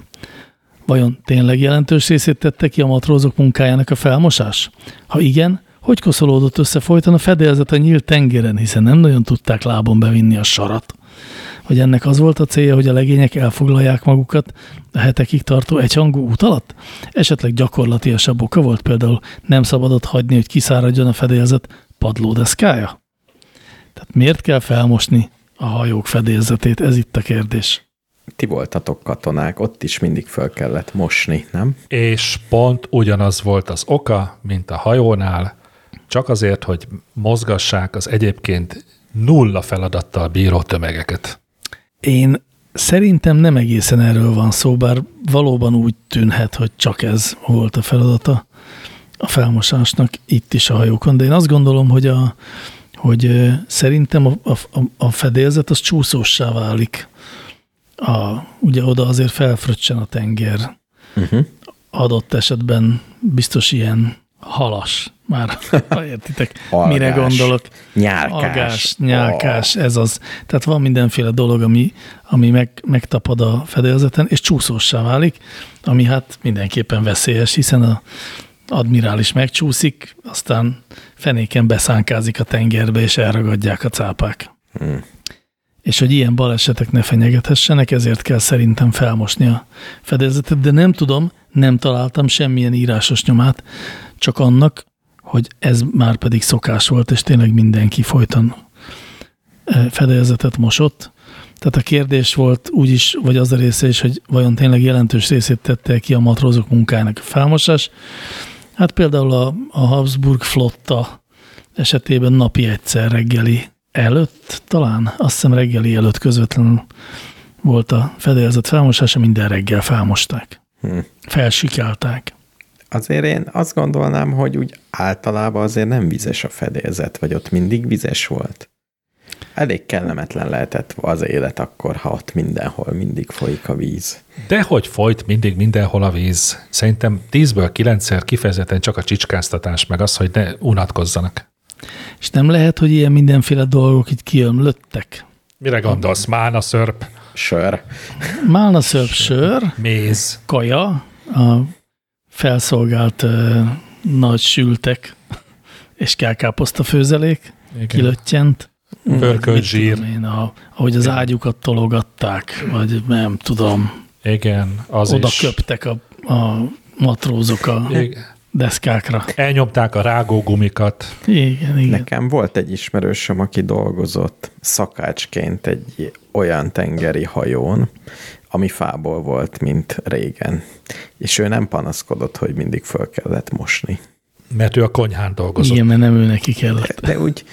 Vajon tényleg jelentős részét tette ki a matrózok munkájának a felmosás? Ha igen, hogy koszolódott össze folyton a fedélzet a nyílt tengeren, hiszen nem nagyon tudták lábon bevinni a sarat? Hogy ennek az volt a célja, hogy a legények elfoglalják magukat a hetekig tartó egyhangú út alatt? Esetleg gyakorlatiasabb oka volt például nem szabadott hagyni, hogy kiszáradjon a fedélzet padlódeszkája? Tehát miért kell felmosni a hajók fedélzetét? Ez itt a kérdés. Ti voltatok katonák, ott is mindig föl kellett mosni, nem? És pont ugyanaz volt az oka, mint a hajónál, csak azért, hogy mozgassák az egyébként nulla feladattal bíró tömegeket. Én szerintem nem egészen erről van szó, bár valóban úgy tűnhet, hogy csak ez volt a feladata a felmosásnak itt is a hajókon, de én azt gondolom, hogy, a, hogy szerintem a, a, a fedélzet az csúszóssá válik. A, ugye oda azért felfröccsen a tenger. Uh-huh. Adott esetben biztos ilyen halas, már értitek, mire Algás, gondolok. Nyálkás. Algás, nyálkás, ez az. Tehát van mindenféle dolog, ami, ami meg, megtapad a fedélzeten, és csúszóssá válik, ami hát mindenképpen veszélyes, hiszen a admirális megcsúszik, aztán fenéken beszánkázik a tengerbe, és elragadják a cápák. Hmm. És hogy ilyen balesetek ne fenyegethessenek, ezért kell szerintem felmosni a fedélzetet, de nem tudom, nem találtam semmilyen írásos nyomát, csak annak, hogy ez már pedig szokás volt, és tényleg mindenki folyton eh, fedélzetet mosott. Tehát a kérdés volt úgy is, vagy az a része is, hogy vajon tényleg jelentős részét tette ki a matrózok munkájának a felmosás. Hát például a, a Habsburg flotta esetében napi egyszer reggeli előtt, talán azt hiszem reggeli előtt közvetlenül volt a fedélzet felmosása, minden reggel felmosták. Hmm. Felsikálták. Azért én azt gondolnám, hogy úgy általában azért nem vizes a fedélzet, vagy ott mindig vizes volt. Elég kellemetlen lehetett az élet akkor, ha ott mindenhol mindig folyik a víz. De hogy folyt mindig mindenhol a víz? Szerintem tízből kilencszer kifejezetten csak a csicskáztatás, meg az, hogy ne unatkozzanak. És nem lehet, hogy ilyen mindenféle dolgok itt kiömlöttek. Mire gondolsz? Mána, szörp, Sör. Málna szörp sör, méz. kaja, a felszolgált uh, nagy sültek és kelkáposzta főzelék, kilöttyent. Pörkölt zsír. Én, a, ahogy az ágyukat tologatták, vagy nem tudom, Igen, az oda is. köptek a, a matrózok a Igen. Deszkákra. Elnyomták a rágógumikat. Igen, igen. Nekem volt egy ismerősöm, aki dolgozott szakácsként egy olyan tengeri hajón, ami fából volt, mint régen. És ő nem panaszkodott, hogy mindig föl kellett mosni. Mert ő a konyhán dolgozott. Igen, mert nem ő neki kellett. De úgy,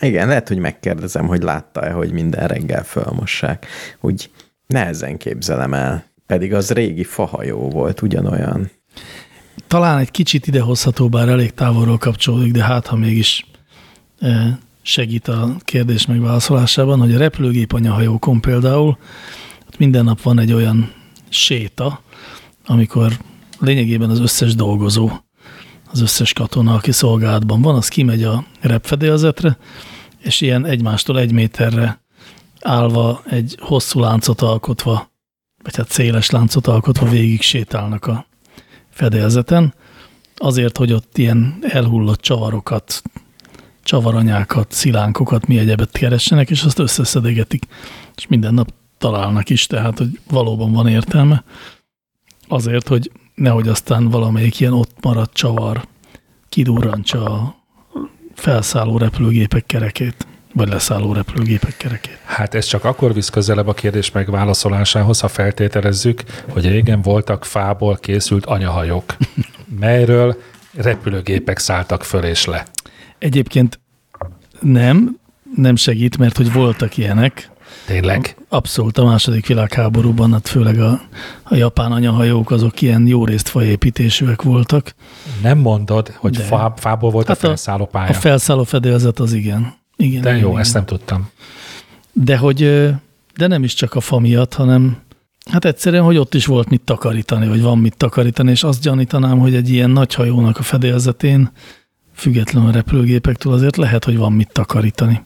igen, lehet, hogy megkérdezem, hogy látta-e, hogy minden reggel fölmossák. Úgy nehezen képzelem el. Pedig az régi fahajó volt, ugyanolyan. Talán egy kicsit idehozható, bár elég távolról kapcsolódik, de hát ha mégis eh, segít a kérdés megválaszolásában, hogy a repülőgép anyahajókon például minden nap van egy olyan séta, amikor lényegében az összes dolgozó, az összes katona, aki szolgálatban van, az kimegy a repfedélzetre, és ilyen egymástól egy méterre állva egy hosszú láncot alkotva, vagy hát széles láncot alkotva végig sétálnak a fedélzeten, azért, hogy ott ilyen elhullott csavarokat, csavaranyákat, szilánkokat, mi egyebet keressenek, és azt összeszedegetik. És minden nap találnak is, tehát, hogy valóban van értelme. Azért, hogy nehogy aztán valamelyik ilyen ott maradt csavar kidurrantsa a felszálló repülőgépek kerekét, vagy leszálló repülőgépek kerekét. Hát ez csak akkor visz közelebb a kérdés megválaszolásához, ha feltételezzük, hogy régen voltak fából készült anyahajók, melyről repülőgépek szálltak föl és le. Egyébként nem, nem segít, mert hogy voltak ilyenek, Tényleg? Abszolút a második világháborúban, hát főleg a, a japán anyahajók azok ilyen jó részt faépítésűek voltak. Nem mondod, hogy De. fá, fából volt Hát a a- felszálló pálya. A felszálló fedélzet az igen. Igen De jó, igen. ezt nem tudtam. De hogy, de nem is csak a fa miatt, hanem hát egyszerűen, hogy ott is volt mit takarítani, vagy van mit takarítani, és azt gyanítanám, hogy egy ilyen nagy hajónak a fedélzetén, függetlenül a repülőgépektől azért lehet, hogy van mit takarítani.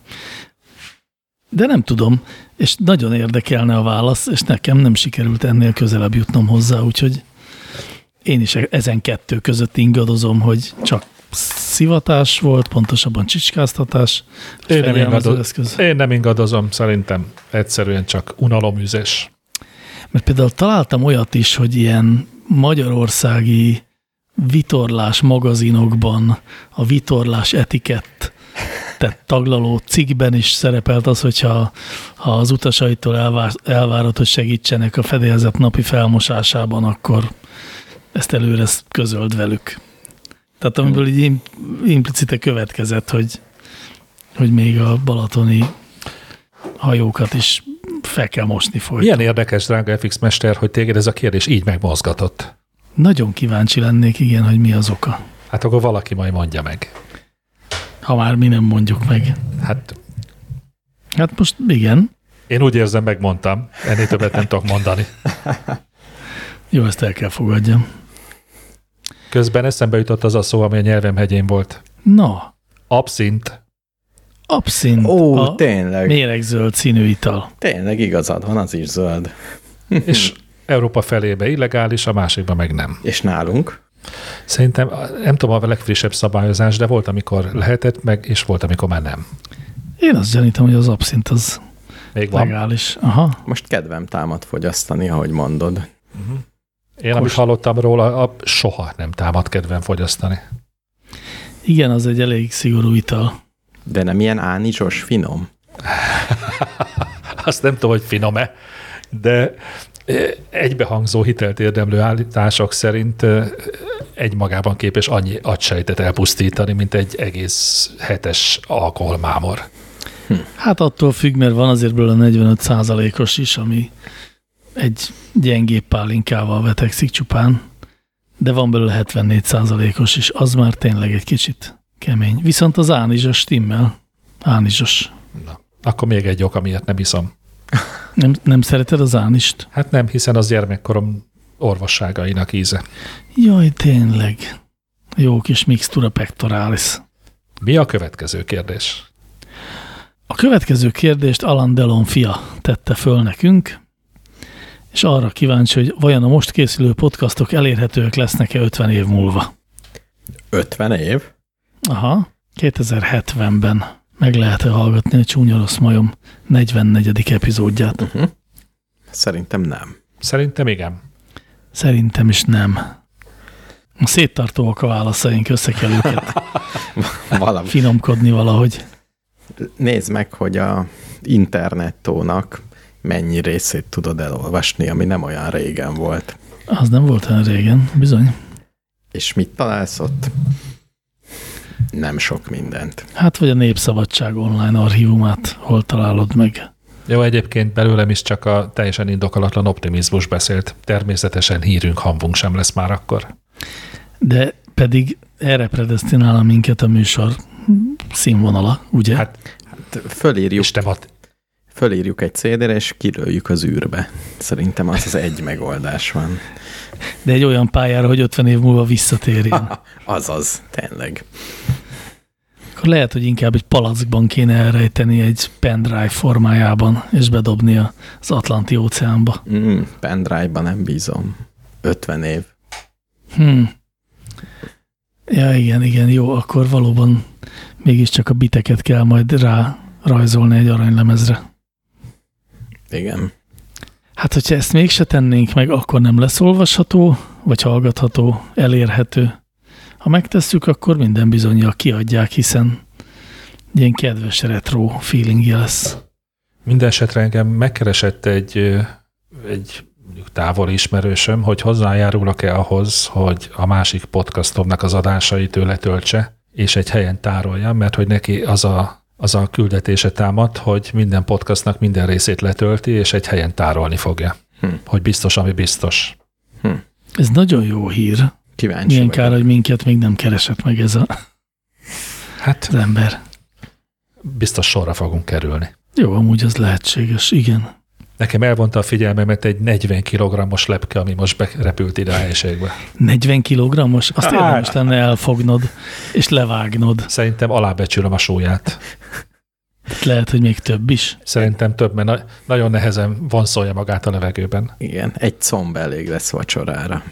De nem tudom, és nagyon érdekelne a válasz, és nekem nem sikerült ennél közelebb jutnom hozzá, úgyhogy én is ezen kettő között ingadozom, hogy csak szivatás volt, pontosabban csicskáztatás, Én nem, fegyelmező ingado- eszköz. én nem ingadozom, szerintem egyszerűen csak unalomüzés. Mert például találtam olyat is, hogy ilyen magyarországi vitorlás magazinokban a vitorlás etikett tehát taglaló cikkben is szerepelt az, hogyha ha az utasaitól elvár, elvárod, hogy segítsenek a fedélzet napi felmosásában, akkor ezt előre közöld velük. Tehát amiből így im- implicite következett, hogy, hogy még a balatoni hajókat is fel kell mosni folyton. Milyen érdekes, drága FX Mester, hogy téged ez a kérdés így megmozgatott. Nagyon kíváncsi lennék, igen, hogy mi az oka. Hát akkor valaki majd mondja meg. Ha már mi nem mondjuk meg. Hát Hát most igen, én úgy érzem, megmondtam. Ennél többet nem tudok mondani. jó, ezt el kell fogadjam. Közben eszembe jutott az a szó, ami a nyelvem hegyén volt. Na, Abszint. abszint Ó, a tényleg, méregzöld színű ital. tényleg igazad van, az is zöld. És Európa felébe illegális, a másikban meg nem. És nálunk? Szerintem, nem tudom a legfrissebb szabályozás, de volt, amikor lehetett meg, és volt, amikor már nem. Én azt gyanítom, hogy az abszint az Még van. legális. Aha. Most kedvem támad fogyasztani, ahogy mondod. Én, amit hallottam róla, a, soha nem támad kedven fogyasztani. Igen, az egy elég szigorú ital. De nem ilyen ánizsos, finom? Azt nem tudom, hogy finom-e, de eh, egybehangzó hitelt érdemlő állítások szerint eh, egymagában képes annyi agysejtet elpusztítani, mint egy egész hetes alkoholmámor. Hát attól függ, mert van azért belőle 45 százalékos is, ami egy gyengébb pálinkával vetekszik csupán, de van belőle 74 százalékos is, az már tényleg egy kicsit kemény. Viszont az ánizsos stimmel. Ánizsos. Na, akkor még egy ok, amiért nem iszom. Nem, nem szereted az ánist? Hát nem, hiszen az gyermekkorom orvosságainak íze. Jaj, tényleg. Jó kis mixtura pectoralis. Mi a következő kérdés? A következő kérdést Alan Delon fia tette föl nekünk, és arra kíváncsi, hogy vajon a most készülő podcastok elérhetőek lesznek-e 50 év múlva. 50 év? Aha, 2070-ben meg lehet-e hallgatni a Csúnya Rossz Majom 44. epizódját? Uh-huh. Szerintem nem. Szerintem igen. Szerintem is nem. A széttartóak a válaszaink, össze kell őket Valami. finomkodni valahogy. Nézd meg, hogy a internettónak mennyi részét tudod elolvasni, ami nem olyan régen volt. Az nem volt olyan régen, bizony. És mit találsz ott? Nem sok mindent. Hát vagy a Népszabadság online archívumát hol találod meg? Jó, egyébként belőlem is csak a teljesen indokolatlan optimizmus beszélt. Természetesen hírünk, hamvunk sem lesz már akkor. De pedig erre predestinál minket a műsor színvonala, ugye? Hát, Hát Fölírjuk, És te mat- fölírjuk egy CD-re, és kilőjük az űrbe. Szerintem az az egy megoldás van. De egy olyan pályára, hogy 50 év múlva visszatérjen. Azaz, tényleg. Akkor lehet, hogy inkább egy palackban kéne elrejteni egy pendrive formájában, és bedobni az Atlanti óceánba. Mm, pendrive-ba nem bízom. 50 év. Hmm. Ja, igen, igen, jó, akkor valóban mégiscsak a biteket kell majd rá rajzolni egy aranylemezre. Igen. Hát, hogyha ezt mégse tennénk meg, akkor nem lesz olvasható, vagy hallgatható, elérhető. Ha megtesszük, akkor minden bizonyja kiadják, hiszen ilyen kedves retro feelingje lesz. Minden esetre engem megkeresett egy, egy mondjuk távoli ismerősöm, hogy hozzájárulok-e ahhoz, hogy a másik podcastomnak az adásait ő letöltse, és egy helyen tárolja, mert hogy neki az a, az a küldetése támad, hogy minden podcastnak minden részét letölti, és egy helyen tárolni fogja. Hm. Hogy biztos, ami biztos. Ez nagyon jó hír. Kíváncsi Milyen vagyok. kár, hogy minket még nem keresett meg ez a, Hát az ember. biztos sorra fogunk kerülni. Jó, amúgy az lehetséges, igen. Nekem elvonta a figyelmemet egy 40 kg-os lepke, ami most berepült ide a helységbe. 40 kilogrammos, azt Hát. érdemes lenne elfognod, és levágnod. Szerintem alábecsülöm a súlyát. Lehet, hogy még több is. Szerintem több, mert na- nagyon nehezen vonszolja magát a levegőben. Igen, egy comb elég lesz vacsorára.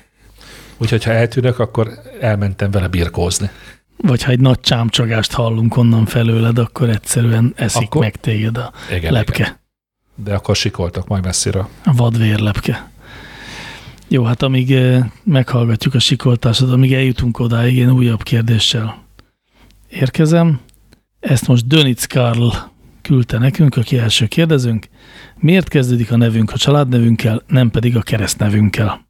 Úgyhogy ha eltűnök, akkor elmentem vele birkózni. Vagy ha egy nagy csámcsagást hallunk onnan felőled, akkor egyszerűen eszik Akkor- meg téged a Igen, lepke. Igen. De akkor sikoltok majd messziről. A vadvérlepke. Jó, hát amíg eh, meghallgatjuk a sikoltásod, amíg eljutunk odáig, én újabb kérdéssel érkezem. Ezt most Dönic Karl küldte nekünk, aki első kérdezőnk. Miért kezdődik a nevünk a családnevünkkel, nem pedig a keresztnevünkkel?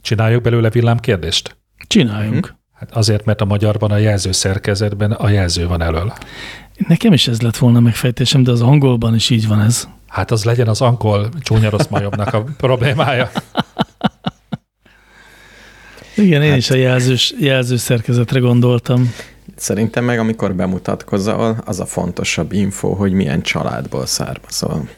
Csináljuk belőle villámkérdést? Csináljunk. Hát azért, mert a magyarban a jelző szerkezetben a jelző van elől. Nekem is ez lett volna megfejtésem, de az angolban is így van ez. Hát az legyen az angol csúnya rossz majomnak a problémája. Igen, én Hát- is a jelzős, jelző szerkezetre gondoltam. Szerintem meg, amikor bemutatkozol, az a fontosabb info, hogy milyen családból származol.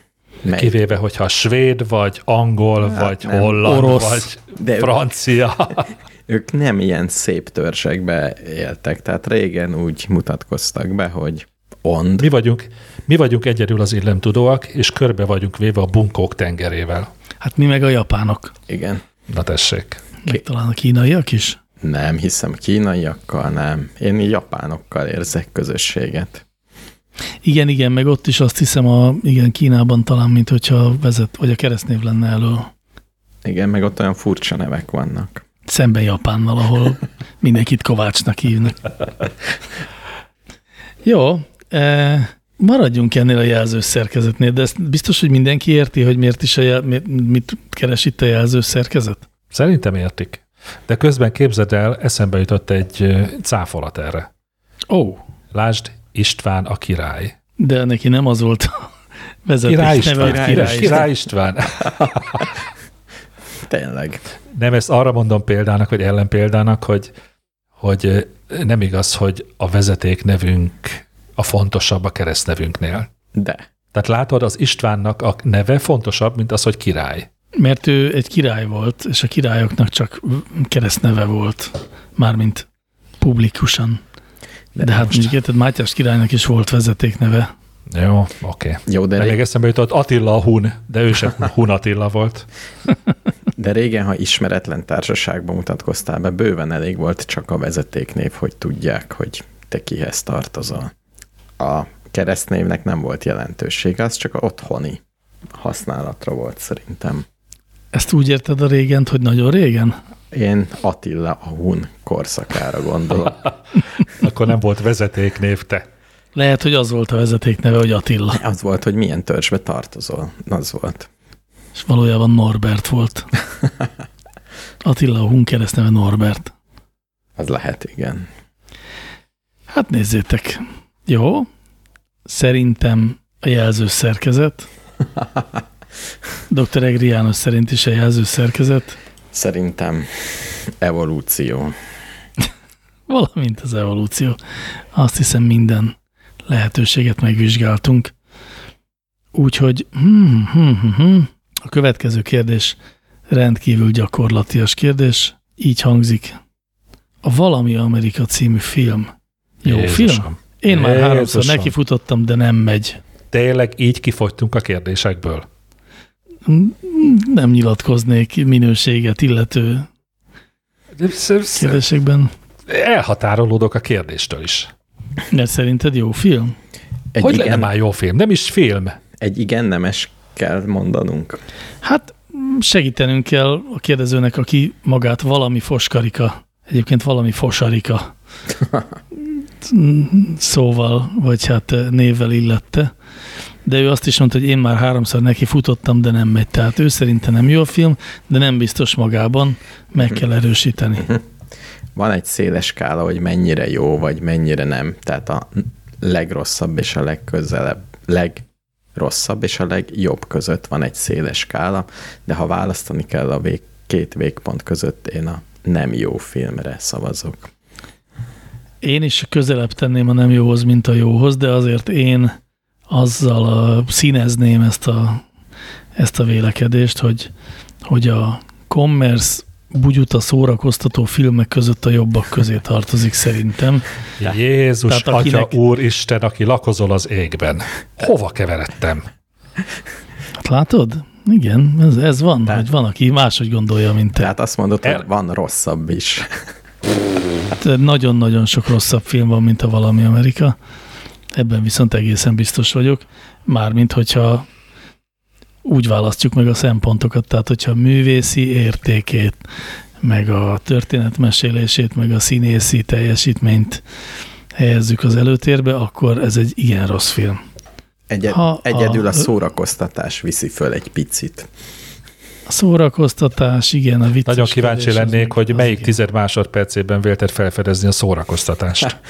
Mely, Kivéve, hogyha svéd, vagy angol, Hát vagy nem. holland, Orosz. vagy De ők- francia. ők nem ilyen szép törzsekbe éltek, tehát régen úgy mutatkoztak be, hogy ond. Mi vagyunk, mi vagyunk egyedül az illemtudóak, és körbe vagyunk véve a bunkók tengerével. Hát mi meg a japánok, Igen. Na tessék. meg talán a kínaiak is. Nem hiszem, kínaiakkal nem. Én japánokkal érzek közösséget. Igen, igen, meg ott is azt hiszem, a, igen, Kínában talán, mint hogyha vezet, vagy a keresztnév lenne elől. Igen, meg ott olyan furcsa nevek vannak. Szemben Japánnal, ahol mindenkit Kovácsnak hívnak. Jó, maradjunk ennél a jelzős szerkezetnél, de ezt biztos, hogy mindenki érti, hogy miért is a jel, mit keres itt a jelzős szerkezet? Szerintem értik. De közben képzeld el, eszembe jutott egy cáfolat erre. Ó, Lásd, István a király. de neki nem az volt a vezetés Király neve, István. hogy Király, király. király István. Tényleg. Nem, ezt arra mondom példának, vagy ellenpéldának, hogy, hogy nem igaz, hogy a vezeték nevünk a fontosabb a keresztnevünknél. De. Tehát látod, az Istvánnak a neve fontosabb, mint az, hogy király. Mert ő egy király volt, és a királyoknak csak keresztneve volt, mármint publikusan. De, de hát mondjuk érted, Mátyás királynak is volt vezetékneve. Jó, oké. Okay. Jó, de, De még ré- eszembe jutott Attila a Hun, de ő sem Hun Attila volt. de régen, ha ismeretlen társaságban mutatkoztál be, bőven elég volt csak a vezetéknév, hogy tudják, hogy te kihez tartozol. A keresztnévnek nem volt jelentősége, az csak a otthoni használatra volt szerintem. Ezt úgy érted a régent, hogy nagyon régen? Én Attila a Hun korszakára gondolok. Akkor nem volt vezetéknév te. Lehet, hogy az volt a vezetékneve, hogy Attila. Az volt, hogy milyen törzsbe tartozol. Az volt. És valójában Norbert volt. Attila a Hun keresztneve Norbert. Az lehet, igen. Hát nézzétek. Jó. Szerintem a jelző szerkezet. Dr. Egri János szerint is a jelző szerkezet, Szerintem evolúció. valamint az evolúció. Azt hiszem minden lehetőséget megvizsgáltunk. Úgyhogy hmm, hmm, hmm, hmm. a következő kérdés rendkívül gyakorlatias kérdés. Így hangzik. A Valami Amerika című film. Jó Jézusom. film? Én már háromszor Jézusom. nekifutottam, de nem megy. Tényleg így kifogytunk a kérdésekből. Nem nyilatkoznék minőséget illető kérdésekben. Elhatárolódok a kérdéstől is. Mert szerinted jó film? Egy Hogy igen, lenne már jó film? Nem is film. egy igen nemes kell mondanunk. Hát mm, segítenünk kell a kérdezőnek, aki magát valami foskarika, egyébként valami fosarika szóval, vagy hát eh, névvel illette. De ő azt is mondta, hogy én már háromszor neki futottam, de nem megy. Tehát ő szerinte nem jó a film, de nem biztos magában, meg kell erősíteni. Van egy széles skála, hogy mennyire jó, vagy mennyire nem. Tehát a legrosszabb és a legközelebb, legrosszabb és a legjobb között van egy széles skála, de ha választani kell a vég, két végpont között, én a nem jó filmre szavazok. Én is közelebb tenném a nem jóhoz, mint a jóhoz, de azért én azzal a, színezném ezt a, ezt a vélekedést, hogy, hogy a commerce bugyuta szórakoztató filmek között a jobbak közé tartozik szerintem. Jézus, Tehát Atya, akinek- Úr, Isten, aki lakozol az égben. Hova keveredtem? Hát látod? Igen, ez, ez van, Tehát- hogy van, aki máshogy gondolja, mint te. Tehát azt mondod, El- hogy van rosszabb is. Hát nagyon-nagyon sok rosszabb film van, mint a Valami Amerika. Ebben viszont egészen biztos vagyok. Mármint, hogyha úgy választjuk meg a szempontokat, tehát hogyha a művészi értékét, meg a történetmesélését, meg a színészi teljesítményt helyezzük az előtérbe, akkor ez egy igen rossz film. Egyed, Ha egyedül a- a szórakoztatás viszi föl egy picit. Szórakoztatás, igen, a vicces. Nagyon kíváncsi lennék, hogy melyik tized másodpercében vélted felfedezni a szórakoztatást.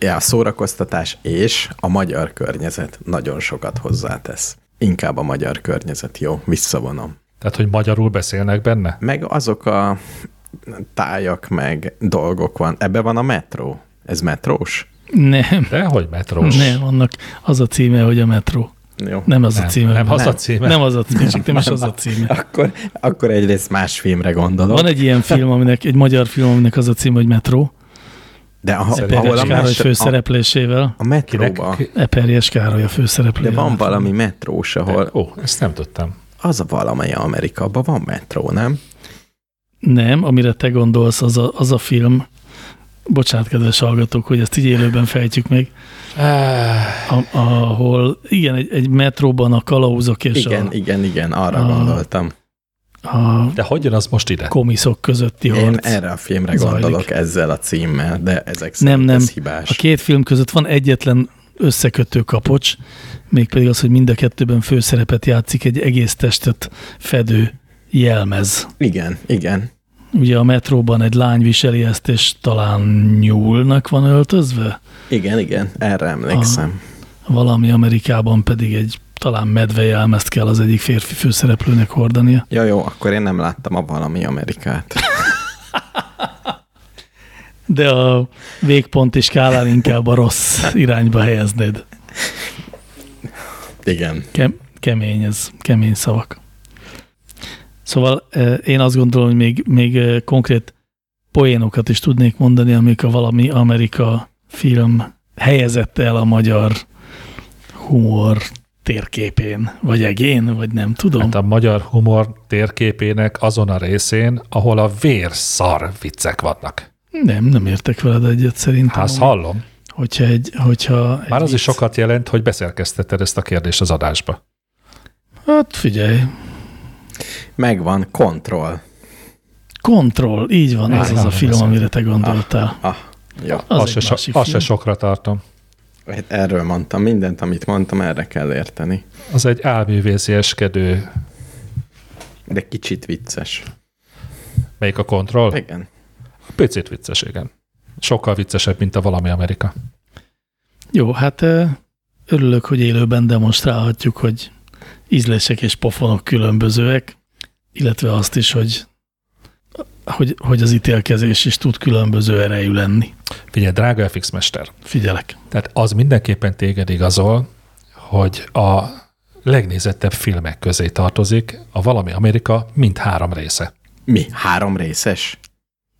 Ja, A szórakoztatás és a magyar környezet nagyon sokat hozzátesz. Inkább a magyar környezet, jó, visszavonom. Tehát, hogy magyarul beszélnek benne? Meg azok a tájak, meg dolgok van. Ebbe van a metró. Ez metrós? Nem, De hogy metrós? nem, annak az a címe, hogy a metró. Jó. Nem az Nem, a címe. nem az a Nem. címe. Nem az a címe, csak nem is az a címe. Akkor, akkor egyrészt más filmre gondolok. Van egy ilyen film, aminek, egy magyar film, aminek az a címe, hogy Metró, de a, ahol Eperjes a, Károly a, főszereplésével. a metróba? Eperjes Károly a főszereplő. de van valami metrós, ahol Ó, ezt nem tudtam. az a valamely Amerika, abban van metró, nem? Nem, amire te gondolsz, az a, az a film, bocsánat, kedves hallgatók, hogy ezt így élőben fejtjük meg, a, ahol igen, egy, egy metróban a kalauzok és Igen, a, igen, igen, arra a- gondoltam. a De hogy jön az most ide? komiszok közötti Én harc. erre a filmre zajlik. gondolok ezzel a címmel, de ezek Nem, szerint nem. ez hibás. A két film között van egyetlen összekötő kapocs, mégpedig az, hogy mind a kettőben főszerepet játszik egy egész testet fedő jelmez. Igen, igen. Ugye a metróban egy lány viseli ezt, és talán nyúlnak van öltözve, Igen, igen, erre emlékszem. valami Amerikában pedig egy talán medve jelmezt kell az egyik férfi főszereplőnek hordania. Ja, jó, akkor én nem láttam a valami Amerikát. De a végponti skálán inkább a rossz irányba helyeznéd. Igen. Kem, kemény ez, kemény szavak. Szóval én azt gondolom, hogy még, még konkrét poénokat is tudnék mondani, amik a valami Amerika film helyezett el a magyar humor térképén, vagy egén, vagy nem tudom. Hát a magyar humor térképének azon a részén, ahol a vérszar viccek vannak. Nem, nem értek veled egyet szerintem. Hát hallom. Hogyha egy, hogyha egy Már az is vicc- sokat jelent, hogy beszerkesztetted ezt a kérdést az adásba. Hát figyelj, Megvan, kontroll. Control, így van, ez az a film, amire te gondoltál. Ah, jó. Az Azt egy se, so, sokra tartom. Erről mondtam, mindent, amit mondtam, erre kell érteni. Az egy álművészjeskedő, De kicsit vicces. melyik a kontroll? Igen. Picit vicces, igen. Sokkal viccesebb, mint a valami Amerika. Jó, hát örülök, hogy élőben demonstrálhatjuk, hogy ízlések és pofonok különbözőek, illetve azt is, hogy, hogy, hogy az ítélkezés is tud különböző erejű lenni. Figyelj, drága FX Mester, Figyelek. tehát az mindenképpen téged igazol, hogy a legnézettebb filmek közé tartozik a valami Amerika mind három része. Mi? Három részes?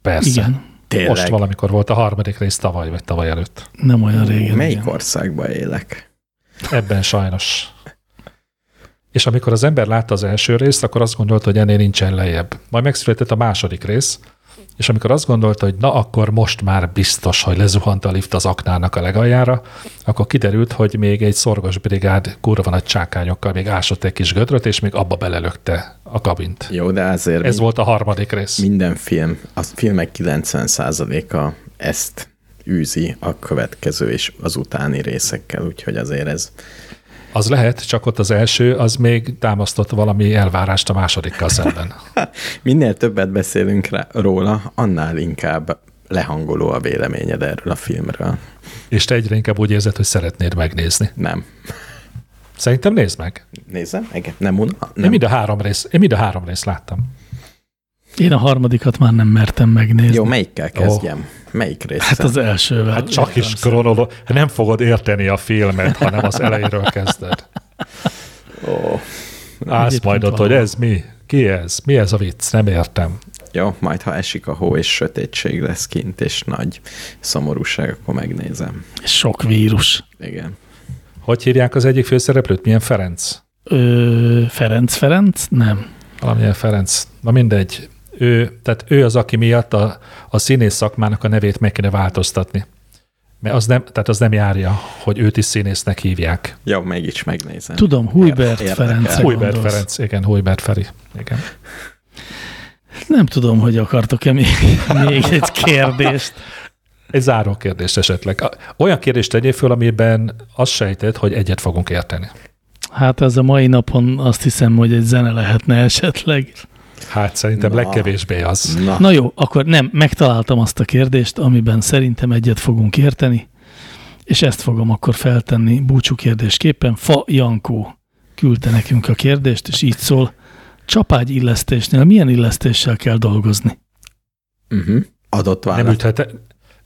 Persze. Igen, Tényleg? Most valamikor volt a harmadik rész tavaly, vagy tavaly előtt. nem olyan régen. Melyik igen. országban élek? Ebben sajnos. És amikor az ember látta az első részt, akkor azt gondolta, hogy ennél nincsen lejjebb. Majd megszületett a második rész, és amikor azt gondolta, hogy na akkor most már biztos, hogy lezuhant a lift az aknának a legaljára, akkor kiderült, hogy még egy szorgos brigád kurva nagy csákányokkal még ásott egy kis gödröt, és még abba belelökte a kabint. Jó, de azért Ez volt a harmadik rész. minden film, a filmek 90%-a ezt űzi a következő és az utáni részekkel, úgyhogy azért ez Az lehet, csak ott az első, az még támasztott valami elvárást a másodikkal szemben. minél többet beszélünk rá, róla, annál inkább lehangoló a véleményed erről a filmről. És te egyre inkább úgy érzed, hogy szeretnéd megnézni. Nem. Szerintem nézd meg. Nézem? Igen. Nem, una? Nem. Én mind a három rész, én mind a három részt láttam. Én a harmadikat már nem mertem megnézni. Jó, melyikkel kezdjem? Melyik része? Hát az elsővel. Hát csak is kronoló, nem fogod érteni a filmet, hanem az elejéről kezded. Ó, Állsz Egyébként majd ott, hogy ez mi? Ki ez? Mi ez a vicc? Nem értem. jó, majd ha esik a hó és sötétség lesz kint, és nagy szomorúság, akkor megnézem. Sok vírus. Igen. Hogy hívják az egyik főszereplőt? Milyen Ferenc? Ö, Ferenc Ferenc? Nem. Valamilyen Ferenc. Na mindegy. Ő, tehát ő az, aki miatt a, a színész szakmának a nevét meg kéne változtatni. Mert az nem, tehát az nem járja, hogy őt is színésznek hívják. Jó, mégis megnézem. Tudom, Hújbert Érdekel. Ferenc. Hújbert Ferenc, igen, Hújbert Feri. Igen. Nem tudom, hogy akartok-e még, még egy kérdést. Egy záró kérdés esetleg. Olyan kérdést tegyél föl, amiben azt sejted, hogy egyet fogunk érteni. Hát ez a mai napon azt hiszem, hogy egy zene lehetne esetleg. Hát szerintem Na. legkevésbé az. Na, Na jó, akkor nem, megtaláltam azt a kérdést, amiben szerintem egyet fogunk érteni, és ezt fogom akkor feltenni búcsú kérdésképpen. Fa Jankó küldte nekünk a kérdést, és így szól, csapágy illesztésnél milyen illesztéssel kell dolgozni? uh-huh. adott Nem, választ.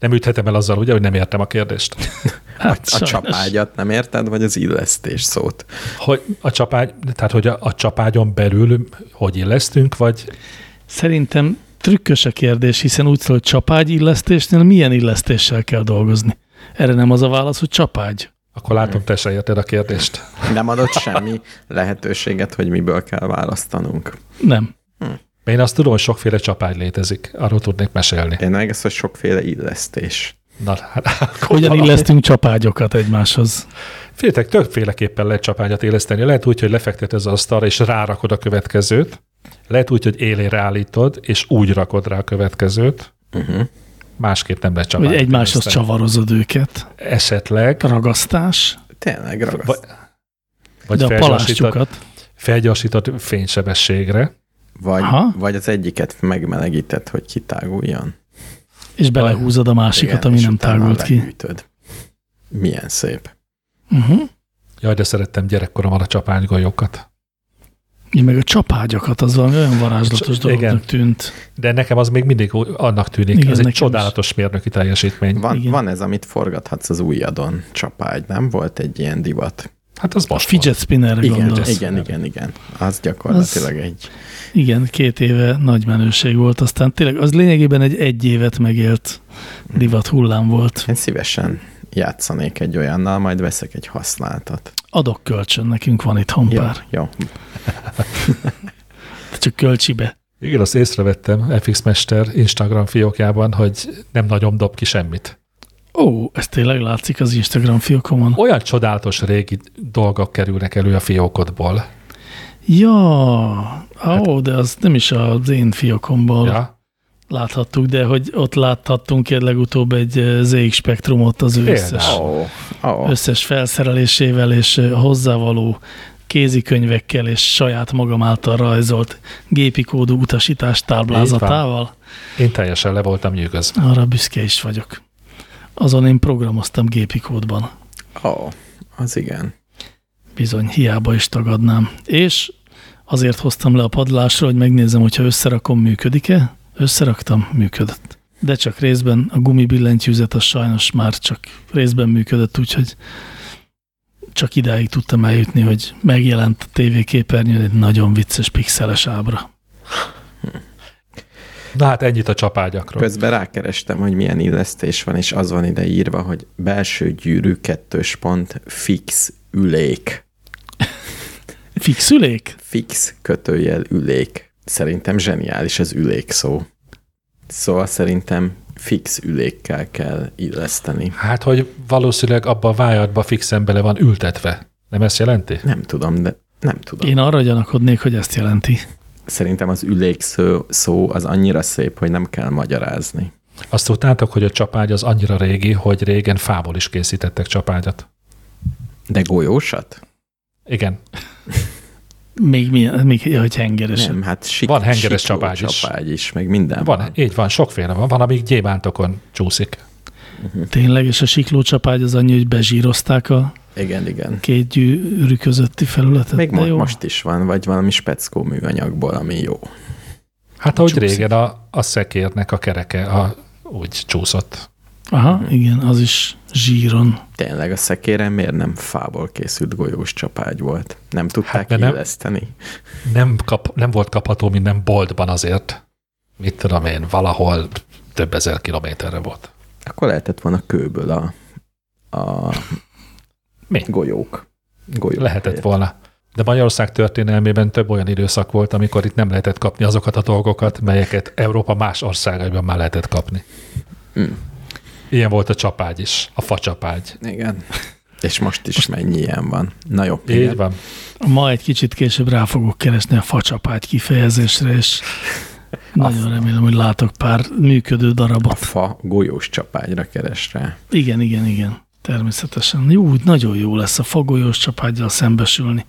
Nem üthetem el azzal, ugye, hogy nem értem a kérdést. Hát, A sajnos. csapágyat nem érted, vagy az illesztés szót? Hogy a csapágy, tehát hogy a, a csapágyon belül hogy illesztünk, vagy Szerintem trükkös a kérdés, hiszen úgy szól, hogy csapágy illesztésnél milyen illesztéssel kell dolgozni. Erre nem az a válasz, hogy csapágy. akkor látom, te se érted a kérdést. Nem adott semmi lehetőséget, hogy miből kell választanunk. Nem. Én azt tudom, hogy sokféle csapágy létezik, arról tudnék mesélni. Én meg ezt, hogy sokféle illesztés. Na, hát, Hogyan valami- illesztünk csapágyokat egymáshoz? Figyeljetek, többféleképpen lehet csapágyat éleszteni. Lehet úgy, hogy lefekteted az asztalra, és rárakod a következőt. Lehet úgy, hogy élére állítod, és úgy rakod rá a következőt. Uh-huh. Másképp nem lehet csapágyat Hogy egymáshoz éleszteni. csavarozod őket? Esetleg, Ragasztás? Tényleg ragaszt. vagy, vagy de a palástjukat? felgyorsítod fénysebességre. Vagy, Aha. vagy az egyiket megmelegíted, hogy kitáguljon. És belehúzod a másikat, Igen, ami nem tágult ki. lehűtöd. Milyen szép. Uh-huh. Jaj, de szerettem gyerekkoromban a csapánygolyókat. Én meg a csapágyokat, az valami olyan varázslatos Cs- dolognak igen. tűnt. De nekem az még mindig annak tűnik. Igen, Ez egy csodálatos mérnöki teljesítmény. Van, Igen. van ez, amit forgathatsz az ujjadon, csapágy, nem? Volt egy ilyen divat. Hát az most fidget spinnerre Igen, gondolsz. igen, igen, igen. Az gyakorlatilag egy... Igen, két éve nagy menőség volt, aztán tényleg az lényegében egy egy évet megélt divat hullám volt. Én szívesen játszanék egy olyannal, majd veszek egy használtat. Adok kölcsön, nekünk van itthon Jó, pár. jó. Csak kölcsibe. Igen, azt észrevettem FX Mester Instagram fiókjában, hogy nem nagyon dob ki semmit. Ó, ez tényleg látszik az Instagram fiókomon. Olyan csodálatos régi dolgok kerülnek elő a fiókodból. Ja, ó, de az nem is az én fiókomból. Ja? láthattuk, de hogy ott láthattunk egy legutóbb egy eh, ZX Spektrumot az ő összes, ó. összes felszerelésével és eh, hozzávaló kézikönyvekkel és saját magam által rajzolt gépi kódú utasítás táblázatával. Én teljesen le voltam nyűgözve. Arra büszke is vagyok. Azon én programoztam gépi kódban. Ó, az igen. Bizony, hiába is tagadnám. És azért hoztam le a padlásra, hogy megnézem, hogyha összerakom, működik-e. Összeraktam, működött. De csak részben, a gumibillentyűzet az sajnos már csak részben működött, úgyhogy csak idáig tudtam eljutni, hogy megjelent a tévéképernyőn egy nagyon vicces pixeles ábra. Na hát ennyit a csapágyakról. Közben rákerestem, hogy milyen illesztés van, és az van ide írva, hogy belső gyűrű kettős pont fix ülék. Fixülék? Fix kötőjel ülék. Szerintem zseniális az ülék szó. Szóval szerintem fix ülékkel kell illeszteni. Hát, hogy valószínűleg abba a vájadba fixen bele van ültetve. Nem ezt jelenti? Nem tudom, de nem tudom. Én arra gyanakodnék, hogy ezt jelenti. Szerintem az ülék szó, szó az annyira szép, hogy nem kell magyarázni. Azt tudtátok, hogy a csapágy az annyira régi, hogy régen fából is készítettek csapágyat. De golyósat? Igen. Még, milyen, még hogy hengeresen. Nem, hát sik, Van hengeres sikló csapágy is. csapágy is, meg minden Van, így van, sokféle van. Van, amíg gyémántokon csúszik. Tényleg, és a siklócsapágy az annyi, hogy bezsírozták a Igen, igen. két gyűrű közötti felületet. Még mo- jó. most is van, vagy valami speckó műanyagból, ami jó. Hát ahogy Csúszik. régen a, a szekérnek a kereke a, úgy csúszott. Aha, igen, az is zsíron. Tényleg a szekéren miért nem fából készült golyós csapágy volt? Nem tudták Hát, mert nem-? Nem, kap, nem volt kapható minden boltban azért. Mit tudom én, valahol több ezer kilométerre volt. Akkor lehetett volna kőből a, a Mi? golyók. golyók Lehetett helyett. volna. De Magyarország történelmében több olyan időszak volt, amikor itt nem lehetett kapni azokat a dolgokat, melyeket Európa más országaiban már lehetett kapni. Mm. Ilyen volt a csapágy is, a facsapágy. Igen. És most is mennyi ilyen van. Na jó. Így igen. van. Ma egy kicsit később rá fogok keresni a facsapágy kifejezésre, és nagyon remélem, hogy látok pár működő A darabot. fa golyós csapágyra keres rá. Igen, igen, igen. Természetesen. Jó, úgy nagyon jó lesz a fagolyós csapágyjal szembesülni.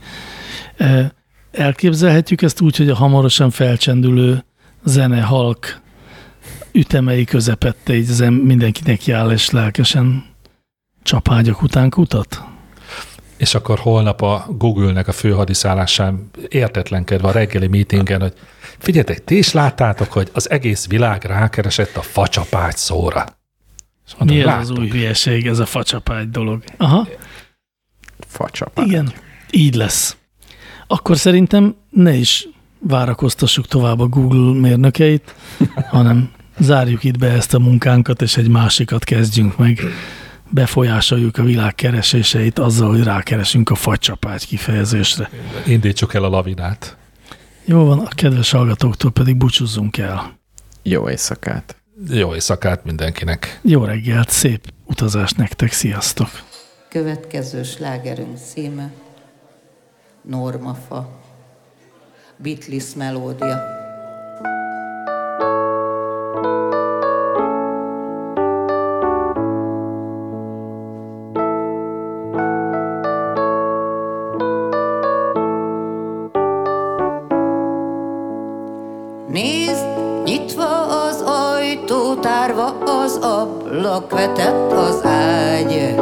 E, Elképzelhetjük ezt úgy, hogy a hamarosan felcsendülő zene halk ütemei közepette így az em- mindenkinek jár és lelkesen csapágyak után kutat? És akkor holnap a Google-nek a főhadiszállásán értetlenkedve a reggeli meetingen, hogy figyeljetek, ti is láttátok, hogy az egész világ rákeresett a facsapágy szóra. És mondom, Mi ez az új hülyeség, ez a facsapágy dolog? Aha, Fa csapágy. igen, így lesz. Akkor szerintem ne is várakoztassuk tovább a Google mérnökeit, hanem zárjuk itt be ezt a munkánkat, és egy másikat kezdjünk meg. Befolyásoljuk a világ kereséseit azzal, hogy rákeresünk a facsapágy kifejezésre. Indítsuk el a lavinát. Jó van, a kedves hallgatóktól pedig búcsúzzunk el. Jó éjszakát. Jó éjszakát mindenkinek. Jó reggelt, szép utazást nektek, sziasztok! Következő slágerünk címe Normafa. Beatles melódia. Vetett az ágy.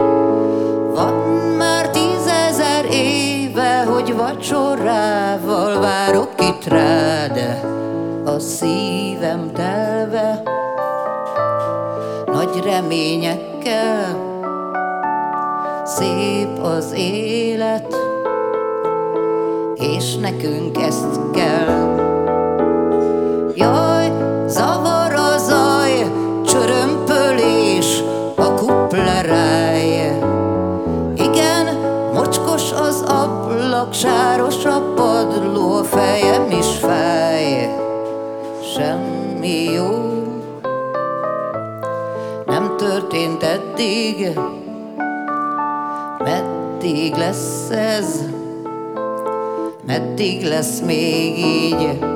Van már tízezer éve, hogy vacsorával várok itt rád, a szívem telve nagy reményekkel. Szép az élet, és nekünk ezt kell. Ez, meddig lesz még így.